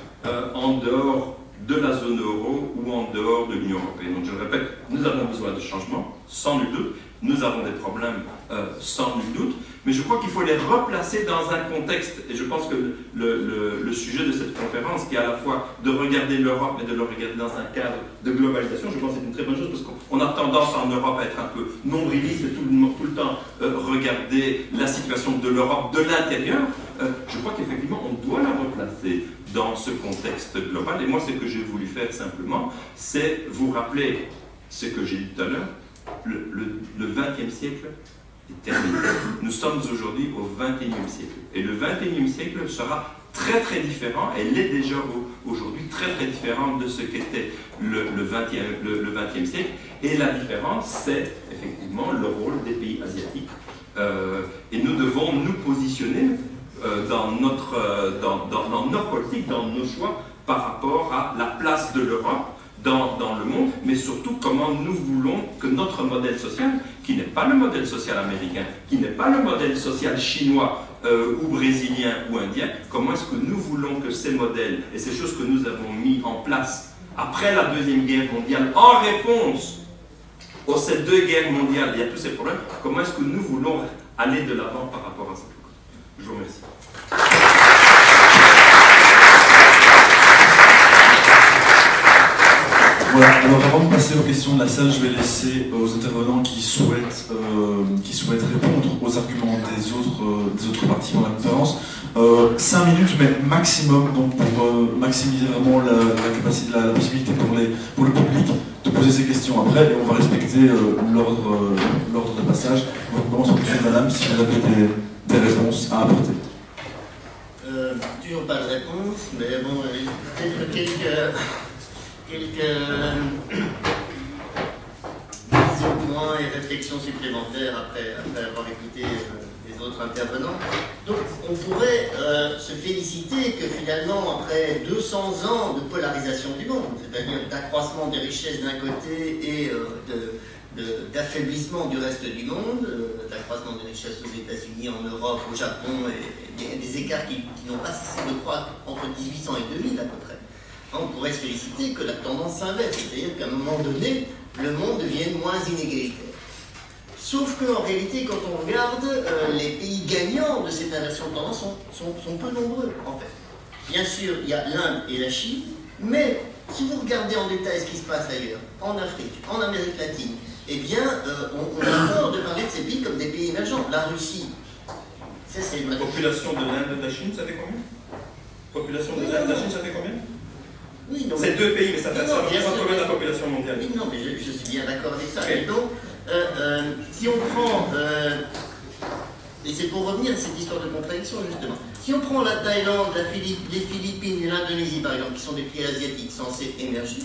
en dehors de la zone euro ou en dehors de l'Union européenne. Donc je le répète, nous avons besoin de changements, sans nul doute, nous avons des problèmes euh, sans nul doute, mais je crois qu'il faut les replacer dans un contexte, et je pense que le, sujet de cette conférence, qui est à la fois de regarder l'Europe et de le regarder dans un cadre de globalisation, je pense que c'est une très bonne chose, parce qu'on a tendance en Europe à être un peu nombriliste et tout le, temps euh, regarder la situation de l'Europe de l'intérieur. Euh, je crois qu'effectivement, on doit la replacer dans ce contexte global, et moi, ce que j'ai voulu faire simplement, c'est vous rappeler ce que j'ai dit tout à l'heure, le XXe siècle est terminé. Nous sommes aujourd'hui au XXIe siècle. Et le XXIe siècle sera très très différent, elle est déjà aujourd'hui très très différente de ce qu'était le, le, 20e, le, siècle. Et la différence, c'est effectivement le rôle des pays asiatiques. Euh, et nous devons nous positionner euh, dans, notre, euh, dans, nos politiques, dans nos choix par rapport à la place de l'Europe dans, le monde, mais surtout comment nous voulons que notre modèle social, qui n'est pas le modèle social américain, qui n'est pas le modèle social chinois euh, ou brésilien ou indien, comment est-ce que nous voulons que ces modèles et ces choses que nous avons mis en place après la Deuxième Guerre mondiale, en réponse aux ces deux guerres mondiales et à tous ces problèmes, comment est-ce que nous voulons aller de l'avant par rapport à ça? Je vous remercie. Alors avant de passer aux questions de la salle, je vais laisser aux intervenants qui souhaitent, euh, qui souhaitent répondre aux arguments autres, euh, des autres participants de la conférence. Euh, 5 minutes, mais maximum, donc pour euh, maximiser vraiment la, capacité, la, possibilité pour, les, pour le public de poser ses questions après, et on va respecter euh, l'ordre de passage. On commence par. Madame, si vous avez des, des réponses à apporter. Euh, toujours pas de réponse, mais bon, peut-être quelques, quelques visionnements et réflexions supplémentaires après, avoir écouté euh, les autres intervenants. Donc, on pourrait euh, se féliciter que finalement, après 200 ans de polarisation du monde, c'est-à-dire d'accroissement des richesses d'un côté et euh, d'affaiblissement du reste du monde, euh, d'accroissement des richesses aux États-Unis, en Europe, au Japon, et, et des, écarts qui n'ont pas cessé de croître entre 1800 et 2000 à peu près. On pourrait se féliciter que la tendance s'inverse, c'est-à-dire qu'à un moment donné, le monde devienne moins inégalitaire. Sauf qu'en réalité, quand on regarde, euh, les pays gagnants de cette inversion de tendance sont, peu nombreux, en fait. Bien sûr, il y a l'Inde et la Chine, mais si vous regardez en détail ce qui se passe ailleurs, en Afrique, en Amérique latine, eh bien, euh, on, a tort de parler de ces pays comme des pays émergents. La Russie, ça c'est La population de l'Inde et de la Chine, ça fait combien? Population de l'Inde et de la Chine, ça fait combien? Oui, C'est deux pays, mais ça fait ça représente combien de la population mondiale Oui, non, mais je, je, suis bien d'accord avec ça. Et donc, euh, euh, si on prend, euh, et c'est pour revenir à cette histoire de contradiction justement, si on prend la Thaïlande, la Philippe, les Philippines et l'Indonésie par exemple, qui sont des pays asiatiques censés émerger,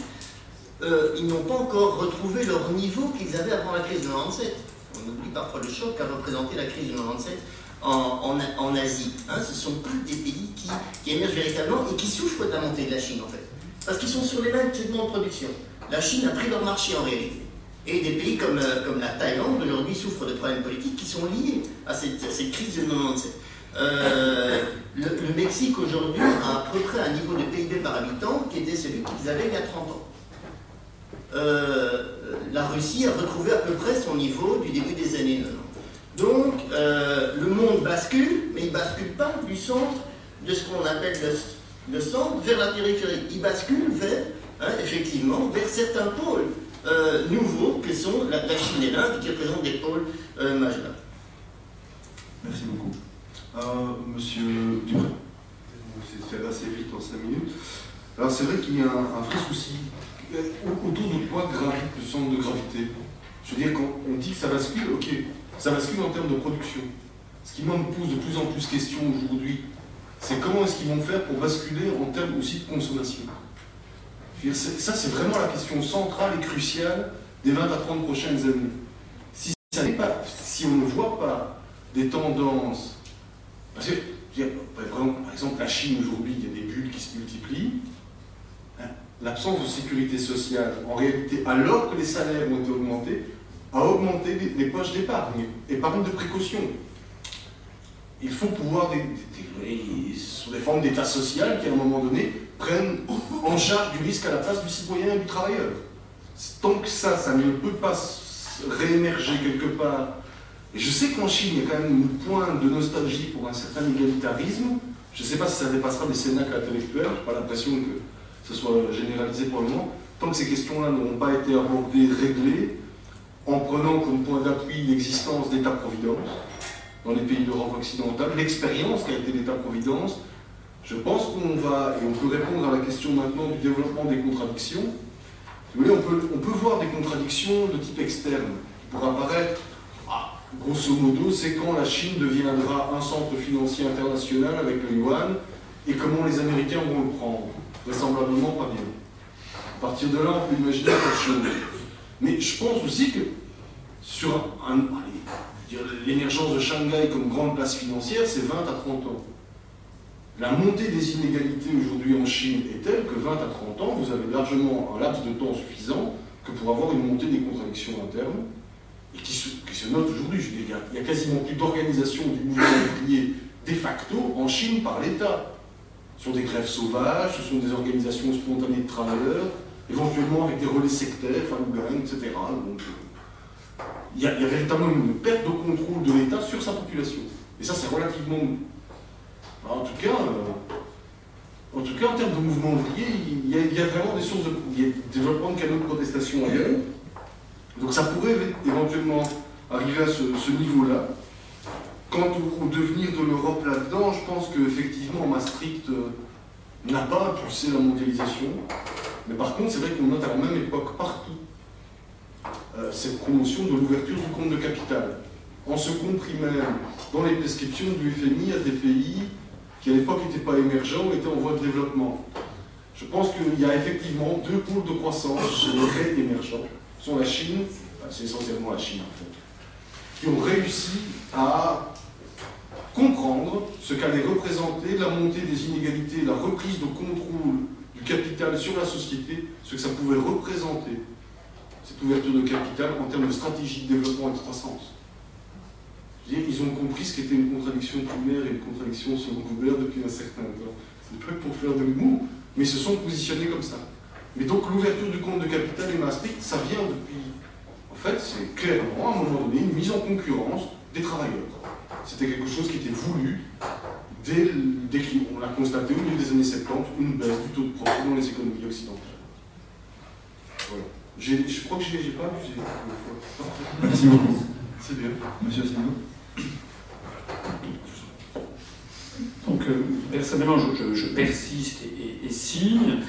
ils n'ont pas encore retrouvé leur niveau qu'ils avaient avant la crise de 97. On oublie parfois le choc qu'a représenté la crise de 97 en, en, en Asie. Hein, ce ne sont pas des pays qui, qui, émergent véritablement et qui souffrent de la montée de la Chine en fait. Parce qu'ils sont sur les mêmes segments de production. La Chine a pris leur marché en réalité. Et des pays comme, euh, comme la Thaïlande aujourd'hui souffrent de problèmes politiques qui sont liés à cette, cette crise de 97. Euh, le, Mexique aujourd'hui a à peu près un niveau de PIB par habitant qui était celui qu'ils avaient il y a 30 ans. Euh, la Russie a retrouvé à peu près son niveau du début des années 90. Donc le monde bascule, mais il bascule pas du centre de ce qu'on appelle le, le, centre vers la périphérie. Il bascule vers, hein, effectivement, vers certains pôles euh, nouveaux que sont la, la Chine et l'Inde qui représentent des pôles euh, majeurs. Merci beaucoup. Monsieur Dupré. C'est faire assez vite en 5 minutes. Alors c'est vrai qu'il y a un, un vrai souci autour de quoi gravite le centre de gravité Je veux dire, quand on dit que ça bascule, ok, ça bascule en termes de production. Ce qui moi me pose de plus en plus question aujourd'hui, c'est comment est-ce qu'ils vont faire pour basculer en termes aussi de consommation Ça, c'est vraiment la question centrale et cruciale des 20 à 30 prochaines années. Si, on ne voit pas des tendances, parce que, par exemple, la Chine aujourd'hui, il y a des bulles qui se multiplient, l'absence de sécurité sociale, en réalité, alors que les salaires ont été augmentés, a augmenté les, les poches d'épargne, épargne de précaution. Il faut pouvoir, des, des, des, sur des formes d'État social qui, à un moment donné, prennent en charge du risque à la place du citoyen et du travailleur. Tant que ça, ça ne peut pas réémerger quelque part. Et je sais qu'en Chine, il y a quand même une pointe de nostalgie pour un certain égalitarisme. Je ne sais pas si ça dépassera des cénacles intellectuels, je n'ai pas l'impression que ce soit généralisé pour le moment, tant que ces questions-là n'auront pas été abordées, réglées, en prenant comme point d'appui l'existence d'État-providence dans les pays d'Europe occidentale, l'expérience qu'a été l'État-providence, je pense qu'on va, et on peut répondre à la question maintenant du développement des contradictions, vous voulez, on peut, on peut voir des contradictions de type externe qui pourraient apparaître, ah, grosso modo, c'est quand la Chine deviendra un centre financier international avec le yuan et comment les Américains vont le prendre vraisemblablement pas bien. À partir de là, on peut imaginer quelque chose. Mais je pense aussi que sur l'émergence de Shanghai comme grande place financière, c'est 20 à 30 ans. La montée des inégalités aujourd'hui en Chine est telle que 20 à 30 ans, vous avez largement un laps de temps suffisant que pour avoir une montée des contradictions internes, et qui se, note aujourd'hui. Il n'y a, a, quasiment plus d'organisation du mouvement ouvrier de facto en Chine par l'État. Ce sont des grèves sauvages, ce sont des organisations spontanées de travailleurs, éventuellement avec des relais sectaires, Falun Gong, etc. Donc, il y, a, véritablement une perte de contrôle de l'État sur sa population. Et ça, c'est relativement Alors, en tout cas, euh, en tout cas, en termes de mouvement ouvrier, il y, a, vraiment des sources de il y a développement de canaux de protestation ailleurs. Donc ça pourrait éventuellement arriver à ce, niveau-là. quant au, devenir de l'Europe là-dedans, je pense qu'effectivement, Maastricht n'a pas poussé la mondialisation. Mais par contre, c'est vrai qu'on note à la même époque partout cette promotion de l'ouverture du compte de capital en se compris même dans les prescriptions du FMI à des pays qui à l'époque n'étaient pas émergents ou étaient en voie de développement. Je pense qu'il y a effectivement deux pôles de croissance chez les raids émergents, sont la Chine, c'est essentiellement la Chine en fait, qui ont réussi à comprendre ce qu'allait représenter la montée des inégalités, la reprise de contrôle du capital sur la société, ce que ça pouvait représenter, cette ouverture de capital en termes de stratégie de développement et de croissance ils ont compris ce qu'était une contradiction primaire et une contradiction secondaire depuis un certain temps. C'est pas pour faire de l'humour, mais ils se sont positionnés comme ça. Mais donc l'ouverture du compte de capital et Maastricht, ça vient depuis. En fait, c'est clairement, à un moment donné, une mise en concurrence des travailleurs. C'était quelque chose qui était voulu dès, dès qu'on l'a constaté au milieu des années 70, une baisse du taux de profit dans les économies occidentales. Voilà. Je crois que je n'ai pas abusé. Merci beaucoup. C'est bien. Monsieur Asselineau donc, euh, personnellement, je, persiste et, signe.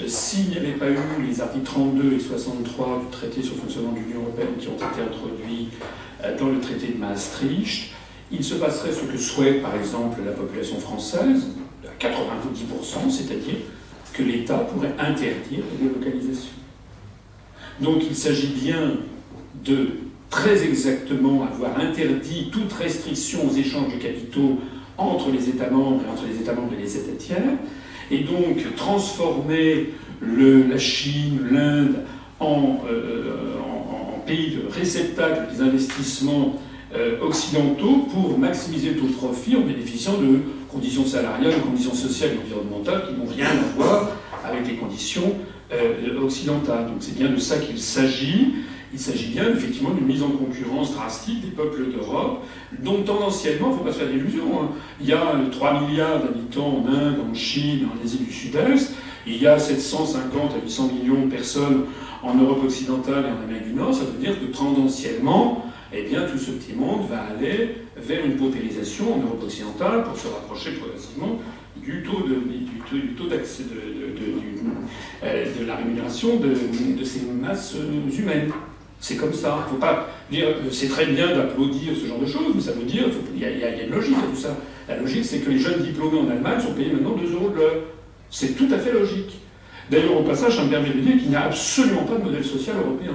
Euh, s'il n'y avait pas eu les articles 32 et 63 du traité sur le fonctionnement de l'Union européenne qui ont été introduits euh, dans le traité de Maastricht, il se passerait ce que souhaite par exemple la population française, à 90%, c'est-à-dire que l'État pourrait interdire les délocalisations. Donc il s'agit bien de très exactement avoir interdit toute restriction aux échanges de capitaux entre les États membres et entre les États membres et les États tiers, et donc transformer la Chine, l'Inde en, euh, en, pays de réceptacle des investissements euh, occidentaux pour maximiser le taux de profit en bénéficiant de conditions salariales, de conditions sociales et environnementales qui n'ont rien à voir avec les conditions euh, occidentales. Donc c'est bien de ça qu'il s'agit. Il s'agit bien effectivement d'une mise en concurrence drastique des peuples d'Europe, dont tendanciellement, il ne faut pas se faire d'illusions, hein. il y a 3 milliards d'habitants en Inde, en Chine, en Asie du Sud-Est, il y a 750 à 800 millions de personnes en Europe occidentale et en Amérique du Nord, ça veut dire que tendanciellement, eh bien, tout ce petit monde va aller vers une paupérisation en Europe occidentale pour se rapprocher progressivement du taux de, du taux, d'accès de, euh, de, la rémunération de, ces masses humaines. C'est comme ça. Faut pas dire, c'est très bien d'applaudir ce genre de choses, mais ça veut dire, il y, a une logique à tout ça. La logique, c'est que les jeunes diplômés en Allemagne sont payés maintenant 2 euros de l'heure. C'est tout à fait logique. D'ailleurs, au passage, ça me permet de dire qu'il n'y a absolument pas de modèle social européen.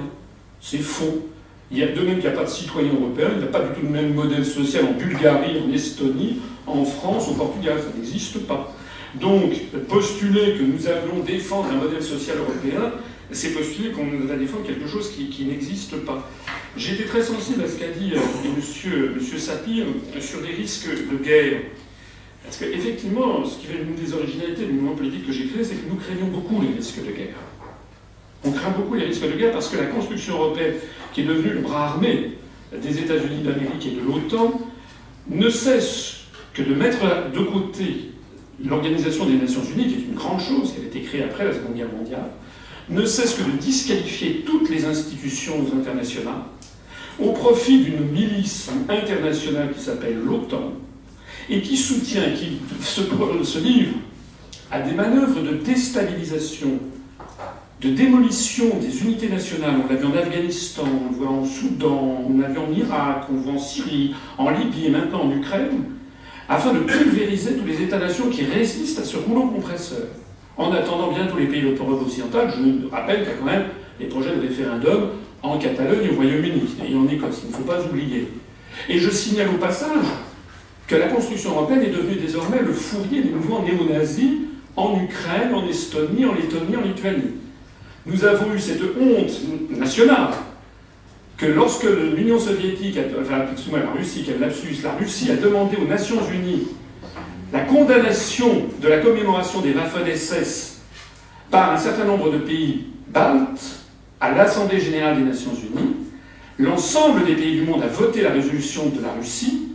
C'est faux. Il y a de même qu'il n'y a pas de citoyens européens, il n'y a pas du tout le même modèle social en Bulgarie, en Estonie, en France, au Portugal. Ça n'existe pas. Donc, postuler que nous allons défendre un modèle social européen, c'est postuler qu'on va défendre quelque chose qui, n'existe pas. J'ai été très sensible à ce qu'a dit euh, monsieur, monsieur Sapir sur des risques de guerre. Parce qu'effectivement, ce qui fait une des originalités du mouvement politique que j'ai créé, c'est que nous craignons beaucoup les risques de guerre. On craint beaucoup les risques de guerre parce que la construction européenne, qui est devenue le bras armé des États-Unis d'Amérique et de l'OTAN, ne cesse que de mettre de côté l'Organisation des Nations Unies, qui est une grande chose, qui avait été créée après la Seconde Guerre mondiale, ne cesse que de disqualifier toutes les institutions internationales au profit d'une milice internationale qui s'appelle l'OTAN et qui soutient, qui se, livre à des manœuvres de déstabilisation, de démolition des unités nationales. On l'a vu en Afghanistan, on le voit en Soudan, on l'a vu en Irak, on le voit en Syrie, en Libye et maintenant en Ukraine, afin de pulvériser tous les États-nations qui résistent à ce rouleau compresseur. En attendant bien tous les pays de l'Europe occidentale, je rappelle qu'il y a quand même les projets de référendum en Catalogne au Royaume-Uni et en Écosse, il ne faut pas oublier. Et je signale au passage que la construction européenne est devenue désormais le fourrier des mouvements néo-nazis en Ukraine, en Estonie, en Lettonie, en Lituanie. Nous avons eu cette honte nationale que lorsque l'Union soviétique, enfin, excusez-moi, la Russie, quel lapsus, la Russie a demandé aux Nations Unies la condamnation de la commémoration des Waffen-SS par un certain nombre de pays baltes à l'Assemblée générale des Nations unies, l'ensemble des pays du monde a voté la résolution de la Russie,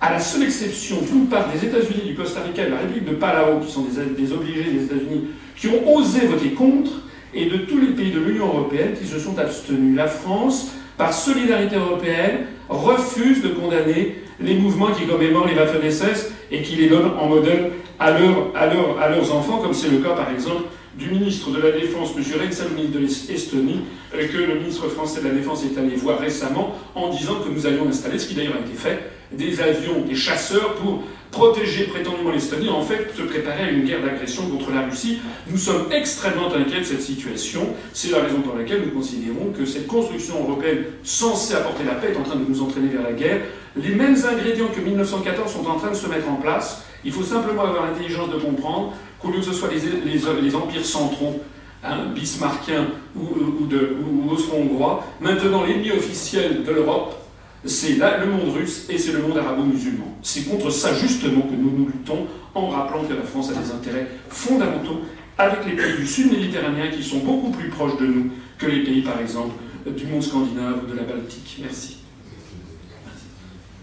à la seule exception d'une part des États-Unis, du Costa Rica et de la République de Palau, qui sont des, des obligés des États-Unis, qui ont osé voter contre, et de tous les pays de l'Union européenne qui se sont abstenus. La France par solidarité européenne, refuse de condamner les mouvements qui commémorent les Waffen-SS et qui les donnent en modèle à, leurs enfants, comme c'est le cas par exemple du ministre de la Défense, M. Rensel, ministre de l'Estonie, euh, que le ministre français de la Défense est allé voir récemment en disant que nous allions installer, ce qui d'ailleurs a été fait, des avions, des chasseurs pour protéger prétendument l'Estonie, en fait, se préparer à une guerre d'agression contre la Russie. Nous sommes extrêmement inquiets de cette situation. C'est la raison pour laquelle nous considérons que cette construction européenne censée apporter la paix est en train de nous entraîner vers la guerre. Les mêmes ingrédients que 1914 sont en train de se mettre en place. Il faut simplement avoir l'intelligence de comprendre qu'au lieu que ce soit les, empires centraux, hein, bismarckiens ou, ou, ou austro-hongrois, maintenant l'ennemi officiel de l'Europe, c'est là le monde russe et c'est le monde arabo-musulman. C'est contre ça justement que nous nous luttons en rappelant que la France a des intérêts fondamentaux avec les pays du sud méditerranéen qui sont beaucoup plus proches de nous que les pays par exemple du monde scandinave ou de la Baltique. Merci.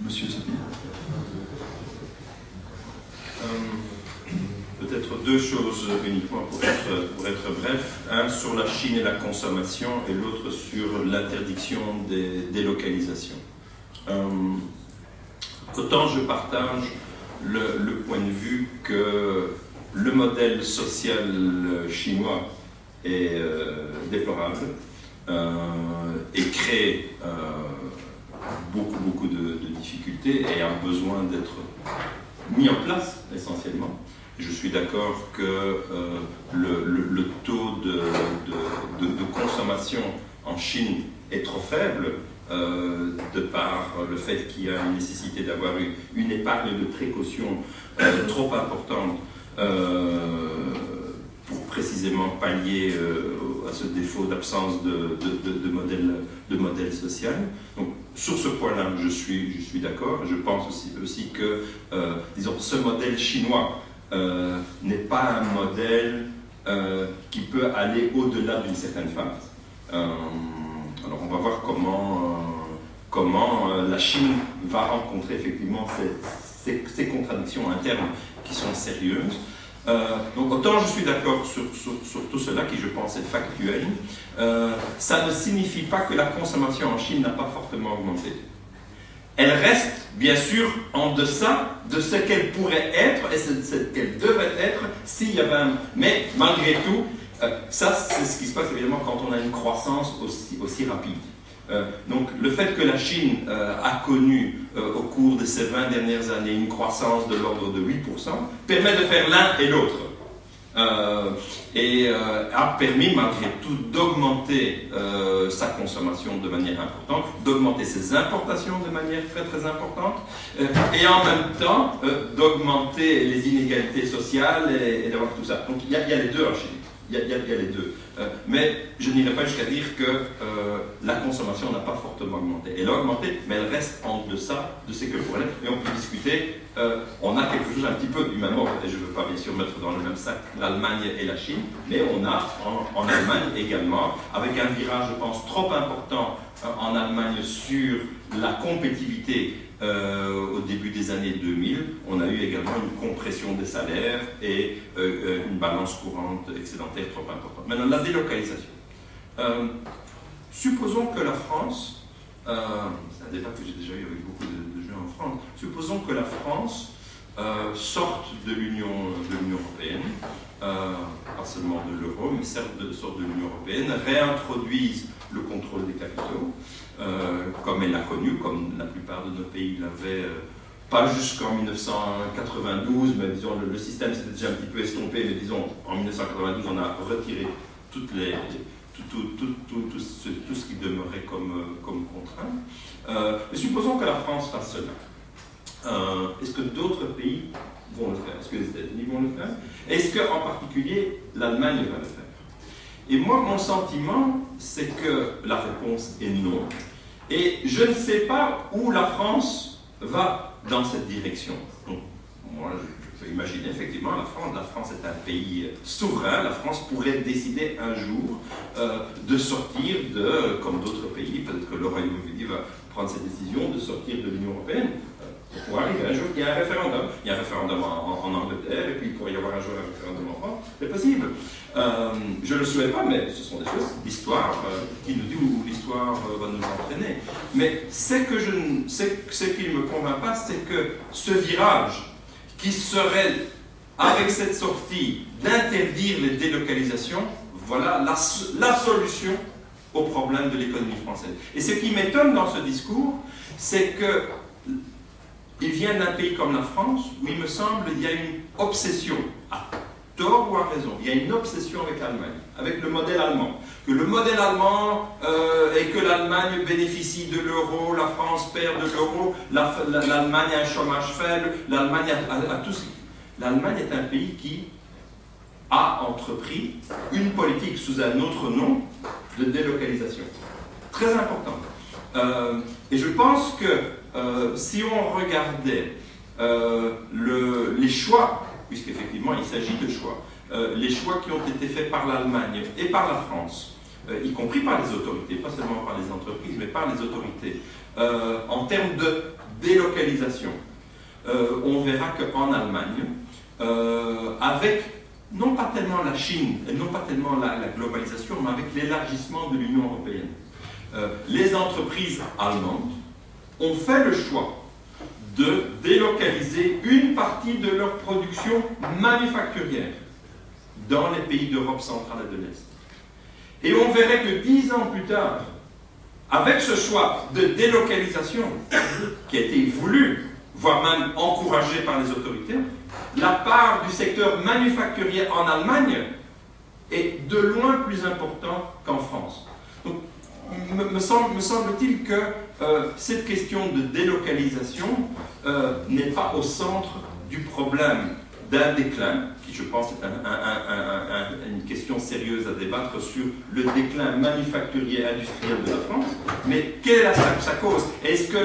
Monsieur. Euh, peut-être deux choses uniquement pour être, pour être bref. Un sur la Chine et la consommation et l'autre sur l'interdiction des délocalisations. Euh, autant je partage le, point de vue que le modèle social chinois est euh, déplorable euh, et crée beaucoup, beaucoup de, difficultés et a besoin d'être mis en place essentiellement. Je suis d'accord que le, taux de, de, consommation en Chine est trop faible euh, de par le fait qu'il y a une nécessité d'avoir une, épargne de précaution euh, trop importante euh, pour précisément pallier à ce défaut d'absence de, modèle, de modèle social. Donc, sur ce point-là, je suis, je suis d'accord. Je pense aussi, aussi que, disons, ce modèle chinois n'est pas un modèle qui peut aller au-delà d'une certaine phase. Alors on va voir comment, comment euh, la Chine va rencontrer effectivement ces, contradictions internes qui sont sérieuses. Euh, donc autant je suis d'accord sur, tout cela qui je pense est factuel, ça ne signifie pas que la consommation en Chine n'a pas fortement augmenté. Elle reste bien sûr en deçà de ce qu'elle pourrait être et ce qu'elle devrait être s'il y avait un... Mais malgré tout, euh, ça, c'est ce qui se passe évidemment quand on a une croissance aussi rapide. Euh, donc le fait que la Chine euh, a connu au cours de ces 20 dernières années une croissance de l'ordre de 8% permet de faire l'un et l'autre. et a permis malgré tout d'augmenter sa consommation de manière importante, d'augmenter ses importations de manière très très importante, et en même temps d'augmenter les inégalités sociales et, d'avoir tout ça. Donc il y a les deux en Chine il y, a, les deux. Euh, mais je n'irai pas jusqu'à dire que euh, la consommation n'a pas fortement augmenté. Elle a augmenté, mais elle reste en deçà de ce que pourrait. Et on peut discuter, euh, on a quelque chose un petit peu du même ordre, et je ne veux pas bien sûr mettre dans le même sac l'Allemagne et la Chine, mais on a en, Allemagne également, avec un virage, je pense, trop important en Allemagne sur la compétitivité euh, au début des années 2000, on a eu également une compression des salaires et euh, euh, une balance courante excédentaire trop importante. Maintenant, la délocalisation. supposons que la France, c'est un débat que j'ai déjà eu avec beaucoup de, gens en France, supposons que la France sorte de l'Union européenne, pas seulement de l'euro, mais de, sorte de l'Union européenne, réintroduise le contrôle des capitaux, comme elle l'a connu, comme la plupart de nos pays l'avaient, euh, pas jusqu'en 1992, mais disons le, système s'était déjà un petit peu estompé, mais disons en 1992 on a retiré tout, ce, qui demeurait comme, euh, comme contrainte. mais supposons que la France fasse cela. Est-ce que d'autres pays vont le faire? Est-ce que les États-Unis vont le faire? Est-ce qu'en particulier l'Allemagne va le faire? Et moi, mon sentiment, c'est que la réponse est non. Et je ne sais pas où la France va dans cette direction. moi, je peux imaginer effectivement la France. La France est un pays souverain. La France pourrait décider un jour euh, de sortir de, comme d'autres pays, peut-être que le Royaume-Uni va prendre cette décision de sortir de l'Union européenne. Pour pouvoir arriver un jour qu'il y a un référendum. Il y a un référendum en, Angleterre, et puis il pourrait y avoir un jour un référendum en France. C'est possible. Euh, je ne le souhaite pas, mais ce sont des choses d'histoire euh, qui nous dit où l'histoire euh, va nous entraîner. Mais ce ce qui ne me convainc pas, c'est que ce virage qui serait, avec cette sortie, d'interdire les délocalisations, voilà la solution au problème de l'économie française. Et ce qui m'étonne dans ce discours, c'est que il vient d'un pays comme la France où il me semble il y a une obsession, à tort ou à raison, il y a une obsession avec l'Allemagne, avec le modèle allemand. Que le modèle allemand euh, et que l'Allemagne bénéficie de l'euro, la France perd de l'euro, l'Allemagne a un chômage faible, l'Allemagne a, tout L'Allemagne est un pays qui a entrepris une politique sous un autre nom de délocalisation. Très important. Euh, et je pense que euh, si on regardait euh, le, les choix, puisqu'effectivement il s'agit de choix, les choix qui ont été faits par l'Allemagne et par la France, y compris par les autorités, pas seulement par les entreprises, mais par les autorités, en termes de délocalisation, on verra qu'en Allemagne, avec non pas tellement la Chine, non pas tellement la, globalisation, mais avec l'élargissement de l'Union européenne. Euh, les entreprises allemandes ont fait le choix de délocaliser une partie de leur production manufacturière dans les pays d'Europe centrale et de l'Est. Et on verrait que dix ans plus tard, avec ce choix de délocalisation qui a été voulu, voire même encouragé par les autorités, la part du secteur manufacturier en Allemagne est de loin plus importante qu'en France. Me, semble-t-il que euh, cette question de délocalisation euh, n'est pas au centre du problème d'un déclin, qui je pense est une question sérieuse à débattre sur le déclin manufacturier industriel de la France, mais quelle est sa, cause? Est-ce que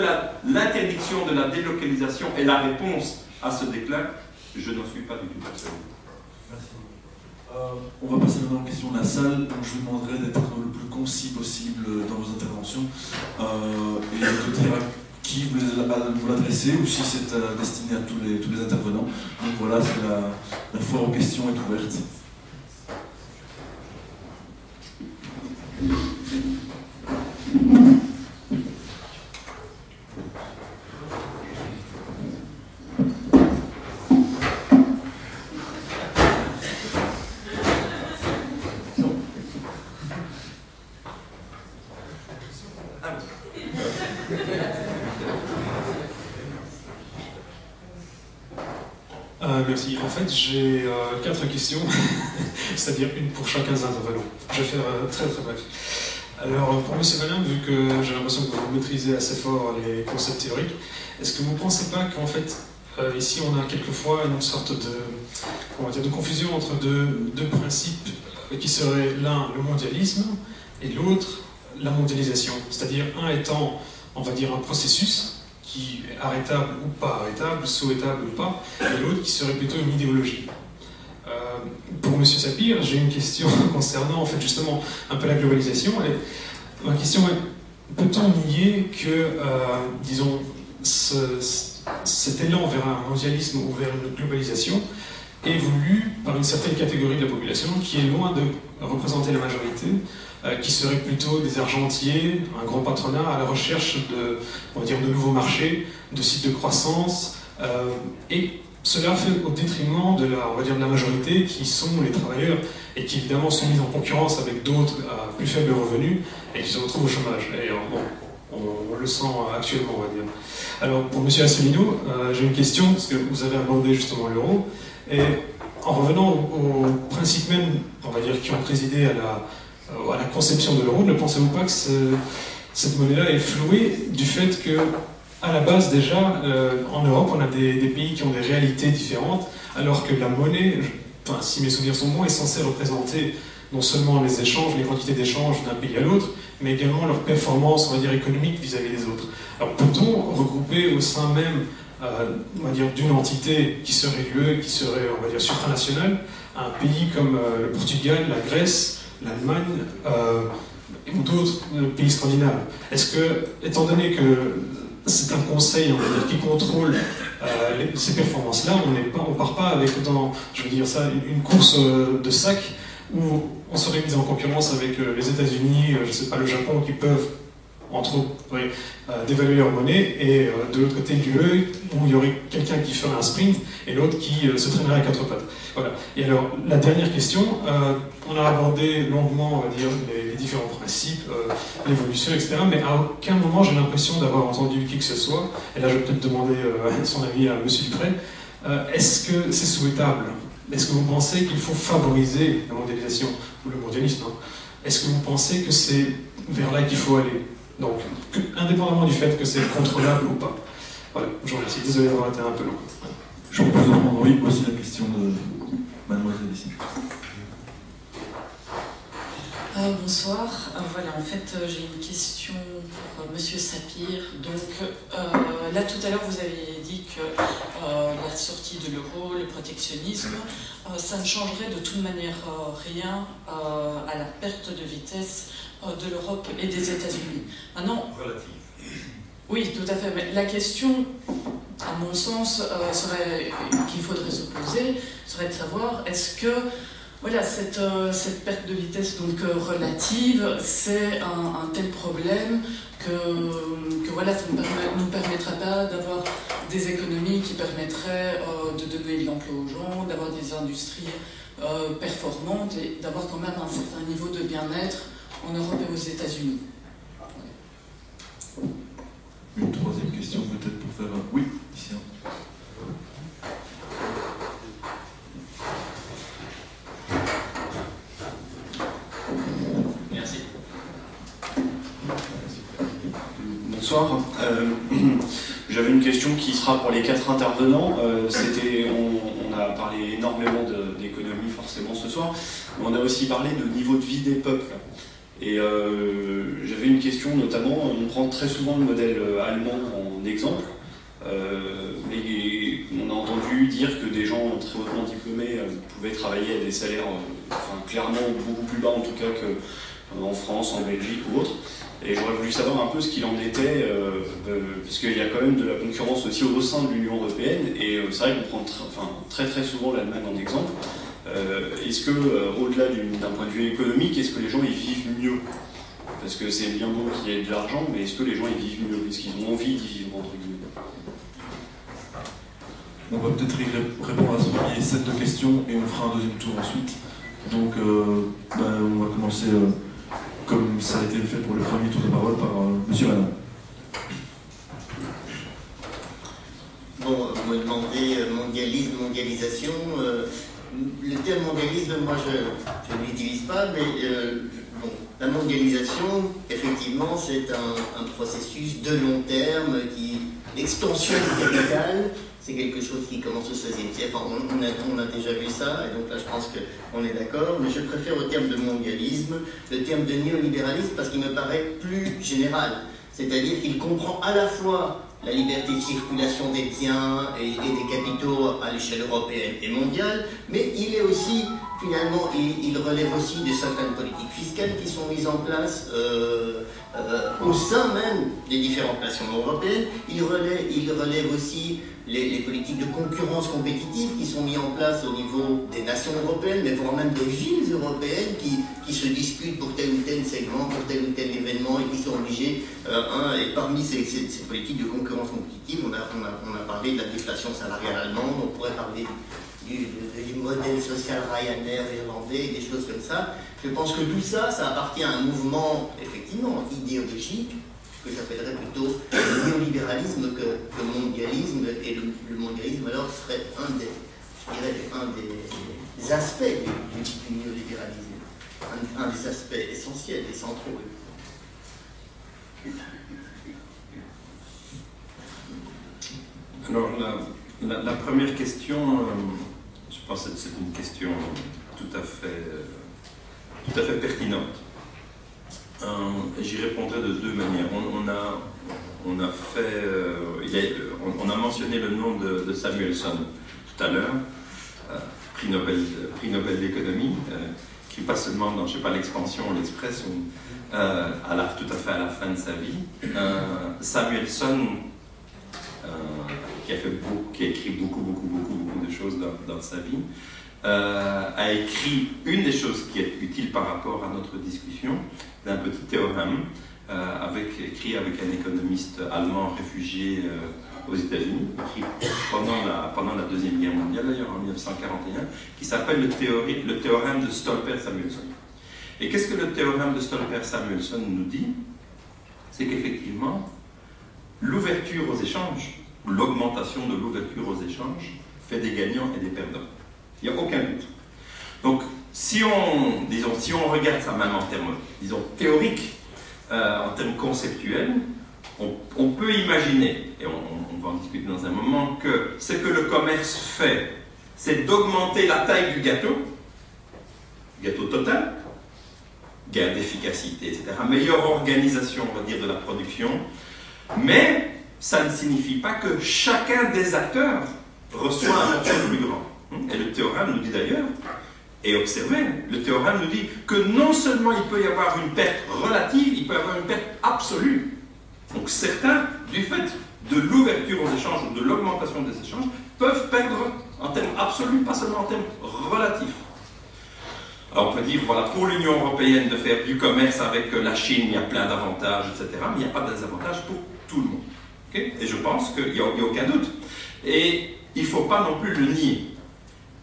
l'interdiction de la délocalisation est la réponse à ce déclin? Je n'en suis pas du tout persuadé. Euh, on va passer maintenant aux questions de la salle. Donc je vous demanderai d'être le plus concis possible dans vos interventions euh, et de dire à qui vous l'adressez ou si c'est euh, destiné à tous les, tous les intervenants. Donc voilà, la, la foire aux questions est ouverte. Merci. En fait, j'ai euh, quatre questions, c'est-à-dire une pour chacun des intervenants. Je vais faire euh, très très bref. Alors, euh, pour M. Valin, vu que j'ai l'impression que vous maîtrisez assez fort les concepts théoriques, est-ce que vous ne pensez pas qu'en fait, ici, on a quelquefois une sorte de, dire, de confusion entre deux, deux principes qui seraient l'un le mondialisme et l'autre la mondialisation? C'est-à-dire un étant, on va dire, un processus qui est arrêtable ou pas arrêtable, souhaitable ou pas, et l'autre qui serait plutôt une idéologie. Euh, pour M. Sapir, j'ai une question concernant en fait justement un peu la globalisation. Ma question est peut-on nier que, euh, disons, cet élan vers un mondialisme ou vers une globalisation est voulu par une certaine catégorie de la population qui est loin de représenter la majorité qui seraient plutôt des argentiers, un grand patronat à la recherche de, on va dire, de nouveaux marchés, de sites de croissance, euh, et cela fait au détriment de la, on va dire, de la majorité qui sont les travailleurs et qui évidemment sont mis en concurrence avec d'autres à plus faible revenu et qui se retrouvent au chômage. Et, bon, on, le sent actuellement, on va dire. Alors pour M. Asselineau, euh, j'ai une question, parce que vous avez abordé justement l'euro, et en revenant aux principes même, on va dire, qui ont présidé à la, euh, à la conception de l'euro, ne pensez-vous pas que cette monnaie-là est flouée du fait que, à la base déjà, euh, en Europe, on a des, pays qui ont des réalités différentes, alors que la monnaie, si mes souvenirs sont bons, est censée représenter non seulement les échanges, les quantités d'échanges d'un pays à l'autre, mais également leur performance, on va dire, économique vis-à-vis des autres. Alors peut-on regrouper au sein même, euh, on va dire, d'une entité qui serait l'UE, qui serait, on va dire, supranationale, un pays comme le Portugal, la Grèce, l'Allemagne euh, ou d'autres pays scandinaves. Est-ce que, étant donné que c'est un conseil, qui contrôle euh, ces performances-là. On on part pas avec dans, je veux dire ça, une, course euh, de sac où on serait mis en concurrence avec euh, les États-Unis, euh, je sais pas, le Japon, qui peuvent entre oui, euh, dévaluer leur monnaie, et euh, de l'autre côté l'UE, où il y aurait quelqu'un qui ferait un sprint et l'autre qui euh, se traînerait à quatre pattes. Voilà. Et alors, la dernière question, on a abordé longuement, on va dire, les, différents principes, l'évolution, etc., mais à aucun moment j'ai l'impression d'avoir entendu qui que ce soit, et là je vais peut-être demander son avis à M. Dupré, est-ce que c'est souhaitable? Est-ce que vous pensez qu'il faut favoriser la mondialisation, ou le mondialisme hein? Est-ce que vous pensez que c'est vers là qu'il faut aller? Donc, que- indépendamment du fait que c'est contrôlable ou pas. Voilà, je vous remercie. Désolé d'avoir été un peu long. Je vous propose de prendre oui, aussi la question de mademoiselle ici. Euh, bonsoir. Euh, voilà, en fait, euh, j'ai une question pour euh, Monsieur Sapir. Donc, euh, là, tout à l'heure, vous avez dit que euh, la sortie de l'euro, le protectionnisme, euh, ça ne changerait de toute manière euh, rien euh, à la perte de vitesse euh, de l'Europe et des États-Unis. Maintenant, oui, tout à fait. Mais la question, à mon sens, euh, serait qu'il faudrait se poser, serait de savoir est-ce que voilà, cette, euh, cette perte de vitesse donc euh, relative, c'est un, un tel problème que, que voilà, ça ne permet- nous permettra pas d'avoir des économies qui permettraient euh, de donner de l'emploi aux gens, d'avoir des industries euh, performantes et d'avoir quand même un certain niveau de bien-être en Europe et aux États-Unis. Une troisième question peut-être pour faire... Oui, ici. hein. Merci. Bonsoir. Euh, J'avais une question qui sera pour les quatre intervenants. Euh, C'était, on, on a parlé énormément d'économie forcément ce soir, mais on a aussi parlé de niveau de vie des peuples. Et euh, j'avais une question notamment, on prend très souvent le modèle euh, allemand en exemple, euh, et on a entendu dire que des gens très hautement diplômés euh, pouvaient travailler à des salaires euh, enfin, clairement beaucoup plus bas en tout cas que euh, en France, en Belgique ou autre. Et j'aurais voulu savoir un peu ce qu'il en était, euh, de- parce qu'il y a quand même de la concurrence aussi au sein de l'Union Européenne, et euh, c'est vrai qu'on prend enfin, très très souvent l'Allemagne en exemple. Euh, est-ce que, euh, au-delà d'un point de vue économique, est-ce que les gens y vivent mieux? Parce que c'est bien beau qu'il y ait de l'argent, mais est-ce que les gens y vivent mieux? Est-ce qu'ils ont envie d'y vivre, entre guillemets? On va peut-être répondre à ce premier set de questions et on fera un deuxième tour ensuite. Donc, euh, ben, on va commencer euh, comme ça a été fait pour le premier tour de parole par euh, Monsieur Madame. Bon, vous me demandez mondialisme, mondialisation. Le terme mondialisme, moi je ne l'utilise pas, mais euh, la mondialisation, effectivement, c'est un, processus de long terme qui l'extension du capital. C'est quelque chose qui commence au XVIe siècle. Enfin, a, on a déjà vu ça, et donc là je pense qu'on est d'accord, mais je préfère au terme de mondialisme le terme de néolibéralisme parce qu'il me paraît plus général. C'est-à-dire qu'il comprend à la fois la liberté de circulation des biens et, des capitaux à l'échelle européenne et mondiale, mais il est aussi, finalement, il, il relève aussi de certaines politiques fiscales qui sont mises en place euh, euh, au sein même des différentes nations européennes. Il relève, aussi les, politiques de concurrence compétitive qui sont mises en place au niveau des nations européennes, mais voire même des villes européennes qui, se disputent pour tel ou tel segment, pour tel ou tel événement et qui sont obligés. euh, et parmi ces, politiques de concurrence compétitive, on a parlé de la déflation salariale allemande, on pourrait parler du, modèle social Ryanair irlandais, des choses comme ça. Je pense que tout ça, ça appartient à un mouvement effectivement idéologique que j'appellerais plutôt le néolibéralisme que le mondialisme, et le, mondialisme alors serait un des, je un des, aspects du, néolibéralisme, un, des aspects essentiels et centraux. Alors, la première question, euh, je pense que c'est une question tout à fait, euh, pertinente. Euh, J'y répondrai de deux manières. On, a, fait, euh, on, a mentionné le nom de, Samuelson tout à l'heure, prix Nobel, d'économie, qui pas seulement dans, je sais pas, l'expansion, la, tout à fait à la fin de sa vie. Samuelson qui, a écrit beaucoup, beaucoup, beaucoup, beaucoup de choses dans, sa vie, a écrit une des choses qui est utile par rapport à notre discussion, d'un petit théorème avec, écrit avec un économiste allemand réfugié aux États-Unis, pendant la, pendant la Deuxième Guerre mondiale, d'ailleurs en 1941, qui s'appelle le, le théorème de Stolper-Samuelson. Et qu'est-ce que le théorème de Stolper-Samuelson nous dit? C'est qu'effectivement, l'ouverture aux échanges, l'augmentation de l'ouverture aux échanges, fait des gagnants et des perdants. Il n'y a aucun doute. Donc, si on, disons, si on regarde ça même en termes, disons, théoriques, euh, en termes conceptuels, on, peut imaginer, et on, va en discuter dans un moment, que ce que le commerce fait, c'est d'augmenter la taille du gâteau, gâteau total, gain d'efficacité, etc., meilleure organisation, on va dire, de la production, mais ça ne signifie pas que chacun des acteurs reçoit un morceau plus grand. Et le théorème nous dit d'ailleurs, et observez, le théorème nous dit que non seulement il peut y avoir une perte relative, il peut y avoir une perte absolue. Donc certains, du fait de l'ouverture aux échanges ou de l'augmentation des échanges, peuvent perdre en termes absolus, pas seulement en termes relatifs. Alors on peut dire, voilà, pour l'Union européenne de faire du commerce avec la Chine, il y a plein d'avantages, etc. Mais il n'y a pas de désavantages pour tout le monde. Et je pense qu'il n'y a, aucun doute. Et il ne faut pas non plus le nier.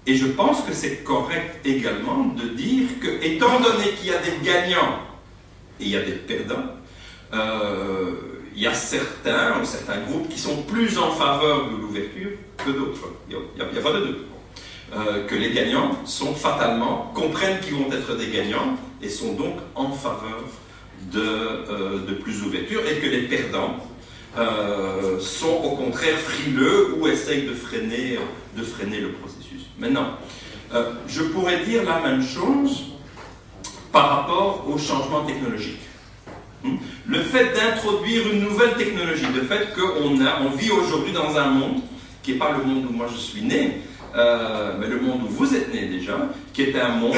Et je pense que c'est correct également de dire que, étant donné qu'il y a des gagnants et il y a des perdants, euh, il y a certains, ou certains groupes qui sont plus en faveur de l'ouverture que d'autres. Il n'y a, pas de doute. Euh, que les gagnants sont fatalement, comprennent qu'ils vont être des gagnants et sont donc en faveur de, euh, de plus d'ouverture et que les perdants euh, sont au contraire frileux ou essayent de freiner, de freiner le processus. Maintenant, je pourrais dire la même chose par rapport au changement technologique. Hmm? Le fait d'introduire une nouvelle technologie, le fait qu'on on vit aujourd'hui dans un monde qui n'est pas le monde où moi je suis né, euh, mais le monde où vous êtes né déjà, qui est un monde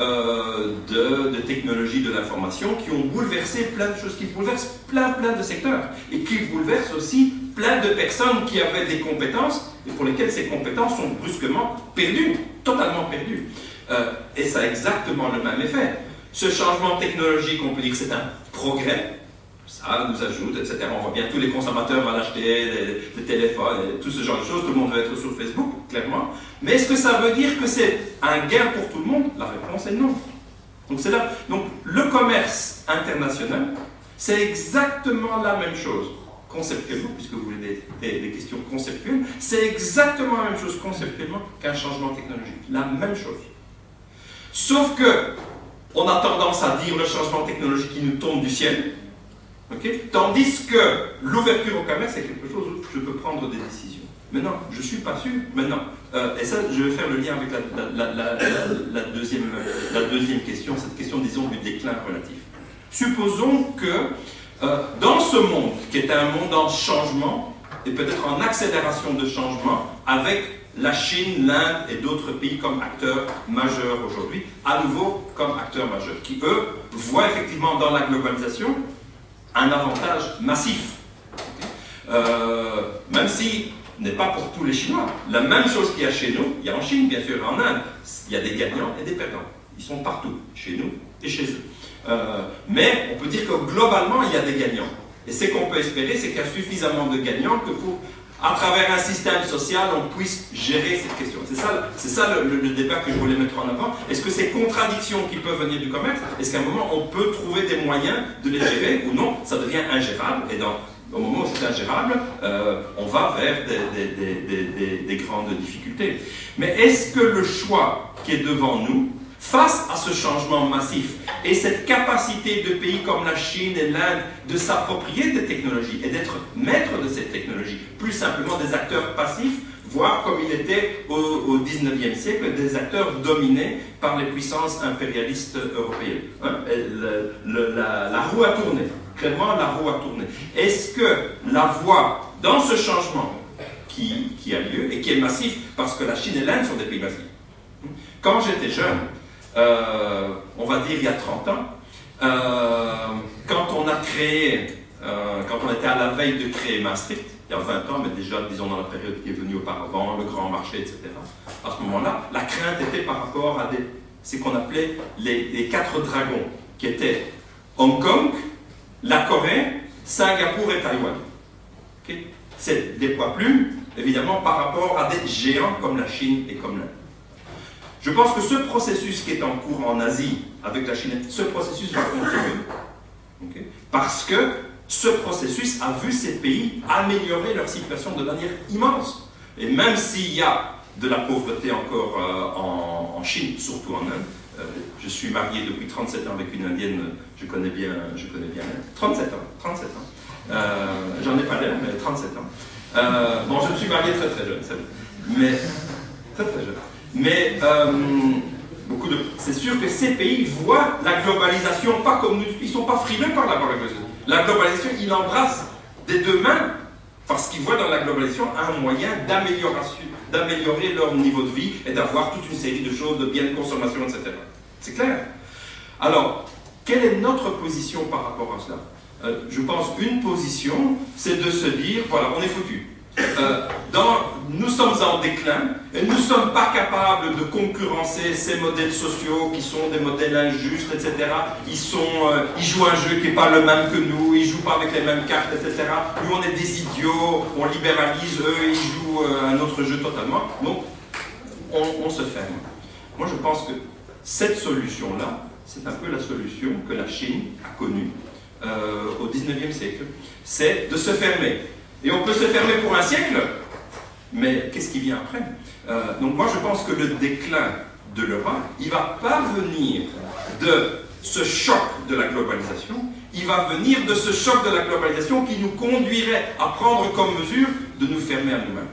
euh, de, technologies de l'information qui ont bouleversé plein de choses, qui bouleversent plein plein de secteurs et qui bouleversent aussi plein de personnes qui avaient des compétences et pour lesquelles ces compétences sont brusquement perdues, totalement perdues. Euh, et ça a exactement le même effet. Ce changement technologique, on peut dire que c'est un progrès, ça nous ajoute, etc. On voit bien tous les consommateurs veulent acheter des, téléphones, et tout ce genre de choses, tout le monde veut être sur Facebook, clairement. Mais est-ce que ça veut dire que c'est un gain pour tout le monde? La réponse est non. Donc c'est là. Donc le commerce international, c'est exactement la même chose conceptuellement, puisque vous voulez des, des questions conceptuelles, c'est exactement la même chose conceptuellement qu'un changement technologique. La même chose. Sauf que on a tendance à dire le changement technologique qui nous tombe du ciel, Tandis que l'ouverture au commerce, c'est quelque chose où je peux prendre des décisions. Maintenant, je ne suis pas sûr. Maintenant, euh, et ça, je vais faire le lien avec la, deuxième, la deuxième question, cette question, disons, du déclin relatif. Supposons que euh, dans ce monde, qui est un monde en changement, et peut-être en accélération de changement, avec la Chine, l'Inde et d'autres pays comme acteurs majeurs aujourd'hui, à nouveau comme acteurs majeurs, qui eux voient effectivement dans la globalisation un avantage massif. Euh, même si n'est pas pour tous les Chinois. La même chose qu'il y a chez nous, il y a en Chine, bien sûr, en Inde. Il y a des gagnants et des perdants. Ils sont partout, chez nous et chez eux. Euh, mais on peut dire que globalement, il y a des gagnants. Et ce qu'on peut espérer, c'est qu'il y a suffisamment de gagnants que pour à travers un système social, on puisse gérer cette question. C'est ça, c'est ça le, débat que je voulais mettre en avant. Est-ce que ces contradictions qui peuvent venir du commerce, est-ce qu'à un moment on peut trouver des moyens de les gérer ou non? Ça devient ingérable et au moment où c'est ingérable, euh, on va vers des grandes difficultés. Mais est-ce que le choix qui est devant nous, face à ce changement massif et cette capacité de pays comme la Chine et l'Inde de s'approprier des technologies et d'être maître de ces technologies, plus simplement des acteurs passifs, voire comme il était au, 19e siècle, des acteurs dominés par les puissances impérialistes européennes. Hein, la, roue a tourné, clairement la roue a tourné. Est-ce que la voie dans ce changement qui, qui a lieu et qui est massif, parce que la Chine et l'Inde sont des pays massifs, quand j'étais jeune, euh, on va dire il y a 30 ans, euh, quand on a créé, euh, quand on était à la veille de créer Maastricht, il y a 20 ans, mais déjà, disons, dans la période qui est venue auparavant, le grand marché, etc. À ce moment-là, la crainte était par rapport à ce qu'on appelait les, les quatre dragons, qui étaient Hong Kong, la Corée, Singapour et Taïwan. C'est des poids plumes, évidemment, par rapport à des géants comme la Chine et comme l'Inde. Je pense que ce processus qui est en cours en Asie avec la Chine, ce processus va continuer. Parce que ce processus a vu ces pays améliorer leur situation de manière immense. Et même s'il y a de la pauvreté encore euh, en, Chine, surtout en Inde, euh, je suis marié depuis 37 ans avec une indienne, je connais bien, je connais bien 37 ans, 37 ans. Euh, j'en ai pas l'air, mais 37 ans. bon, je me suis marié très très jeune, mais très très jeune. Mais de, c'est sûr que ces pays voient la globalisation pas comme nous, ils sont pas frileux par la globalisation. La globalisation, ils l'embrassent des deux mains parce qu'ils voient dans la globalisation un moyen d'améliorer leur niveau de vie et d'avoir toute une série de choses, de biens de consommation, etc. C'est clair Alors, quelle est notre position par rapport à cela? Euh, Je pense une position, c'est de se dire, voilà, on est foutu. Euh, nous sommes en déclin et nous ne sommes pas capables de concurrencer ces modèles sociaux qui sont des modèles injustes, etc. Euh, ils jouent un jeu qui n'est pas le même que nous, ils ne jouent pas avec les mêmes cartes, etc. Nous, on est des idiots, on libéralise, eux, ils jouent euh, un autre jeu totalement. Donc, on, se ferme. Moi, je pense que cette solution-là, c'est un peu la solution que la Chine a connue au 19e siècle. C'est de se fermer. Et on peut se fermer pour un siècle, mais qu'est-ce qui vient après? Euh, Donc moi je pense que le déclin de l'Europe, il va pas venir de ce choc de la globalisation, il va venir de ce choc de la globalisation qui nous conduirait à prendre comme mesure de nous fermer à nous-mêmes.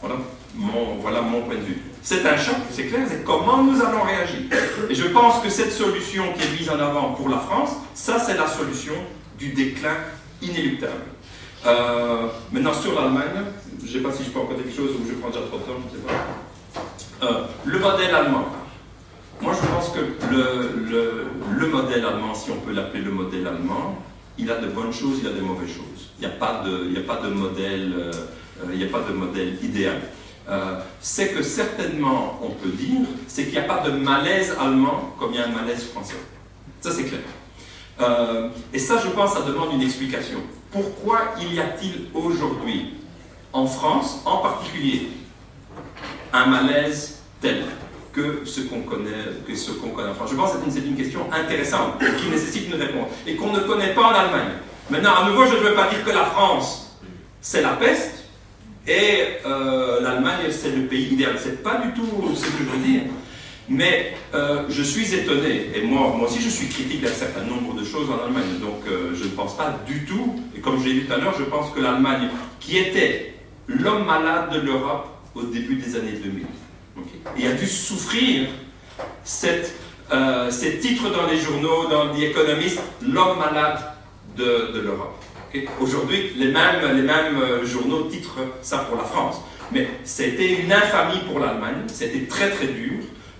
Voilà mon, voilà mon point de vue. C'est un choc, c'est clair, c'est comment nous allons réagir. Et je pense que cette solution qui est mise en avant pour la France, ça c'est la solution du déclin inéluctable. Euh, maintenant, sur l'Allemagne, je ne sais pas si je peux encore quelque chose ou je prends déjà trop de temps, je ne sais pas. Euh, le modèle allemand. Moi, je pense que le, le, modèle allemand, si on peut l'appeler le modèle allemand, il a de bonnes choses, il a de mauvaises choses. Il n'y a, pas de, a pas de modèle, euh, a pas de modèle idéal. c'est que certainement, on peut dire, c'est qu'il n'y a pas de malaise allemand comme il y a un malaise français. Ça, c'est clair. et ça, je pense, ça demande une explication pourquoi il y a-t-il aujourd'hui, en France en particulier, un malaise tel que ce qu'on connaît, que ce qu'on connaît en France? Je pense que c'est une, question intéressante qui nécessite une réponse et qu'on ne connaît pas en Allemagne. Maintenant, à nouveau, je ne veux pas dire que la France, c'est la peste et euh, l'Allemagne, c'est le pays idéal. C'est pas du tout ce que je veux dire. Mais euh, je suis étonné, et moi, moi aussi je suis critique d'un certain nombre de choses en Allemagne, donc euh, je ne pense pas du tout, et comme je l'ai dit tout à l'heure, je pense que l'Allemagne, qui était l'homme malade de l'Europe au début des années 2000, et a dû souffrir euh, ces titres dans les journaux, dans The Economist, l'homme malade de, de l'Europe. Aujourd'hui, les mêmes, les mêmes journaux titrent ça pour la France. Mais c'était une infamie pour l'Allemagne, c'était très très dur.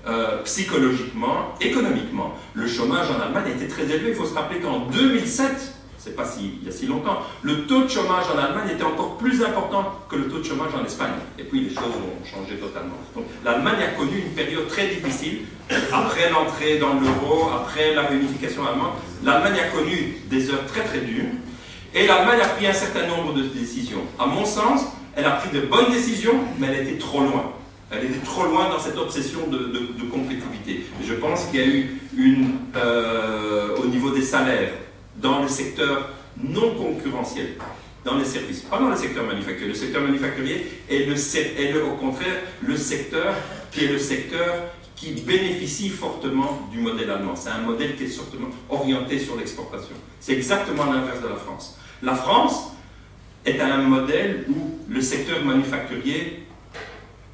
Euh, psychologiquement, économiquement. Le chômage en Allemagne était très élevé. Il faut se rappeler qu'en 2007, c'est pas si, il y a si longtemps, le taux de chômage en Allemagne était encore plus important que le taux de chômage en Espagne. Et puis les choses ont changé totalement. Donc l'Allemagne a connu une période très difficile après l'entrée dans l'euro, après la réunification allemande. L'Allemagne a connu des heures très très dures et l'Allemagne a pris un certain nombre de décisions. À mon sens, elle a pris de bonnes décisions, mais elle était trop loin. Elle était trop loin dans cette obsession de, compétitivité. je pense qu'il y a eu une, euh, au niveau des salaires, dans le secteur non concurrentiel, dans les services, pas dans le secteur manufacturier. Le secteur manufacturier est, le, au contraire le secteur qui est le secteur qui bénéficie fortement du modèle allemand. C'est un modèle qui est fortement orienté sur l'exportation. C'est exactement l'inverse de la France. La France est un modèle où le secteur manufacturier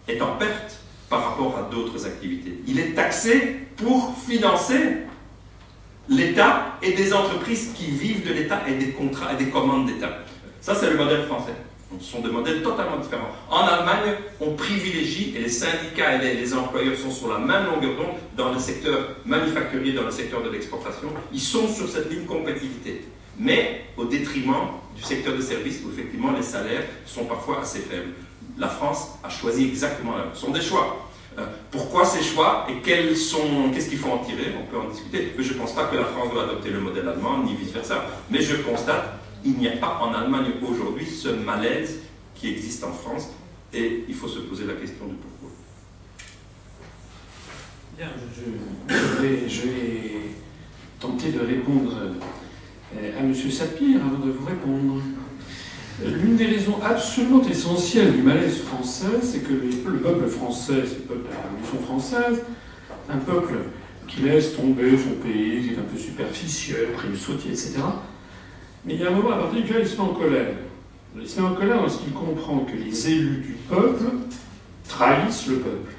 est en perte par rapport à d'autres activités. Il est taxé pour financer l'État et des entreprises qui vivent de l'État et des contrats et des commandes d'État. Ça, c'est le modèle français. Ce sont des modèles totalement différents. En Allemagne, on privilégie, et les syndicats et les, employeurs sont sur la même longueur d'onde dans le secteur manufacturier, dans le secteur de l'exportation. Ils sont sur cette ligne compétitivité. mais au détriment du secteur de services où effectivement les salaires sont parfois assez faibles. La France a choisi exactement la Ce sont des choix. Euh, pourquoi ces choix et quels sont, qu'est-ce qu'il faut en tirer? On peut en discuter. Je ne pense pas que la France doit adopter le modèle allemand, ni vice-versa. Mais je constate qu'il n'y a pas en Allemagne aujourd'hui ce malaise qui existe en France et il faut se poser la question du pourquoi. Bien, je, vais, je, vais, tenter de répondre euh, à M. Sapir avant de vous répondre. L'une des raisons absolument essentielles du malaise français, c'est que le peuple français, c'est le peuple de la Révolution française, un peuple qui laisse tomber son pays, qui est un peu superficiel, le sautier, etc. Mais il y a un moment à partir duquel il se met en colère. Il se met en colère lorsqu'il comprend que les élus du peuple trahissent le peuple.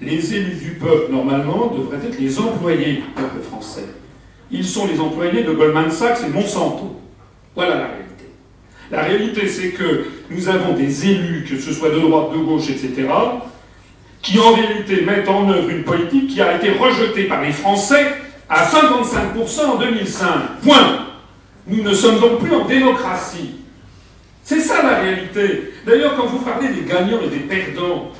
Les élus du peuple, normalement, devraient être les employés du peuple français. Ils sont les employés de Goldman Sachs et Monsanto. Voilà la réalité. La réalité, c'est que nous avons des élus, que ce soit de droite, de gauche, etc., qui en réalité mettent en œuvre une politique qui a été rejetée par les Français à 55% en 2005. Point. Nous ne sommes donc plus en démocratie. C'est ça la réalité. D'ailleurs, quand vous parlez des gagnants et des perdants,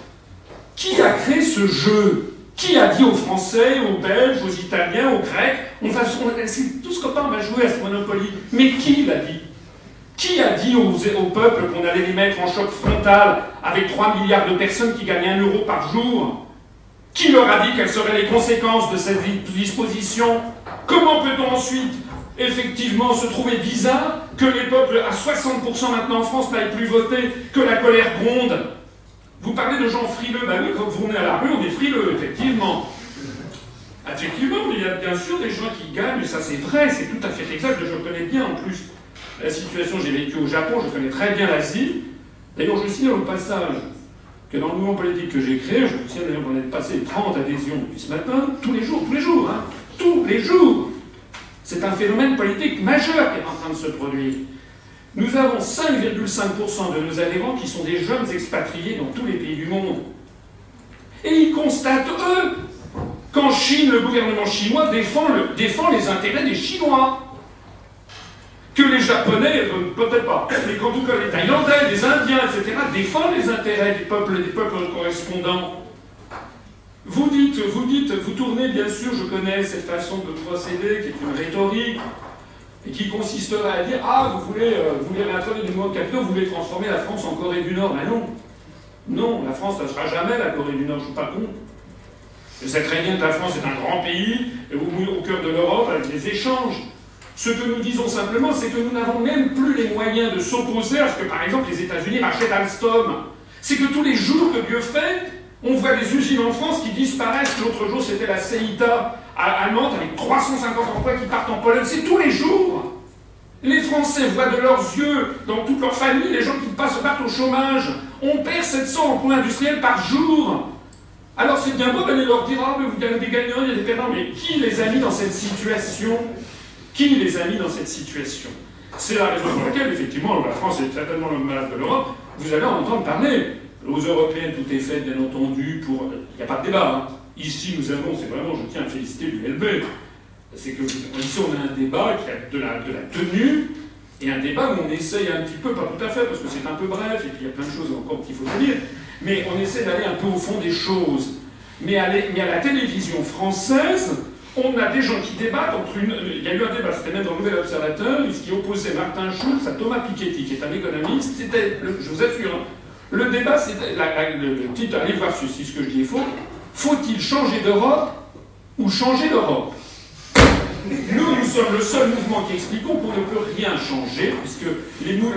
qui a créé ce jeu? Qui a dit aux Français, aux Belges, aux Italiens, aux Grecs, on va, on, on va jouer à ce Monopoly Mais qui l'a dit? Qui a dit au, peuple qu'on allait les mettre en choc frontal avec 3 milliards de personnes qui gagnent 1 euro par jour? Qui leur a dit quelles seraient les conséquences de cette disposition? Comment peut-on ensuite effectivement se trouver bizarre que les peuples à 60% maintenant en France n'aillent plus voter, que la colère gronde? Vous parlez de gens frileux, ben oui, quand vous venez à la rue, on est frileux, effectivement. Effectivement, il y a bien sûr des gens qui gagnent, ça c'est vrai, c'est tout à fait exact, je connais bien en plus la situation, j'ai vécu au Japon, je connais très bien l'Asie. D'ailleurs, je signale au passage que dans le mouvement politique que j'ai créé, je vous signale d'ailleurs qu'on est passé 30 adhésions depuis ce matin, tous les jours, tous les jours, hein, tous les jours. C'est un phénomène politique majeur qui est en train de se produire. Nous avons 5,5% de nos adhérents qui sont des jeunes expatriés dans tous les pays du monde. Et ils constatent, eux, qu'en Chine, le gouvernement chinois défend, défend les intérêts des Chinois que les Japonais, euh, peut-être pas, mais qu'en tout cas les Thaïlandais, les Indiens, etc., défendent les intérêts des peuples, des peuples correspondants. Vous dites, vous dites, vous tournez, bien sûr, je connais cette façon de procéder qui est une rhétorique, et qui consisterait à dire Ah, vous voulez, euh, vous voulez réintroduire du mouvement capitaux, vous voulez transformer la France en Corée du Nord. Mais non, non, la France ne sera jamais la Corée du Nord, je ne suis pas con. Je sais très bien que la France est un grand pays, au cœur de l'Europe, avec des échanges. Ce que nous disons simplement, c'est que nous n'avons même plus les moyens de s'opposer à ce que, par exemple, les États-Unis rachètent Alstom. C'est que tous les jours que Dieu fait, on voit des usines en France qui disparaissent. L'autre jour, c'était la CEITA Nantes avec 350 emplois qui partent en Pologne. C'est tous les jours. Les Français voient de leurs yeux, dans toute leur famille, les gens qui passent partent au chômage. On perd 700 emplois industriels par jour. Alors c'est bien beau d'aller leur dire Ah, mais vous avez des gagnants, des perdants. Mais qui les a mis dans cette situation? Qui les a mis dans cette situation? C'est la raison pour laquelle, effectivement, la France est certainement le malade de l'Europe. Vous allez en entendre parler. Aux Européennes, tout est fait, bien entendu, pour. Il n'y a pas de débat. Hein. Ici, nous avons, c'est vraiment, je tiens à féliciter l'ULB, c'est que ici, on a un débat qui a de la, tenue, et un débat où on essaye un petit peu, pas tout à fait, parce que c'est un peu bref, et puis il y a plein de choses encore qu'il faut dire, mais on essaie d'aller un peu au fond des choses. Mais à la télévision française, on a des gens qui débattent entre une. Il y a eu un débat, c'était même dans le Nouvel Observateur, ce qui opposait Martin Schulz à Thomas Piketty, qui est un économiste. C'était, je vous assure, le débat, c'était. Le, titre, allez voir si ce que je dis est faux. Faut-il changer d'Europe ou changer d'Europe? Nous, nous sommes le seul mouvement qui expliquons qu'on ne peut rien changer, puisque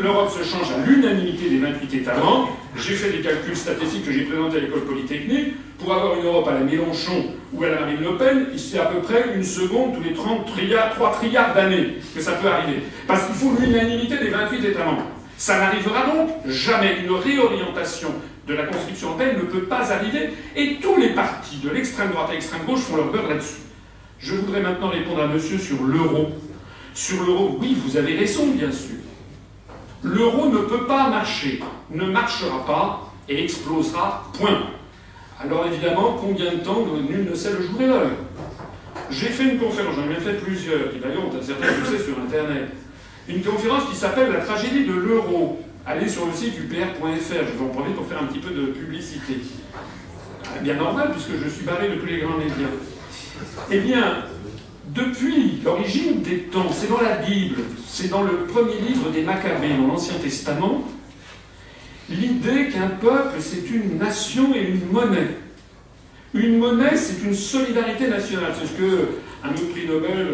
l'Europe se change à l'unanimité des 28 États membres. J'ai fait des calculs statistiques que j'ai présentés à l'école polytechnique. Pour avoir une Europe à la Mélenchon ou à la Marine Le Pen, c'est à peu près une seconde tous les 30 trilliards, 3 trilliards d'années que ça peut arriver. Parce qu'il faut l'unanimité des 28 États membres. Ça n'arrivera donc jamais. Une réorientation de la Constitution européenne ne peut pas arriver. Et tous les partis de l'extrême droite et l'extrême gauche font leur beurre là-dessus. Je voudrais maintenant répondre à monsieur sur l'euro. Sur l'euro, oui, vous avez raison, bien sûr. L'euro ne peut pas marcher, ne marchera pas et explosera, point. Alors évidemment, combien de temps, nul ne sait le jour et l'heure. J'ai fait une conférence, j'en ai fait plusieurs, qui d'ailleurs ont un certain succès sur Internet, une conférence qui s'appelle La tragédie de l'euro. Allez sur le site upr.fr, je vais en profiter pour faire un petit peu de publicité. Ah, bien normal, puisque je suis barré de tous les grands médias. Eh bien, depuis l'origine des temps, c'est dans la Bible, c'est dans le premier livre des Maccabées, dans l'Ancien Testament, l'idée qu'un peuple, c'est une nation et une monnaie. Une monnaie, c'est une solidarité nationale. C'est ce que un autre prix Nobel,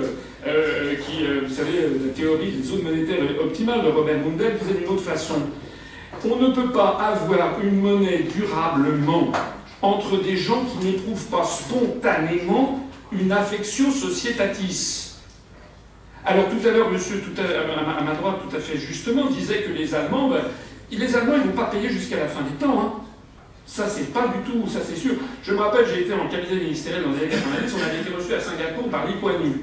euh, qui, euh, vous savez, euh, la théorie des zones monétaires optimales de Robert Mundell, disait d'une autre façon. On ne peut pas avoir une monnaie durablement entre des gens qui n'éprouvent pas spontanément une affection sociétatis. Alors tout à l'heure, monsieur tout à, ma droite, tout à fait justement, disait que les Allemands, ben, les Allemands, ils ne vont pas payer jusqu'à la fin des temps. Hein. Ça, c'est pas du tout, ça c'est sûr. Je me rappelle, j'ai été en cabinet ministériel dans les années 90, on avait été reçu à Singapour par Lee Kuan Yew.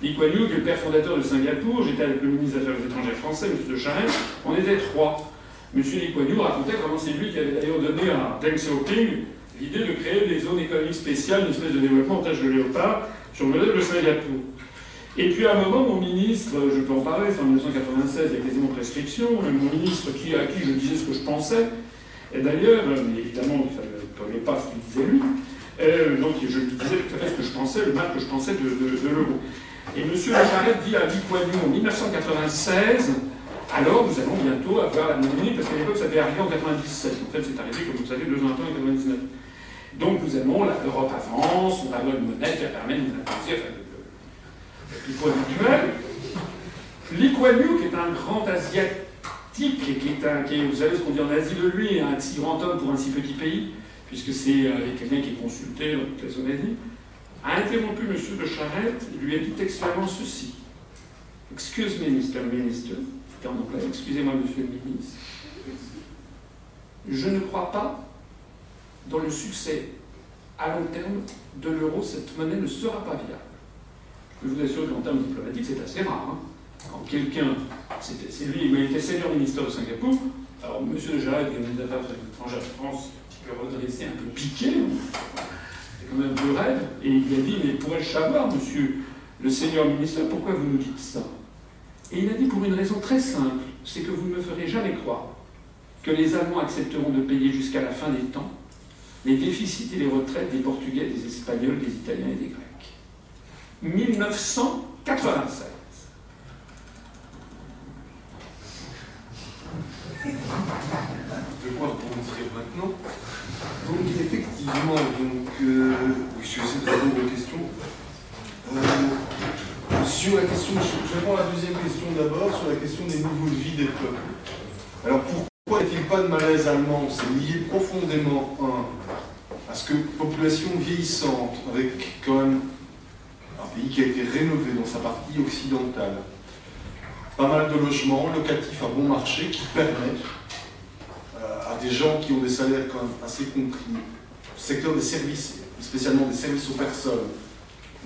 Lee Yew, qui est le père fondateur de Singapour, j'étais avec le ministre des Affaires étrangères français, M. de Charest, on était trois. M. Lee Kuan Yew racontait comment c'est lui qui avait d'ailleurs donné à Deng Xiaoping l'idée de créer des zones économiques spéciales, une espèce de développement en tâche de léopard, sur le modèle de Singapour. Et puis à un moment, mon ministre, je peux en parler, en 1996, il y a quasiment prescription, mon ministre à qui je disais ce que je pensais, et d'ailleurs, évidemment, il ne connaît pas ce qu'il disait lui, euh, donc je lui disais tout à fait ce que je pensais, le mal que je pensais de, l'euro. Et M. Le dit à Lee en 1996, alors nous allons bientôt avoir la monnaie, parce qu'à l'époque ça devait arriver en 97. En fait, c'est arrivé, comme vous savez, deux ans en 99. Donc nous allons, l'Europe avance, on avoir une monnaie qui va permettre de nous imposer, enfin, le. Lee qui est un grand asiatique, qui est un, qui est, vous savez ce qu'on dit en Asie de lui, un si grand homme pour un si petit pays, puisque c'est euh, quelqu'un qui est consulté dans toute la zone Asie, a interrompu M. de Charette et lui a dit textuellement ceci. Excuse me, Mr. Minister, excusez-moi, monsieur le ministre. Je ne crois pas dans le succès à long terme de l'euro, cette monnaie ne sera pas viable. Je vous assure qu'en termes diplomatiques, c'est assez rare. Hein. Quand quelqu'un, c'est lui, il était senior ministre de Singapour, alors M. ministre des Affaires étrangères de France, qui peut redresser un peu piqué, c'est quand même peu raide, et il a dit, mais pourrais-je savoir, monsieur le senior ministre, pourquoi vous nous dites ça? Et il a dit pour une raison très simple, c'est que vous ne me ferez jamais croire que les Allemands accepteront de payer jusqu'à la fin des temps les déficits et les retraites des Portugais, des Espagnols, des Italiens et des Grecs. 1996. De quoi rebondir maintenant Donc effectivement, donc, euh, je suis essayer de répondre aux questions. Euh, sur la question, je, réponds à la deuxième question d'abord, sur la question des niveaux de vie des peuples. Alors pourquoi n'y a-t-il pas de malaise allemand C'est lié profondément, un, à ce que population vieillissante, avec quand même un pays qui a été rénové dans sa partie occidentale, pas mal de logements locatifs à bon marché qui permettent euh, à des gens qui ont des salaires quand même assez compris, secteur des services, spécialement des services aux personnes,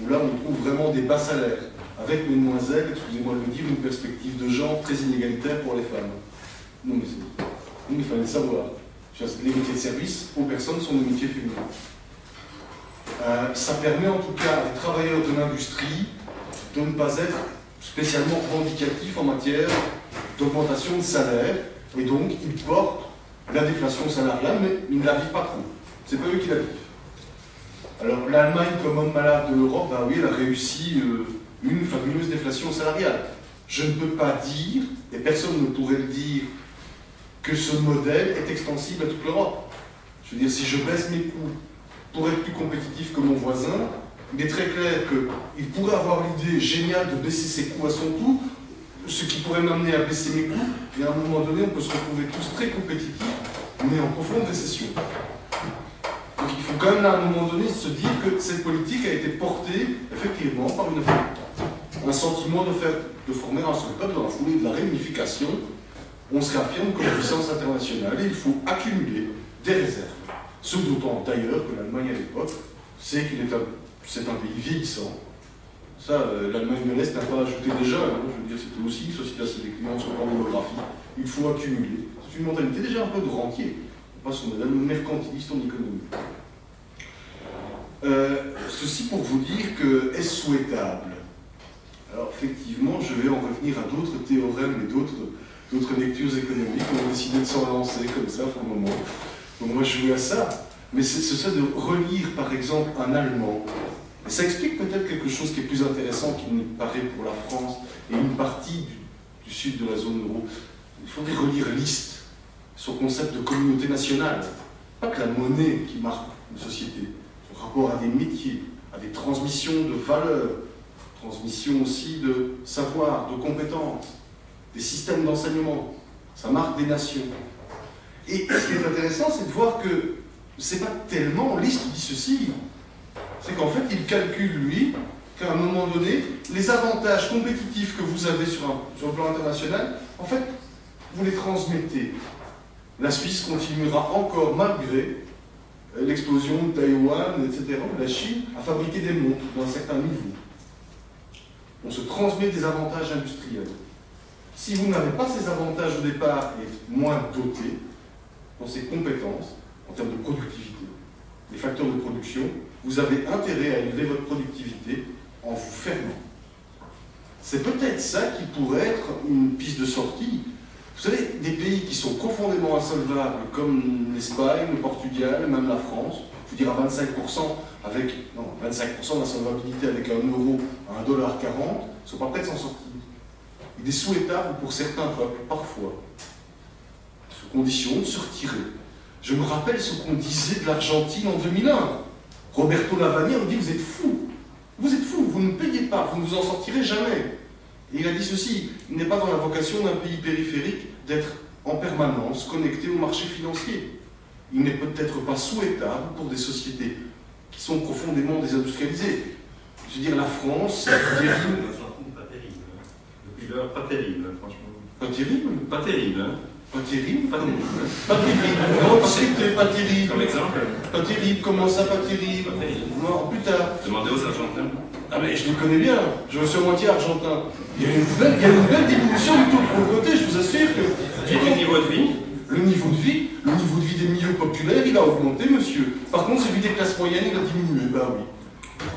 où là on trouve vraiment des bas salaires, avec, mesdemoiselles, excusez-moi de le dire, une perspective de genre très inégalitaire pour les femmes. Non mais, il fallait savoir. Les métiers de service aux personnes sont des métiers féminins. Euh, ça permet en tout cas des travailleurs de l'industrie de ne pas être spécialement revendicatifs en matière d'augmentation de salaire, et donc ils portent la déflation salariale, mais ils ne la vivent pas trop. C'est pas eux qui la vivent. Alors l'Allemagne, comme homme malade de l'Europe, bah oui, elle a réussi euh, une fabuleuse déflation salariale. Je ne peux pas dire, et personne ne pourrait le dire, que ce modèle est extensible à toute l'Europe. Je veux dire, si je baisse mes coûts pour être plus compétitif que mon voisin, il est très clair qu'il pourrait avoir l'idée géniale de baisser ses coûts à son tour, ce qui pourrait m'amener à baisser mes coûts, et à un moment donné, on peut se retrouver tous très compétitifs, mais en profonde récession. Donc il faut quand même, à un moment donné, se dire que cette politique a été portée, effectivement, par une, un sentiment de, faire, de former un seul peuple dans la foulée de la réunification. On se réaffirme comme puissance internationale et il faut accumuler des réserves. D'autant d'ailleurs que l'Allemagne à l'époque, c'est qu'il est un c'est un pays vieillissant. Ça, euh, l'Allemagne de l'Est n'a pas ajouté déjà. Hein. je veux dire, c'était aussi une société assez déclinante sur le plan démographique. Il faut accumuler. C'est une mentalité déjà un peu de rentier. On passe au modèle mercantiliste en économie. Euh, ceci pour vous dire que est-ce souhaitable? Alors effectivement, je vais en revenir à d'autres théorèmes et d'autres d'autres lectures économiques. On a décidé de s'en lancer comme ça pour le moment. Donc moi je joue à ça. Mais c'est ça de relire par exemple un Allemand. Et ça explique peut-être quelque chose qui est plus intéressant qu'il ne paraît pour la France et une partie du, du sud de la zone euro. Il faudrait relire Liszt, son concept de communauté nationale. Pas que la monnaie qui marque une société, son rapport à des métiers, à des transmissions de valeurs, transmission aussi de savoir, de compétences, des systèmes d'enseignement. Ça marque des nations. Et ce qui est intéressant, c'est de voir que c'est pas tellement Liszt qui dit ceci. C'est qu'en fait, il calcule, lui, qu'à un moment donné, les avantages compétitifs que vous avez sur, un, sur le plan international, en fait, vous les transmettez. La Suisse continuera encore, malgré l'explosion de Taïwan, etc., la Chine, à fabriquer des montres d'un certain niveau. On se transmet des avantages industriels. Si vous n'avez pas ces avantages au départ et moins doté dans ces compétences, en termes de productivité, les facteurs de production, vous avez intérêt à élever votre productivité en vous fermant. C'est peut-être ça qui pourrait être une piste de sortie. Vous savez, des pays qui sont profondément insolvables, comme l'Espagne, le Portugal, même la France, je veux dire à 25% avec, non, 25% d'insolvabilité avec un euro à 1,40$, ne sont pas prêts de s'en sortir. Il est souhaitable pour certains peuples, parfois, sous condition de se retirer. Je me rappelle ce qu'on disait de l'Argentine en 2001. Roberto Lavagna nous dit Vous êtes fou, vous êtes fou, vous ne payez pas, vous ne vous en sortirez jamais. Et il a dit ceci Il n'est pas dans la vocation d'un pays périphérique d'être en permanence connecté au marché financier. Il n'est peut-être pas souhaitable pour des sociétés qui sont profondément désindustrialisées. Je veux dire, la France. Pas terrible, franchement. Pas terrible Pas terrible, hein Pas terrible Pas terrible. Pas terrible. Non, parce que t'es pas terrible. Comme exemple Pas terrible, comment ça, pas terrible Pas terrible. Non, plus tard. Demandez aux Argentins. Ah mais je les connais bien, je suis à moitié argentin. Il y a une belle, il y a une belle diminution du taux de pauvreté, je vous assure que... Et du niveau de vie Le niveau de vie, le niveau de vie des milieux populaires, il a augmenté, monsieur. Par contre, celui des classes moyennes, il a diminué, bah oui.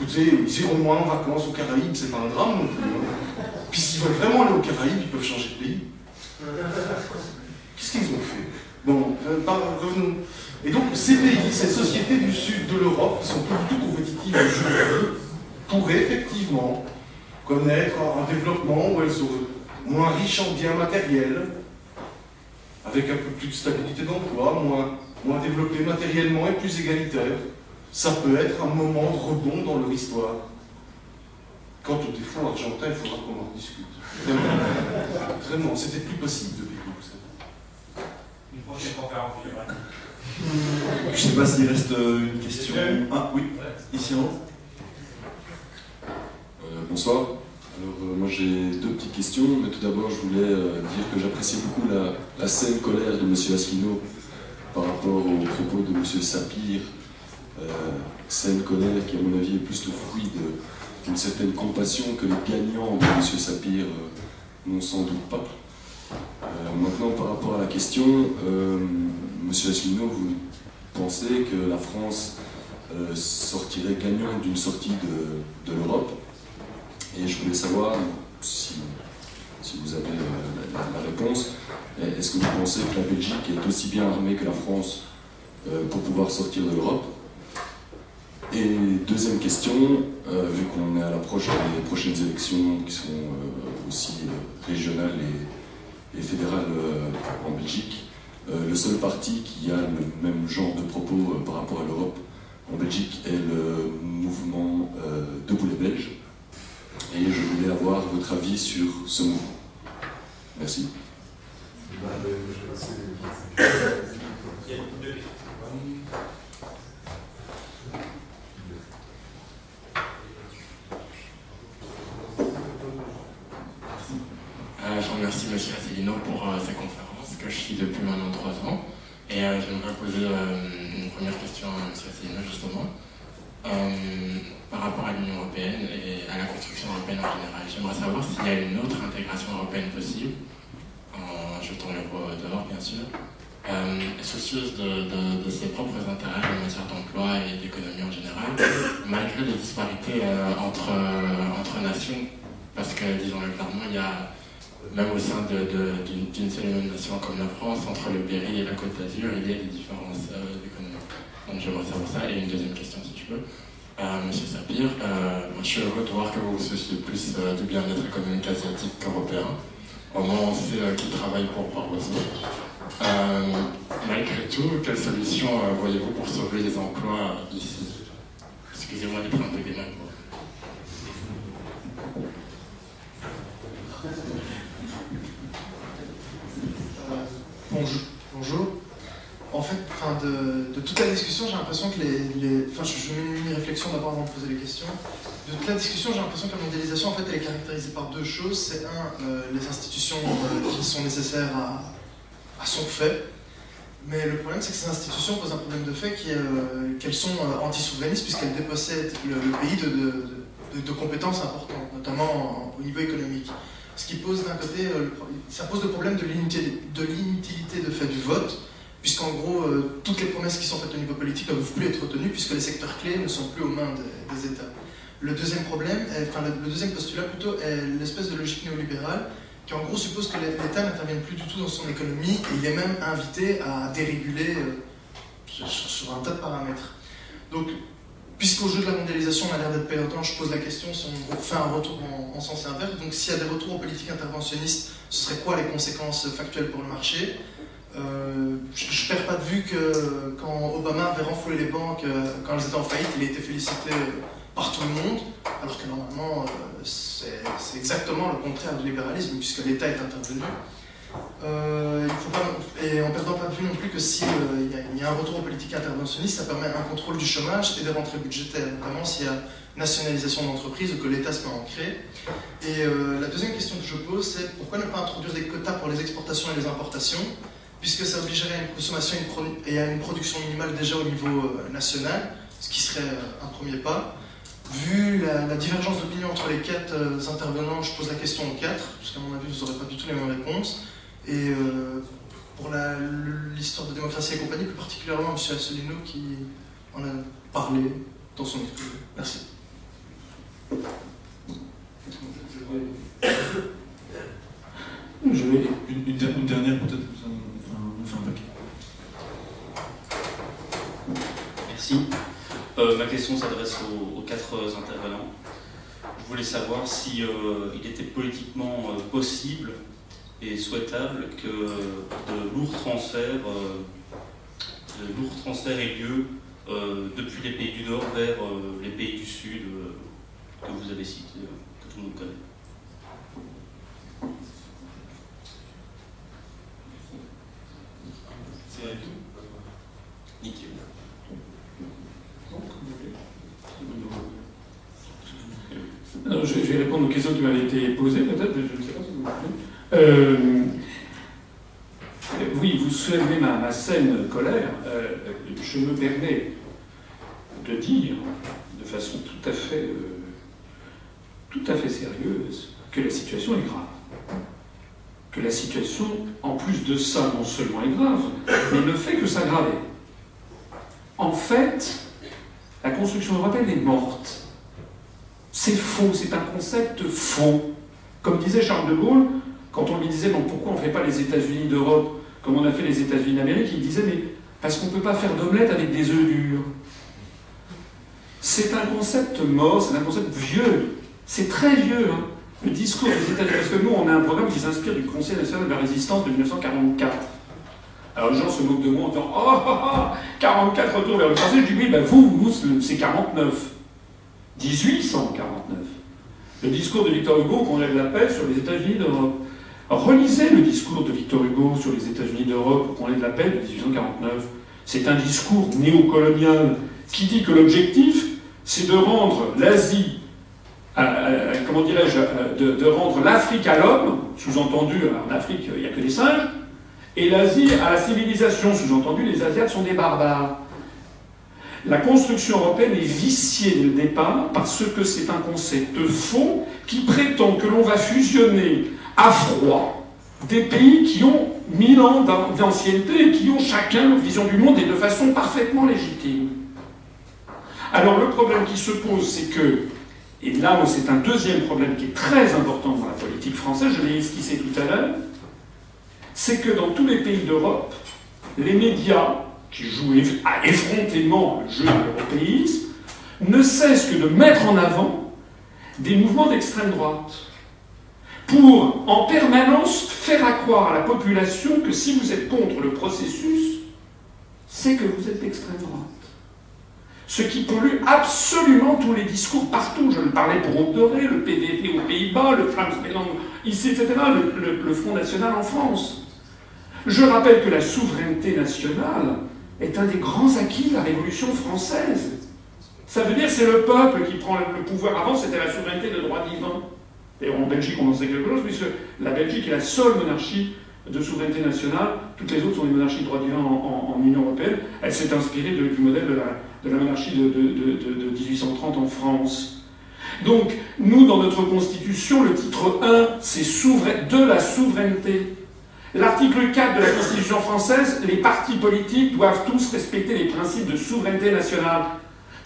Écoutez, ils iront moins en vacances aux Caraïbes, c'est pas un drame non plus. hein. Puis s'ils veulent vraiment aller aux Caraïbes, ils peuvent changer de pays. Qu'est-ce qu'ils ont fait? Bon, euh, revenons. Et donc, ces pays, ces sociétés du sud de l'Europe, qui sont pas du tout compétitives aujourd'hui, pourraient effectivement connaître un développement où elles seraient moins riches en biens matériels, avec un peu plus de stabilité d'emploi, moins, moins développées matériellement et plus égalitaires. Ça peut être un moment de rebond dans leur histoire. Quant au défaut argentin, il faudra qu'on en discute. Vraiment, Vraiment, c'était plus possible depuis que vous savez. Une prochaine conférence, je ne sais pas s'il reste euh, une question. Ah oui, ici en haut. Euh, bonsoir. Alors euh, moi j'ai deux petites questions, mais tout d'abord je voulais euh, dire que j'apprécie beaucoup la, la saine colère de M. Asselineau par rapport aux propos de M. Sapir. Euh, saine colère qui à mon avis est plus le fruit d'une certaine compassion que les gagnants de M. Sapir euh, n'ont sans doute pas. Euh, maintenant par rapport à la question, euh, M. Asselineau, vous pensez que la France euh, sortirait gagnante d'une sortie de, l'Europe? Et je voulais savoir si, si vous avez euh, la, réponse. Est-ce que vous pensez que la Belgique est aussi bien armée que la France euh, pour pouvoir sortir de l'Europe? Et deuxième question, euh, vu qu'on est à l'approche des prochaines élections qui euh, aussi euh, régionales et, fédérales euh, en Belgique, euh, le seul parti qui a le même genre de propos euh, par rapport à l'Europe en Belgique est le mouvement euh, Debout les Belges. Et je voulais avoir votre avis sur ce mouvement. Merci. Euh, je remercie M. Asselineau pour euh, sa conférence que je suis depuis maintenant trois ans. Et euh, j'aimerais poser euh, une première question à M. Asselineau justement. Euh, par rapport à l'Union Européenne et à la construction européenne en général. J'aimerais savoir s'il y a une autre intégration européenne possible, en jetant l'euro dehors bien sûr, euh, soucieuse de, ses propres intérêts en matière d'emploi et d'économie en général, malgré les disparités entre nations? Parce que, disons-le clairement, il y a, même au sein d'une seule nation comme la France, entre le Berry et la Côte d'Azur, il y a des différences économiques. Donc j'aimerais savoir ça. Et une deuxième question, si je peux. Monsieur Sapir, je suis heureux de voir que vous vous souciez plus du bien-être économique asiatique qu'européen. Au moins, on sait qui travaille pour Barroso. malgré tout, quelle solution voyez-vous pour sauver les emplois ici? Excusez-moi d'être un peu démagogue. Bonjour. En fait, de, toute la discussion, j'ai l'impression que les, Enfin, je, mets une réflexion d'abord avant de poser les questions. De toute la discussion, j'ai l'impression que la mondialisation, en fait, elle est caractérisée par deux choses. C'est un, euh, les institutions euh, qui sont nécessaires à, à, son fait. Mais le problème, c'est que ces institutions posent un problème de fait euh, qu'elles sont anti-souverainistes puisqu'elles dépossèdent le, pays de, de, compétences importantes, notamment au niveau économique. Ce qui pose d'un côté, ça pose le problème de l'inutilité de fait du vote, puisqu'en gros, euh, toutes les promesses qui sont faites au niveau politique ne peuvent plus être retenues, puisque les secteurs clés ne sont plus aux mains des, États. Le deuxième problème, enfin le, deuxième postulat plutôt, est l'espèce de logique néolibérale, qui en gros suppose que l'État n'intervienne plus du tout dans son économie, et il est même invité à déréguler euh, sur, sur, un tas de paramètres. Donc, puisqu'au jeu de la mondialisation on a l'air d'être perdant, je pose la question si on fait un retour en, en sens inverse. Donc, s'il y a des retours aux politiques interventionnistes, ce serait quoi les conséquences factuelles pour le marché? Euh, je ne perds pas de vue que quand Obama avait renfloué les banques euh, quand elles étaient en faillite, il a été félicité euh, par tout le monde, alors que normalement c'est exactement le contraire du libéralisme puisque l'État est intervenu. Il faut pas, et en perdant pas vue non plus que s'il y, y, a un retour aux politiques interventionnistes, ça permet un contrôle du chômage et des rentrées budgétaires, notamment s'il y a nationalisation d'entreprises ou que l'État se met en créer. Et la deuxième question que je pose, c'est pourquoi ne pas introduire des quotas pour les exportations et les importations puisque ça obligerait à une consommation et à une production minimale déjà au niveau euh, national, ce qui serait euh, un premier pas. Vu la, divergence d'opinion entre les quatre euh, intervenants, je pose la question aux quatre, parce qu'à mon avis, vous n'aurez pas du tout les mêmes réponses. Et pour l'histoire de démocratie et compagnie, plus particulièrement M. Asselineau qui en a parlé dans son exposé. Merci. Je vais une, une dernière peut-être. Merci. Euh, ma question s'adresse aux, quatre intervenants. Je voulais savoir si euh, il était politiquement euh, possible et souhaitable que de lourds transferts, de lourds transferts aient lieu depuis les pays du Nord vers les pays du Sud que vous avez cités, que tout le monde connaît. C'est tout? Nickel. Non, je, vais répondre aux questions qui m'avaient été posées, peut-être, je ne sais pas si vous euh, Oui, vous soulevez ma, ma saine colère. Euh, je me permets de dire, de façon tout à fait, euh, tout à fait sérieuse, que la situation est grave que la situation, en plus de ça, non seulement est grave, mais ne fait que s'aggraver. En fait, la construction européenne est morte. C'est faux, c'est un concept faux. Comme disait Charles de Gaulle, quand on lui disait donc pourquoi on ne fait pas les États-Unis d'Europe comme on a fait les États-Unis d'Amérique, il disait mais parce qu'on ne peut pas faire d'omelette avec des œufs durs. C'est un concept mort, c'est un concept vieux. C'est très vieux. Hein le discours des États-Unis, parce que nous, on a un programme qui s'inspire du Conseil national de la résistance de 1944. Alors les gens se moquent de moi en disant Oh, oh, oh 44 retours vers le passé. Je dis Oui, ben vous, vous, c'est 49. 1849. Le discours de Victor Hugo qu'on lève la paix sur les États-Unis d'Europe. Relisez le discours de Victor Hugo sur les États-Unis d'Europe qu'on lève la paix de 1849. C'est un discours néocolonial qui dit que l'objectif, c'est de rendre l'Asie comment dirais-je, de, rendre l'Afrique à l'homme, sous-entendu, en Afrique, il n'y a que des singes, et l'Asie à la civilisation, sous-entendu, les Asiates sont des barbares. La construction européenne est viciée dès le départ parce que c'est un concept faux qui prétend que l'on va fusionner à froid des pays qui ont mille ans d'ancienneté et qui ont chacun une vision du monde et de façon parfaitement légitime. Alors le problème qui se pose, c'est que et là c'est un deuxième problème qui est très important dans la politique française, je l'ai esquissé tout à l'heure, c'est que dans tous les pays d'Europe, les médias, qui jouent effrontément le jeu de l'européisme, ne cessent que de mettre en avant des mouvements d'extrême droite pour en permanence faire accroire à la population que si vous êtes contre le processus, c'est que vous êtes d'extrême droite. Ce qui pollue absolument tous les discours partout. Je le parlais pour Octoré, le PVP aux Pays-Bas, le ici, etc., le, le Front National en France. Je rappelle que la souveraineté nationale est un des grands acquis de la Révolution française. Ça veut dire que c'est le peuple qui prend le pouvoir. Avant, c'était la souveraineté de droit divin. Et en Belgique, on en sait quelque chose, puisque la Belgique est la seule monarchie de souveraineté nationale. Toutes les autres sont des monarchies de droit divin en, Union européenne. Elle s'est inspirée du modèle de la, monarchie de, de, 1830 en France. Donc, nous, dans notre Constitution, le titre 1, c'est de la souveraineté. L'article 4 de la Constitution française, les partis politiques doivent tous respecter les principes de souveraineté nationale.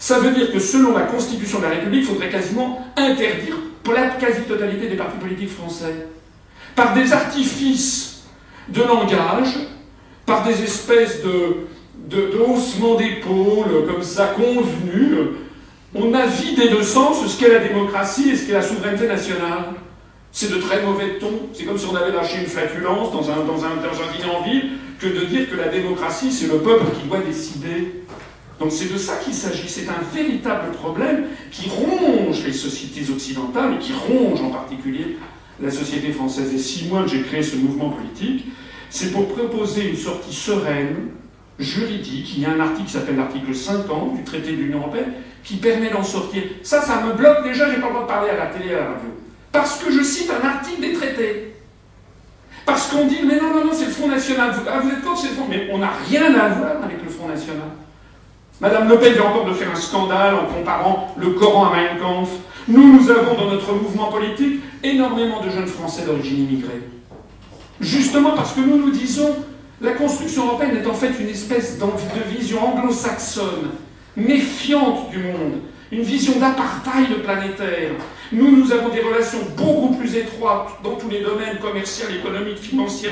Ça veut dire que selon la Constitution de la République, il faudrait quasiment interdire la quasi-totalité des partis politiques français. Par des artifices de langage, par des espèces de, d'épaule, comme ça, convenu, on a vidé de sens ce qu'est la démocratie et ce qu'est la souveraineté nationale. C'est de très mauvais ton. C'est comme si on avait lâché une flatulence dans un, dans, un, en ville que de dire que la démocratie, c'est le peuple qui doit décider. Donc c'est de ça qu'il s'agit. C'est un véritable problème qui ronge les sociétés occidentales et qui ronge en particulier la société française. Et si moi j'ai créé ce mouvement politique, c'est pour proposer une sortie sereine, juridique. Il y a un article qui s'appelle l'article 50 du traité de l'Union européenne qui permet d'en sortir. Ça, ça me bloque déjà, j'ai pas le droit de parler à la télé et à la radio. Parce que je cite un article des traités. Parce qu'on dit, mais non, non, non, c'est le Front National. Ah, vous êtes contre, c'est le Front. Mais on n'a rien à voir avec le Front National. Madame Le Pen vient encore de faire un scandale en comparant le Coran à Mein Kampf. Nous, nous avons dans notre mouvement politique énormément de jeunes Français d'origine immigrée. Justement parce que nous nous disons, la construction européenne est en fait une espèce de vision anglo-saxonne, méfiante du monde, une vision d'apartheid planétaire. Nous, nous avons des relations beaucoup plus étroites dans tous les domaines commerciaux, économiques, financiers,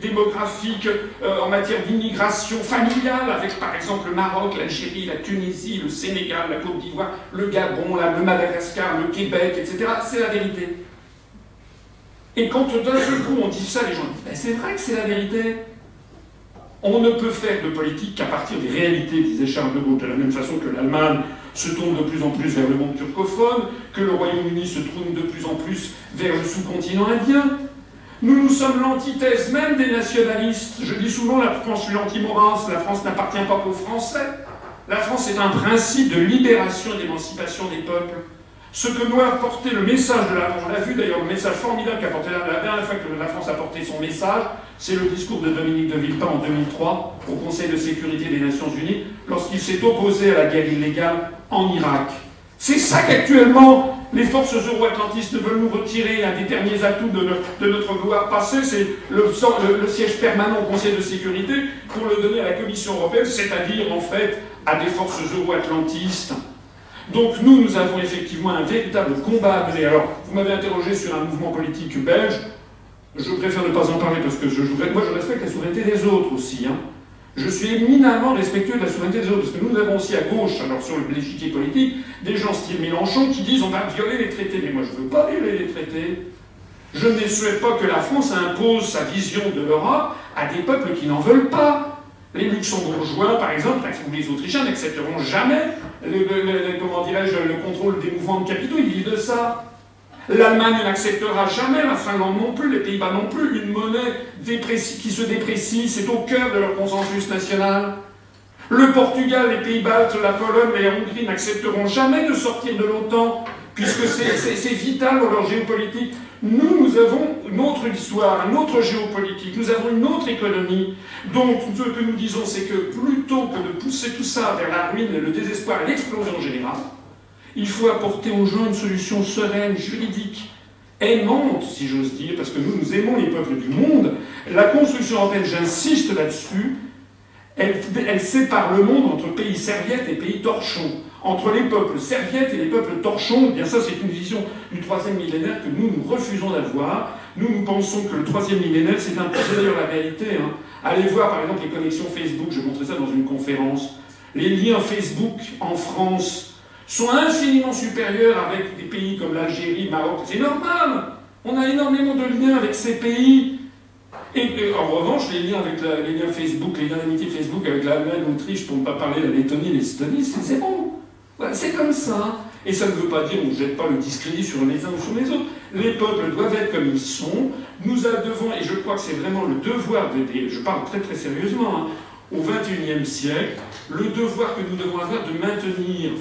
démographiques, euh, en matière d'immigration familiale, avec par exemple le Maroc, l'Algérie, la Tunisie, le Sénégal, la Côte d'Ivoire, le Gabon, le Madagascar, le Québec, etc. C'est la vérité. Et quand d'un seul coup on dit ça, les gens disent ben, c'est vrai que c'est la vérité. On ne peut faire de politique qu'à partir des réalités, disait Charles de Gaulle, de la même façon que l'Allemagne se tourne de plus en plus vers le monde turcophone, que le Royaume-Uni se tourne de plus en plus vers le sous-continent indien. Nous, nous sommes l'antithèse même des nationalistes. Je dis souvent, la France, je suis anti-Maurras, la France n'appartient pas qu'aux Français. La France est un principe de libération et d'émancipation des peuples. Ce que doit apporter le message de la on l'a vu d'ailleurs, le message formidable qu'a apporté la, dernière fois que la France a porté son message, c'est le discours de Dominique de Villepin en 2003 au Conseil de sécurité des Nations Unies, lorsqu'il s'est opposé à la guerre illégale en Irak. C'est ça qu'actuellement les forces euro-atlantistes veulent nous retirer, un des derniers atouts de, notre gloire passée, c'est le, le, siège permanent au Conseil de sécurité pour le donner à la Commission européenne, c'est-à-dire en fait à des forces euro-atlantistes. Donc nous, nous avons effectivement un véritable combat à mener. Alors, vous m'avez interrogé sur un mouvement politique belge. Je préfère ne pas en parler parce que je, moi je respecte la souveraineté des autres aussi. Hein. Je suis éminemment respectueux de la souveraineté des autres, parce que nous avons aussi à gauche, alors sur l'échiquier politique, des gens style Mélenchon qui disent on va violer les traités. Mais moi je ne veux pas violer les traités. Je ne souhaite pas que la France impose sa vision de l'Europe à des peuples qui n'en veulent pas. Les luxembourgeois, par exemple, ou les Autrichiens n'accepteront jamais le, contrôle des mouvements de capitaux, ils vivent de ça. L'Allemagne n'acceptera jamais, la Finlande non plus, les Pays-Bas non plus, une monnaie qui se déprécie, c'est au cœur de leur consensus national. Le Portugal, les Pays-Baltes, la Pologne et la Hongrie n'accepteront jamais de sortir de l'OTAN, puisque c'est vital pour leur géopolitique. Nous, nous avons une autre histoire, une autre géopolitique, nous avons une autre économie. Donc, ce que nous disons, c'est que plutôt que de pousser tout ça vers la ruine, le désespoir et l'explosion générale, il faut apporter aux gens une solution sereine, juridique, aimante, si j'ose dire, parce que nous, nous aimons les peuples du monde. La construction européenne, j'insiste là-dessus, elle, sépare le monde entre pays serviettes et pays torchons, entre les peuples serviettes et les peuples torchons, eh bien ça c'est une vision du troisième millénaire que nous nous refusons d'avoir. Nous, nous pensons que le troisième millénaire, c'est un peu d'ailleurs la réalité. Hein. Allez voir par exemple les connexions Facebook, je montrais ça dans une conférence. Les liens Facebook en France sont infiniment supérieurs avec des pays comme l'Algérie, Maroc. C'est normal. On a énormément de liens avec ces pays. Et, en revanche, les liens avec les liens Facebook, les liens d'amitié Facebook avec l'Allemagne, l'Autriche, pour ne pas parler de la Lettonie, l'Estonie, c'est zéro. C'est comme ça. Et ça ne veut pas dire qu'on ne jette pas le discrédit sur les uns ou sur les autres. Les peuples doivent être comme ils sont. Nous devons, et je crois que c'est vraiment le devoir, de, je parle très très sérieusement, hein, au XXIe siècle, le devoir que nous devons avoir de maintenir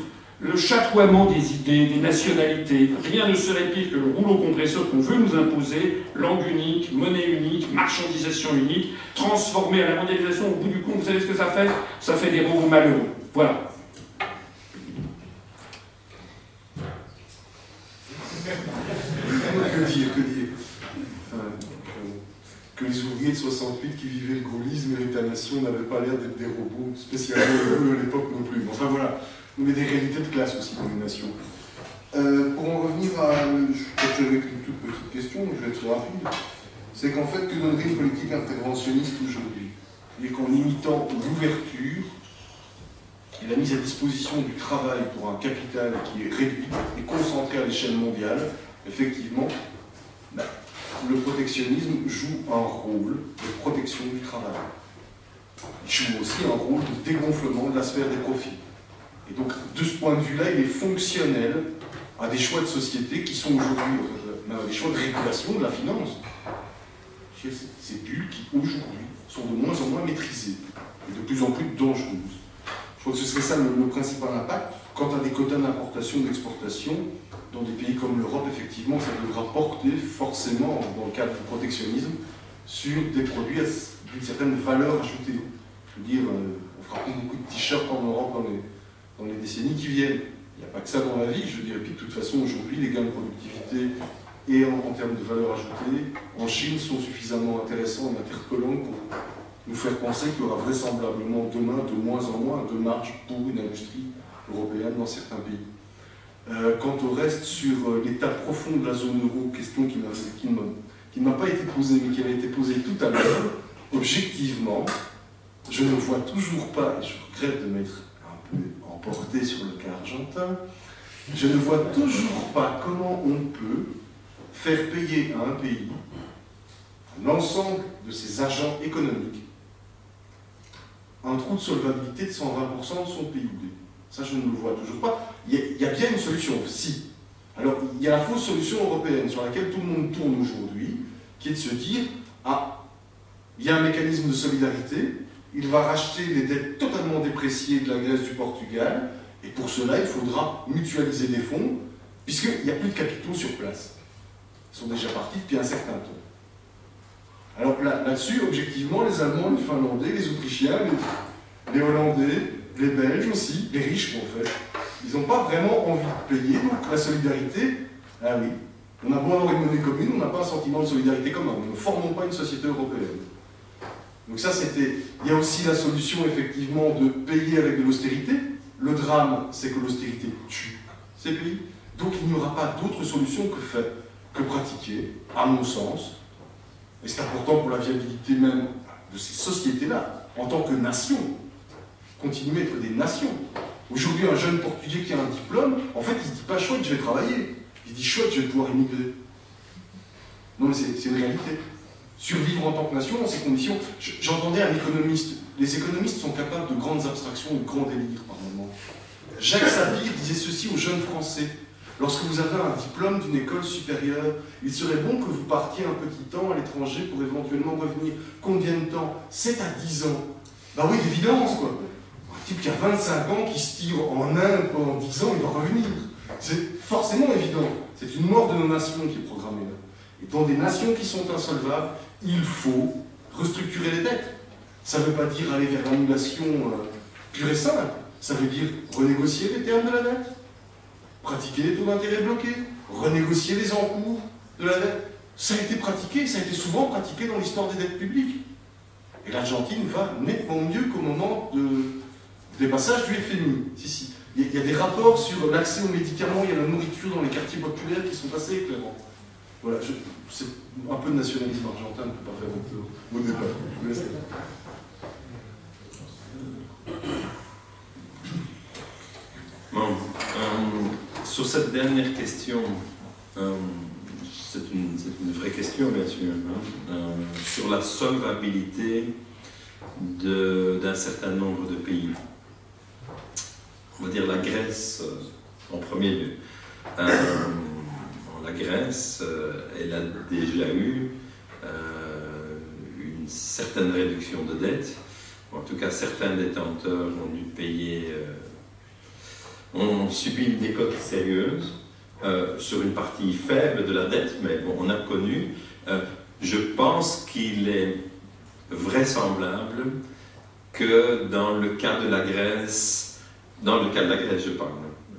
le chatoiement des idées, des nationalités. Rien ne serait pire que le rouleau compresseur qu'on veut nous imposer, langue unique, monnaie unique, marchandisation unique, transformer à la mondialisation au bout du compte. Vous savez ce que ça fait? Ça fait des robots malheureux. Voilà. Que dire, que dire que, les ouvriers de 68 qui vivaient le gaullisme et l'État-nation n'avaient pas l'air d'être des robots spécialement heureux à l'époque non plus. Enfin voilà, mais des réalités de classe aussi dans les nations. Euh, pour en revenir à. Je vais une toute petite question, je vais être rapide. C'est qu'en fait, que donnerait une politique interventionniste aujourd'hui? Et qu'en imitant l'ouverture et la mise à disposition du travail pour un capital qui est réduit et concentré à l'échelle mondiale, effectivement, bah, le protectionnisme joue un rôle de protection du travail. Il joue aussi un rôle de dégonflement de la sphère des profits. Et donc, de ce point de vue-là, il est fonctionnel à des choix de société qui sont aujourd'hui euh, des choix de régulation de la finance. Ces bulles qui, aujourd'hui, sont de moins en moins maîtrisées et de plus en plus dangereuses. Je crois que ce serait ça le, principal impact. Quant à des quotas d'importation d'exportation, dans des pays comme l'Europe, effectivement, ça devra porter forcément, dans le cadre du protectionnisme, sur des produits d'une certaine valeur ajoutée. Je veux dire, euh, on fera pas beaucoup de t-shirts en Europe dans les, décennies qui viennent. Il n'y a pas que ça dans la vie, je dirais. Puis de toute façon, aujourd'hui, les gains de productivité et en, termes de valeur ajoutée en Chine sont suffisamment intéressants et interpellants pour nous faire penser qu'il y aura vraisemblablement demain de moins en moins de marge pour une industrie européenne dans certains pays. Euh, quant au reste, sur euh, l'état profond de la zone euro, question qui, ne m'a pas été posée, mais qui a été posée tout à l'heure, objectivement, je ne vois toujours pas, et je regrette de m'être un peu emporté sur le cas argentin, je ne vois toujours pas comment on peut faire payer à un pays l'ensemble de ses agents économiques un trou de solvabilité de 120% de son PIB. Ça, je ne le vois toujours pas. Il y, a, bien une solution, si. Alors, il y a la fausse solution européenne sur laquelle tout le monde tourne aujourd'hui, qui est de se dire Ah, il y a un mécanisme de solidarité, il va racheter les dettes totalement dépréciées de la Grèce, du Portugal, et pour cela, il faudra mutualiser des fonds, puisqu'il n'y a plus de capitaux sur place. Ils sont déjà partis depuis un certain temps. Alors là-dessus, objectivement, les Allemands, les Finlandais, les Autrichiens, les, Hollandais, les Belges aussi, les riches en fait, ils n'ont pas vraiment envie de payer, donc la solidarité, ah oui, on a beau avoir une monnaie commune, on n'a pas un sentiment de solidarité commun, nous ne formons pas une société européenne. Donc ça c'était, il y a aussi la solution effectivement de payer avec de l'austérité. Le drame, c'est que l'austérité tue ces pays. Donc il n'y aura pas d'autre solution que, faire, que pratiquer, à mon sens, et c'est important pour la viabilité même de ces sociétés-là, en tant que nation, continuer à être des nations. Aujourd'hui, un jeune Portugais qui a un diplôme, en fait, il ne dit pas chouette, je vais travailler. Il dit chouette, je vais pouvoir immigrer. Non, mais c'est une réalité. Survivre en tant que nation dans ces conditions. J'entendais un économiste. Les économistes sont capables de grandes abstractions, de grands délires par moment. Jacques Sapir disait ceci aux jeunes Français. Lorsque vous avez un diplôme d'une école supérieure, il serait bon que vous partiez un petit temps à l'étranger pour éventuellement revenir. Combien de temps? 7 à 10 ans. Bah oui, d'évidence, quoi. Qui a 25 ans, qui se tire en Inde pendant 10 ans, il va revenir. C'est forcément évident. C'est une mort de nos nations qui est programmée là. Et dans des nations qui sont insolvables, il faut restructurer les dettes. Ça ne veut pas dire aller vers l'annulation euh, pure et simple. Ça veut dire renégocier les termes de la dette pratiquer les taux d'intérêt bloqués, renégocier les encours de la dette. Ça a été pratiqué, ça a été souvent pratiqué dans l'histoire des dettes publiques. Et l'Argentine va nettement mieux qu'au moment de, des passages du FMI. Si, si. Il y, a- il y a des rapports sur l'accès aux médicaments et à la nourriture dans les quartiers populaires qui sont assez éclairants. Voilà, c'est un peu de nationalisme argentin, on ne peut pas faire au, au départ. Je vous laisse. Bon, euh, sur cette dernière question, euh, c'est une, vraie question bien sûr, hein, euh, sur la solvabilité d'un certain nombre de pays. On va dire la Grèce euh, en premier lieu. Euh, la Grèce, euh, elle a déjà eu une certaine réduction de dette. En tout cas, certains détenteurs ont dû payer euh, on subit une décote sérieuse sur une partie faible de la dette, mais bon, on a connu. Je pense qu'il est vraisemblable que dans le cas de la Grèce, dans le cas de la Grèce, je parle,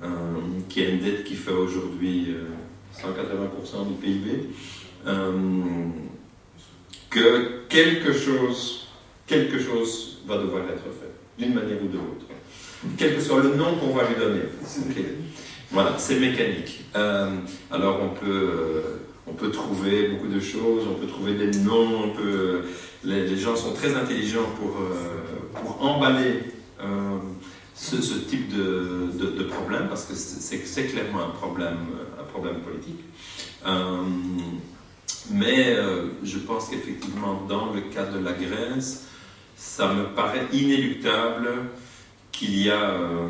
euh, qui a une dette qui fait aujourd'hui euh, 180% du PIB, euh, que quelque chose, quelque chose va devoir être fait, d'une manière ou de l'autre. Quel que soit le nom qu'on va lui donner. Voilà, c'est mécanique. Euh, alors on peut, euh, on peut trouver beaucoup de choses, on peut trouver des noms, on peut, les, les gens sont très intelligents pour, euh, pour emballer euh, ce, type de, problème, parce que c'est clairement un problème, un problème politique. Euh, mais euh, je pense qu'effectivement, dans le cas de la Grèce, ça me paraît inéluctable qu'il y a, euh,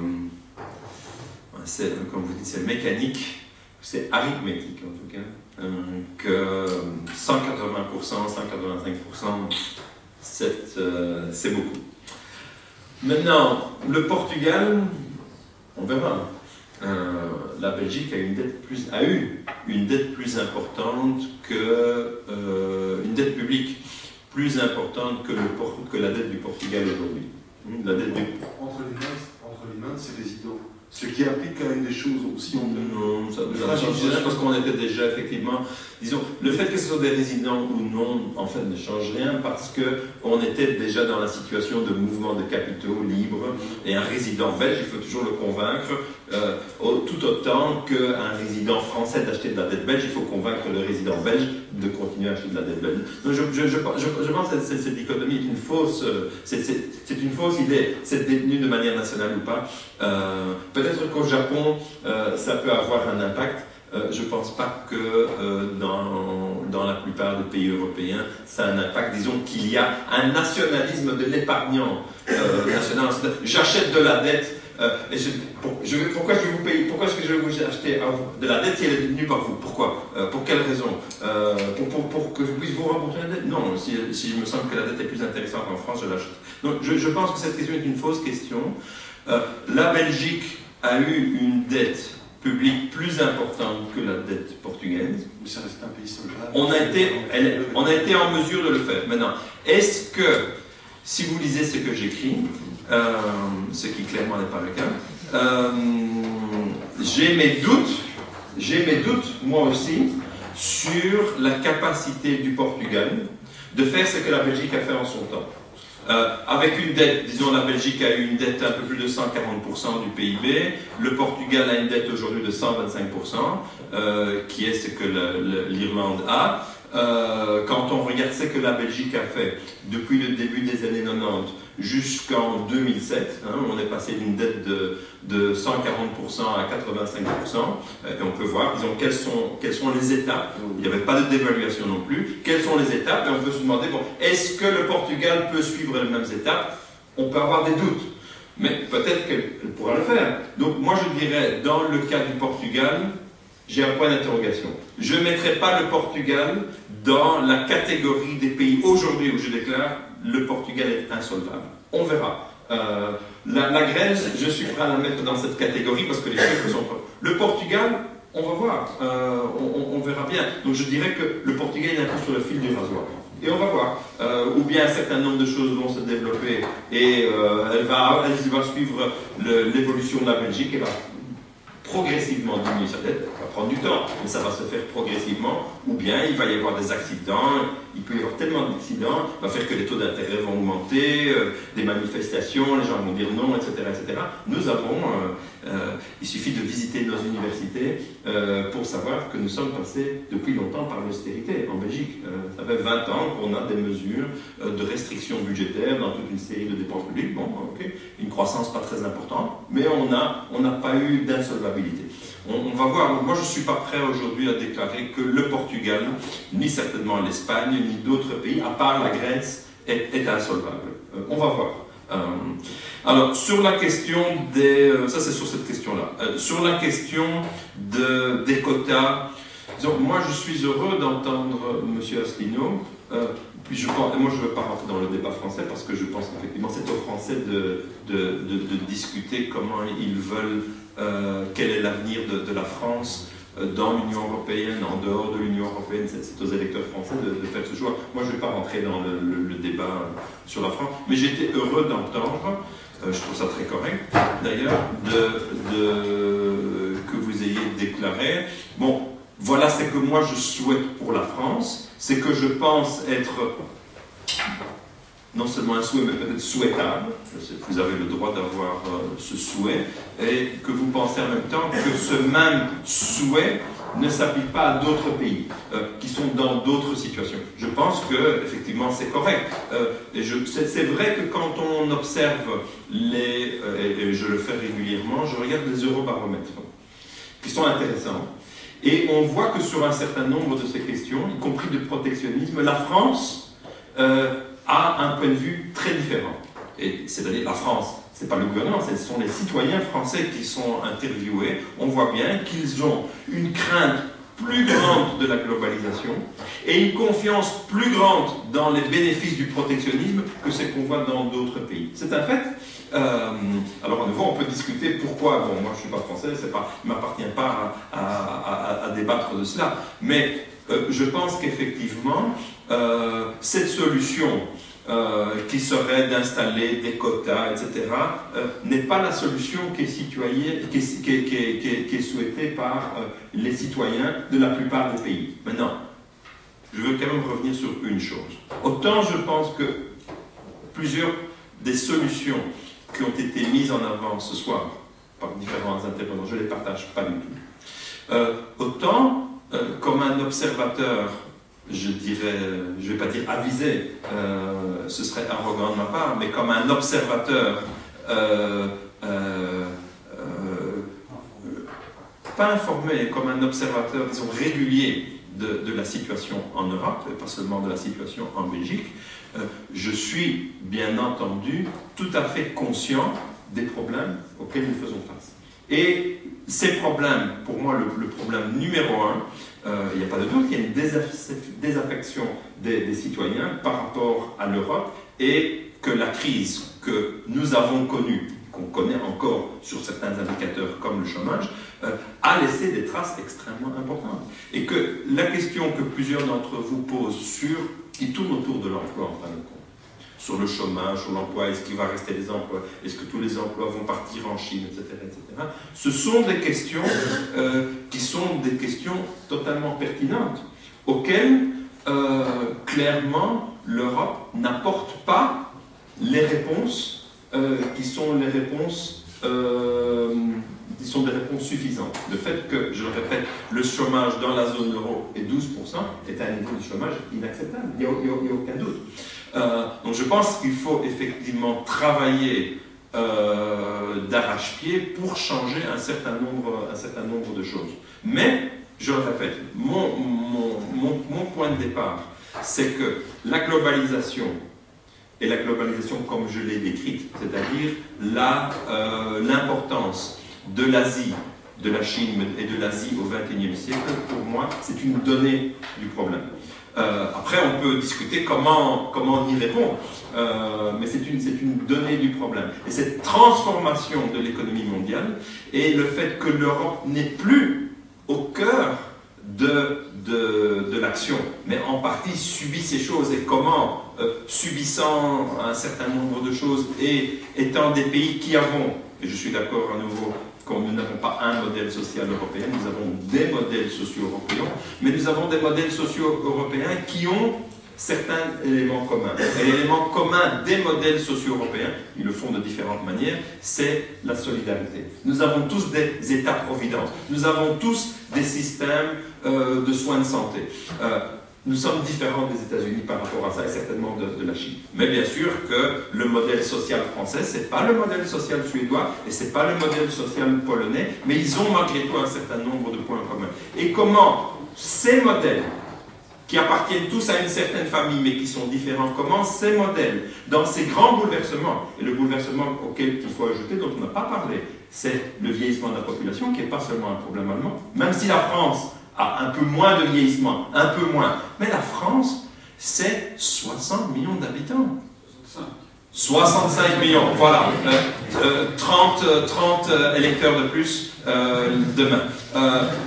comme vous dites, c'est mécanique, c'est arithmétique en tout cas, euh, que 180%, 185%, c'est, euh, c'est beaucoup. Maintenant, le Portugal, on verra. Euh, la Belgique a, une dette plus, a eu une dette plus importante que euh, une dette publique plus importante que, le, que la dette du Portugal aujourd'hui. La dette du Entre les mains, entre les mains de ces résidents. Ce qui implique quand même des choses aussi termes Non, ça change rien fragilisation. parce qu'on était déjà effectivement, disons, le fait que ce soit des résidents ou non, en fait, ne change rien parce que on était déjà dans la situation de mouvement de capitaux libre et un résident belge, il faut toujours le convaincre, euh, tout autant qu'un résident français d'acheter de la dette belge, il faut convaincre le résident belge de continuer à acheter de la dette belge. Je, pense que cette, cette dichotomie est une fausse, euh, c'est- une fausse idée. C'est détenu de manière nationale ou pas. Euh, Peut-être qu'au Japon, euh, ça peut avoir un impact. Je ne pense pas que dans, dans la plupart des pays européens, ça a un impact. Disons qu'il y a un nationalisme de l'épargnant national. J'achète de la dette. Euh, et je, pour- je vais- pourquoi je vais vous payer Pourquoi est-ce que je vais vous acheter à vous de la dette si elle est détenue par vous? Pourquoi? Euh, Pour quelle raison? Euh, pour, pour- pour que je puisse vous rembourser la dette? Non, si, si il me semble que la dette est plus intéressante en France, je l'achète. Donc je, je pense que cette question est une fausse question. La Belgique a eu une dette publique plus importante que la dette portugaise. Mais ça reste un pays solvable. On a été, elle- on a été en mesure de le faire. Maintenant, est-ce que, si vous lisez ce que j'écris, euh, ce qui clairement n'est pas le cas, euh, j'ai mes doutes, j'ai mes doutes, moi aussi, sur la capacité du Portugal de faire ce que la Belgique a fait en son temps. Euh, avec une dette, disons la Belgique a eu une dette un peu plus de 140% du PIB, le Portugal a une dette aujourd'hui de 125%, euh, qui est ce que l'Irlande a. Quand on regarde ce que la Belgique a fait depuis le début des années 90 jusqu'en 2007, hein, on est passé d'une dette de, de 140% à 85%, euh, et on peut voir, disons, quelles sont, quelles sont les étapes. Il n'y avait pas de dévaluation non plus. Quelles sont les étapes? Et on peut se demander, bon, est-ce que le Portugal peut suivre les mêmes étapes? On peut avoir des doutes. Mais peut-être qu'elle pourra le faire. Donc moi je dirais, dans le cas du Portugal, j'ai un point d'interrogation. Je ne mettrai pas le Portugal dans la catégorie des pays aujourd'hui où je déclare le Portugal est insolvable. On verra. Euh, la, Grèce, je suis prêt à la mettre dans cette catégorie parce que les chiffres sont. Le Portugal, on va voir. Euh, on, verra bien. Donc je dirais que le Portugal est un peu sur le fil du rasoir. Et on va voir. Euh, ou bien un certain nombre de choses vont se développer et elle, va, elle va suivre l'évolution de la Belgique et va progressivement diminuer sa dette, ça va prendre du temps, mais ça va se faire progressivement, ou bien il va y avoir des accidents, il peut y avoir tellement d'accidents, va faire que les taux d'intérêt vont augmenter, euh, des manifestations, les gens vont dire non, etc. Nous avons, euh, euh, il suffit de visiter nos universités pour savoir que nous sommes passés depuis longtemps par l'austérité en Belgique. ça fait 20 ans qu'on a des mesures de restriction budgétaire dans toute une série de dépenses publiques. Bon, ok, une croissance pas très importante, mais on n'a on pas eu d'insolvabilité. On, va voir. moi, je ne suis pas prêt aujourd'hui à déclarer que le Portugal, ni certainement l'Espagne, ni d'autres pays, à part la Grèce, est, insolvable. Euh, on va voir. Euh, alors, sur la question des... Euh, ça, c'est sur cette question-là. sur la question de, des quotas, moi, je suis heureux d'entendre M. Asselineau. Moi, je ne veux pas rentrer dans le débat français parce que je pense qu'effectivement, c'est aux Français de, discuter comment ils veulent euh, quel est l'avenir de, la France euh, dans l'Union européenne, en dehors de l'Union européenne, c'est aux électeurs français de, faire ce choix. Moi, je ne vais pas rentrer dans le, débat sur la France, mais j'étais heureux d'entendre, euh, je trouve ça très correct d'ailleurs, que vous ayez déclaré, bon, voilà ce que moi je souhaite pour la France, c'est que je pense être non seulement un souhait, mais peut-être souhaitable. Vous avez le droit d'avoir euh, ce souhait, et que vous pensez en même temps que ce même souhait ne s'applique pas à d'autres pays euh, qui sont dans d'autres situations. Je pense que effectivement c'est correct. Euh, et c'est vrai que quand on observe les, et, je le fais régulièrement, je regarde les eurobaromètres qui sont intéressants. Et on voit que sur un certain nombre de ces questions, y compris de protectionnisme, la France a un point de vue très différent. Et c'est-à-dire la France, ce n'est pas le gouvernement, ce sont les citoyens français qui sont interviewés. On voit bien qu'ils ont une crainte plus grande de la globalisation et une confiance plus grande dans les bénéfices du protectionnisme que ce qu'on voit dans d'autres pays. C'est un fait. Euh, alors à nouveau, on peut discuter pourquoi. Bon, moi je ne suis pas français, pas, il ne m'appartient pas à, débattre de cela. Mais euh, je pense qu'effectivement, euh, cette solution euh, qui serait d'installer des quotas, etc., n'est pas la solution qui est, qui est, souhaitée par les citoyens de la plupart des pays. Maintenant, je veux quand même revenir sur une chose. Autant je pense que plusieurs des solutions qui ont été mises en avant ce soir par différents intervenants, je ne les partage pas du tout. autant euh, comme un observateur, je dirais, je ne vais pas dire avisé, euh, ce serait arrogant de ma part, mais comme un observateur, euh, pas informé, comme un observateur, disons, régulier de, de, la situation en Europe, et pas seulement de la situation en Belgique, je suis bien entendu tout à fait conscient des problèmes auxquels nous faisons face. Et ces problèmes, pour moi, le, problème numéro un, euh, il n'y a pas de doute, il y a une désaffection des, citoyens par rapport à l'Europe et que la crise que nous avons connue, qu'on connaît encore sur certains indicateurs comme le chômage, euh, a laissé des traces extrêmement importantes. Et que la question que plusieurs d'entre vous posent sur, qui tourne autour de l'emploi en fin de compte, sur le chômage, sur l'emploi, est-ce qu'il va rester des emplois, est-ce que tous les emplois vont partir en Chine, etc. etc. Ce sont des questions euh, qui sont des questions totalement pertinentes, auxquelles euh, clairement l'Europe n'apporte pas les réponses euh, qui sont les réponses qui sont des réponses suffisantes. Le fait que, je le répète, le chômage dans la zone euro est 12% est un niveau de chômage inacceptable, il n'y a, aucun doute. Euh, donc je pense qu'il faut effectivement travailler euh, d'arrache-pied pour changer un certain, nombre, un certain nombre de choses. Mais, je le répète, mon, mon, point de départ, c'est que la globalisation, et la globalisation comme je l'ai décrite, c'est-à-dire euh, l'importance de l'Asie, de la Chine et de l'Asie au XXIe siècle, pour moi, c'est une donnée du problème. Euh, après, on peut discuter comment, comment on y répond, euh, mais c'est une, une donnée du problème. Et cette transformation de l'économie mondiale et le fait que l'Europe n'est plus au cœur de, de, de l'action, mais en partie subit ces choses et comment, euh, subissant un certain nombre de choses et étant des pays qui avons, et je suis d'accord à nouveau, nous n'avons pas un modèle social européen, nous avons des modèles sociaux européens, mais nous avons des modèles sociaux européens qui ont certains éléments communs. Et l'élément commun des modèles socio-européens, ils le font de différentes manières, c'est la solidarité. Nous avons tous des États-providence, nous avons tous des systèmes euh, de soins de santé. Euh, nous sommes différents des États-Unis par rapport à ça et certainement de, la Chine. Mais bien sûr que le modèle social français, c'est pas le modèle social suédois et c'est pas le modèle social polonais, mais ils ont malgré tout un certain nombre de points communs. Et comment ces modèles qui appartiennent tous à une certaine famille, mais qui sont différents. Comment ces modèles, dans ces grands bouleversements, et le bouleversement auquel il faut ajouter, dont on n'a pas parlé, c'est le vieillissement de la population, qui n'est pas seulement un problème allemand, même si la France a un peu moins de vieillissement, un peu moins, mais la France, c'est 60 millions d'habitants. 65 millions, voilà. Euh, 30, euh, 30 euh, euh, électeurs de plus demain.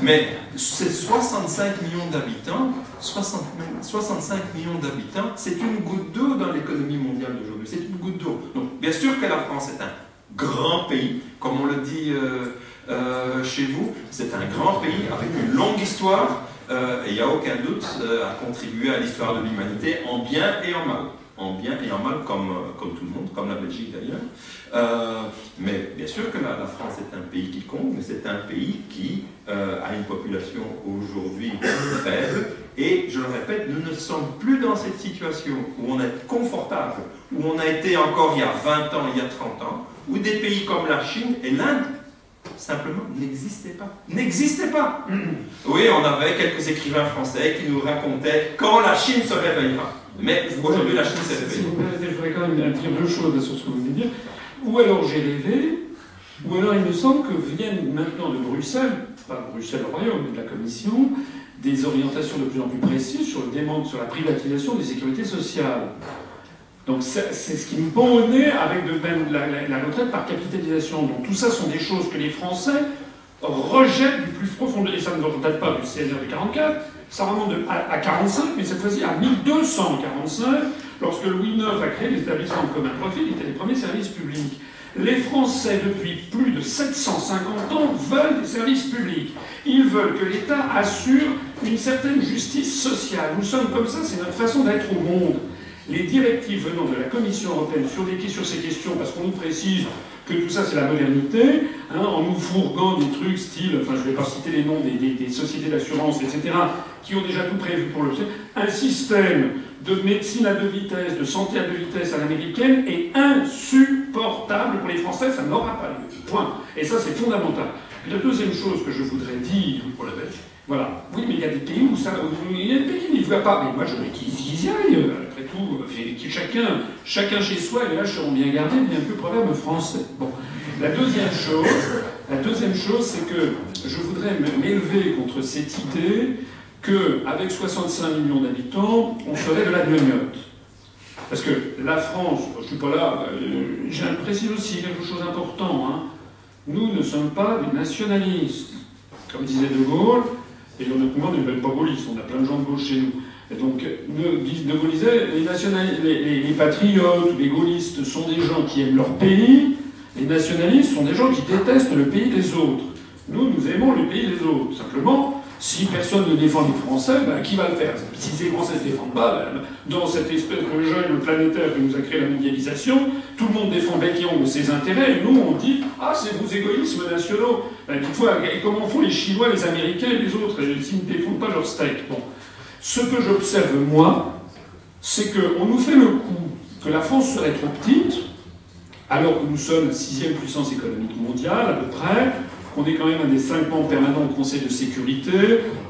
mais c'est 65 millions d'habitants 65 millions d'habitants, c'est une goutte d'eau dans l'économie mondiale d'aujourd'hui. C'est une goutte d'eau. Donc, bien sûr que la France est un grand pays, comme on le dit euh, euh, chez vous, c'est un grand pays avec une longue histoire, euh, et il n'y a aucun doute à contribuer à l'histoire de l'humanité en bien et en mal. En bien et en mal, comme, comme tout le monde, comme la Belgique d'ailleurs. mais bien sûr que la, France est un pays qui compte, mais c'est un pays qui a une population aujourd'hui faible. Et je le répète, nous ne sommes plus dans cette situation où on est confortable, où on a été encore il y a 20 ans, il y a 30 ans, où des pays comme la Chine et l'Inde simplement n'existaient pas. N'existaient pas. Oui, on avait quelques écrivains français qui nous racontaient quand la Chine se réveillera. Mais aujourd'hui, la Chine s'est réveillée. Si vous permettez, je voudrais quand même dire deux choses sur ce que vous venez de dire. Ou alors j'ai rêvé, ou alors il me semble que viennent maintenant de Bruxelles, pas Bruxelles au Royaume, mais de la Commission, des orientations de plus en plus précises sur le sur la privatisation des sécurités sociales. Donc c'est ce qui me pond au nez avec de même la, retraite par capitalisation. Donc tout ça sont des choses que les Français rejettent du plus profond. Et ça ne remonte pas du CNR de 44, ça remonte à, à, 45, mais cette fois-ci à 1245, lorsque Louis IX a créé les établissements de commun profit, qui étaient les premiers services publics. Les Français, depuis plus de 750 ans, veulent des services publics. Ils veulent que l'État assure une certaine justice sociale. Nous sommes comme ça, c'est notre façon d'être au monde. Les directives venant de la Commission européenne sur, des, sur ces questions, parce qu'on nous précise que tout ça c'est la modernité, hein, en nous fourguant des trucs style, enfin je ne vais pas citer les noms des, sociétés d'assurance, etc., qui ont déjà tout prévu pour le un système de médecine à deux vitesses, de santé à deux vitesses à l'américaine est insupportable pour les Français, ça n'aura pas lieu. Point. Et ça, c'est fondamental. la deuxième chose que je voudrais dire. Pour la Belgique. Voilà. Oui, mais il y a des pays où ça. il y a des pays qui n'y voient pas. Mais moi, je qu'ils y aillent. Après tout, chacun, chacun chez soi, et là, seront bien gardés, bien que problème français. Bon. La deuxième chose, la deuxième chose, c'est que je voudrais m'élever contre cette idée qu'avec 65 millions d'habitants, on ferait de la gnognotte. Parce que la France, je ne suis pas là, euh, j'ai précise aussi quelque chose d'important. Hein. Nous ne sommes pas des nationalistes. Comme disait De Gaulle, et on a ne même pas gaullistes, on a plein de gens de gauche chez nous. Et donc, De Gaulle disait les, les, les, patriotes les gaullistes sont des gens qui aiment leur pays, les nationalistes sont des gens qui détestent le pays des autres. Nous, nous aimons le pays des autres. Simplement, si personne ne défend les Français, ben, qui va le faire Si les Français ne se défendent pas, ben, dans cette espèce de jeu planétaire que nous a créé la mondialisation, tout le monde défend bec de ses intérêts, et nous on dit Ah, c'est vos égoïsmes nationaux. Ben, et comment font les Chinois, les Américains et les autres s'ils ne défendent pas leur steak? Bon. Ce que j'observe, moi, c'est qu'on nous fait le coup que la France serait trop petite, alors que nous sommes la sixième puissance économique mondiale, à peu près, qu'on est quand même un des cinq membres permanents au Conseil de sécurité,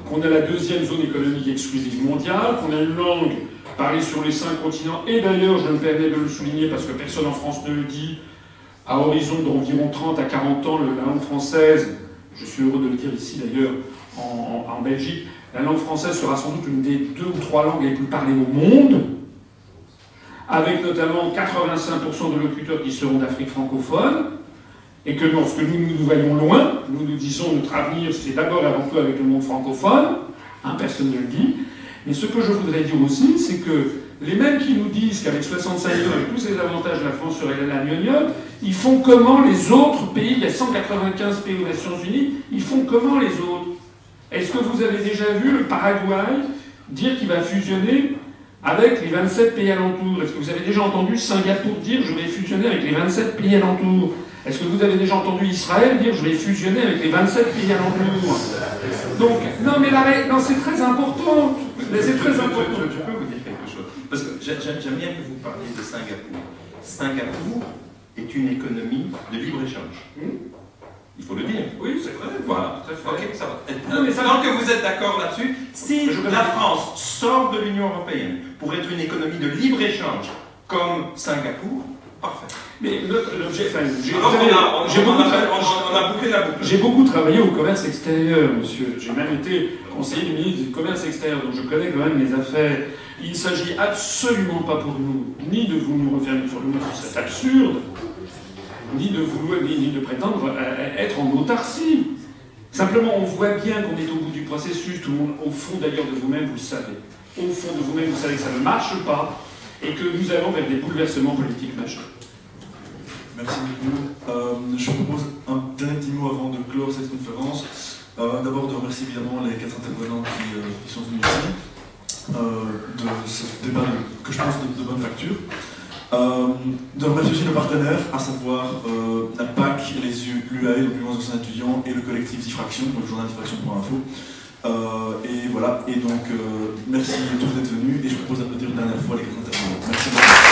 qu'on a la deuxième zone économique exclusive mondiale, qu'on a une langue parlée sur les cinq continents, et d'ailleurs, je me permets de le souligner parce que personne en France ne le dit, à horizon d'environ 30 à 40 ans, la langue française, je suis heureux de le dire ici d'ailleurs, en, en, Belgique, la langue française sera sans doute une des deux ou trois langues les plus parlées au monde, avec notamment 85% de locuteurs qui seront d'Afrique francophone, et que lorsque nous nous voyons loin, nous nous disons notre avenir, c'est d'abord avant tout avec le monde francophone, hein, personne ne le dit, mais ce que je voudrais dire aussi, c'est que les mêmes qui nous disent qu'avec 65 ans, avec tous ces avantages, la France serait la gnognotte, Ils font comment les autres pays Il y a 195 pays aux Nations Unies. Ils font comment les autres? Est-ce que vous avez déjà vu le Paraguay dire qu'il va fusionner avec les 27 pays alentours? Est-ce que vous avez déjà entendu Singapour dire je vais fusionner avec les 27 pays alentours Est-ce que vous avez déjà entendu Israël dire je vais fusionner avec les 27 pays alentours Donc, non mais non, c'est très important. Mais c'est très important. Je, je, peux vous dire quelque chose Parce que j'aime bien que vous parliez de Singapour. Singapour est une économie de libre-échange. Il faut le dire. Oui, c'est vrai. Voilà. Ok, ça va. Non, mais ça Tant que vous êtes d'accord là-dessus, si la France sort de l'Union européenne pour être une économie de libre-échange comme Singapour, parfait. Mais l'objet. Enfin, j'ai beaucoup, tra- beaucoup travaillé au commerce extérieur, monsieur. J'ai même été conseiller du ministre du commerce extérieur, donc je connais quand même les affaires. Il ne s'agit absolument pas pour nous, ni de vous nous refermer sur le mur, ce serait absurde, ni de vouloir, ni, ni de prétendre à- à être en autarcie. Simplement, on voit bien qu'on est au bout du processus, tout le monde, au fond d'ailleurs de vous-même, vous le savez. Au fond de vous-même, vous savez que ça ne marche pas et que nous allons vers des bouleversements politiques majeurs. Merci beaucoup. Euh, je propose un dernier petit mot avant de clore cette conférence. Euh, D'abord de remercier évidemment les quatre intervenants qui, euh, sont venus ici, de ce débat de- que je pense de, de bonne facture. De remercier aussi nos partenaires, à savoir la PAC, les U- l'UAE, le Mouvement des anciens étudiants, et le collectif Diffraction, le journal Diffraction.info. Et voilà, et donc merci à tous d'être venus, et je vous propose d'applaudir une dernière fois les quatre intervenants. Merci beaucoup.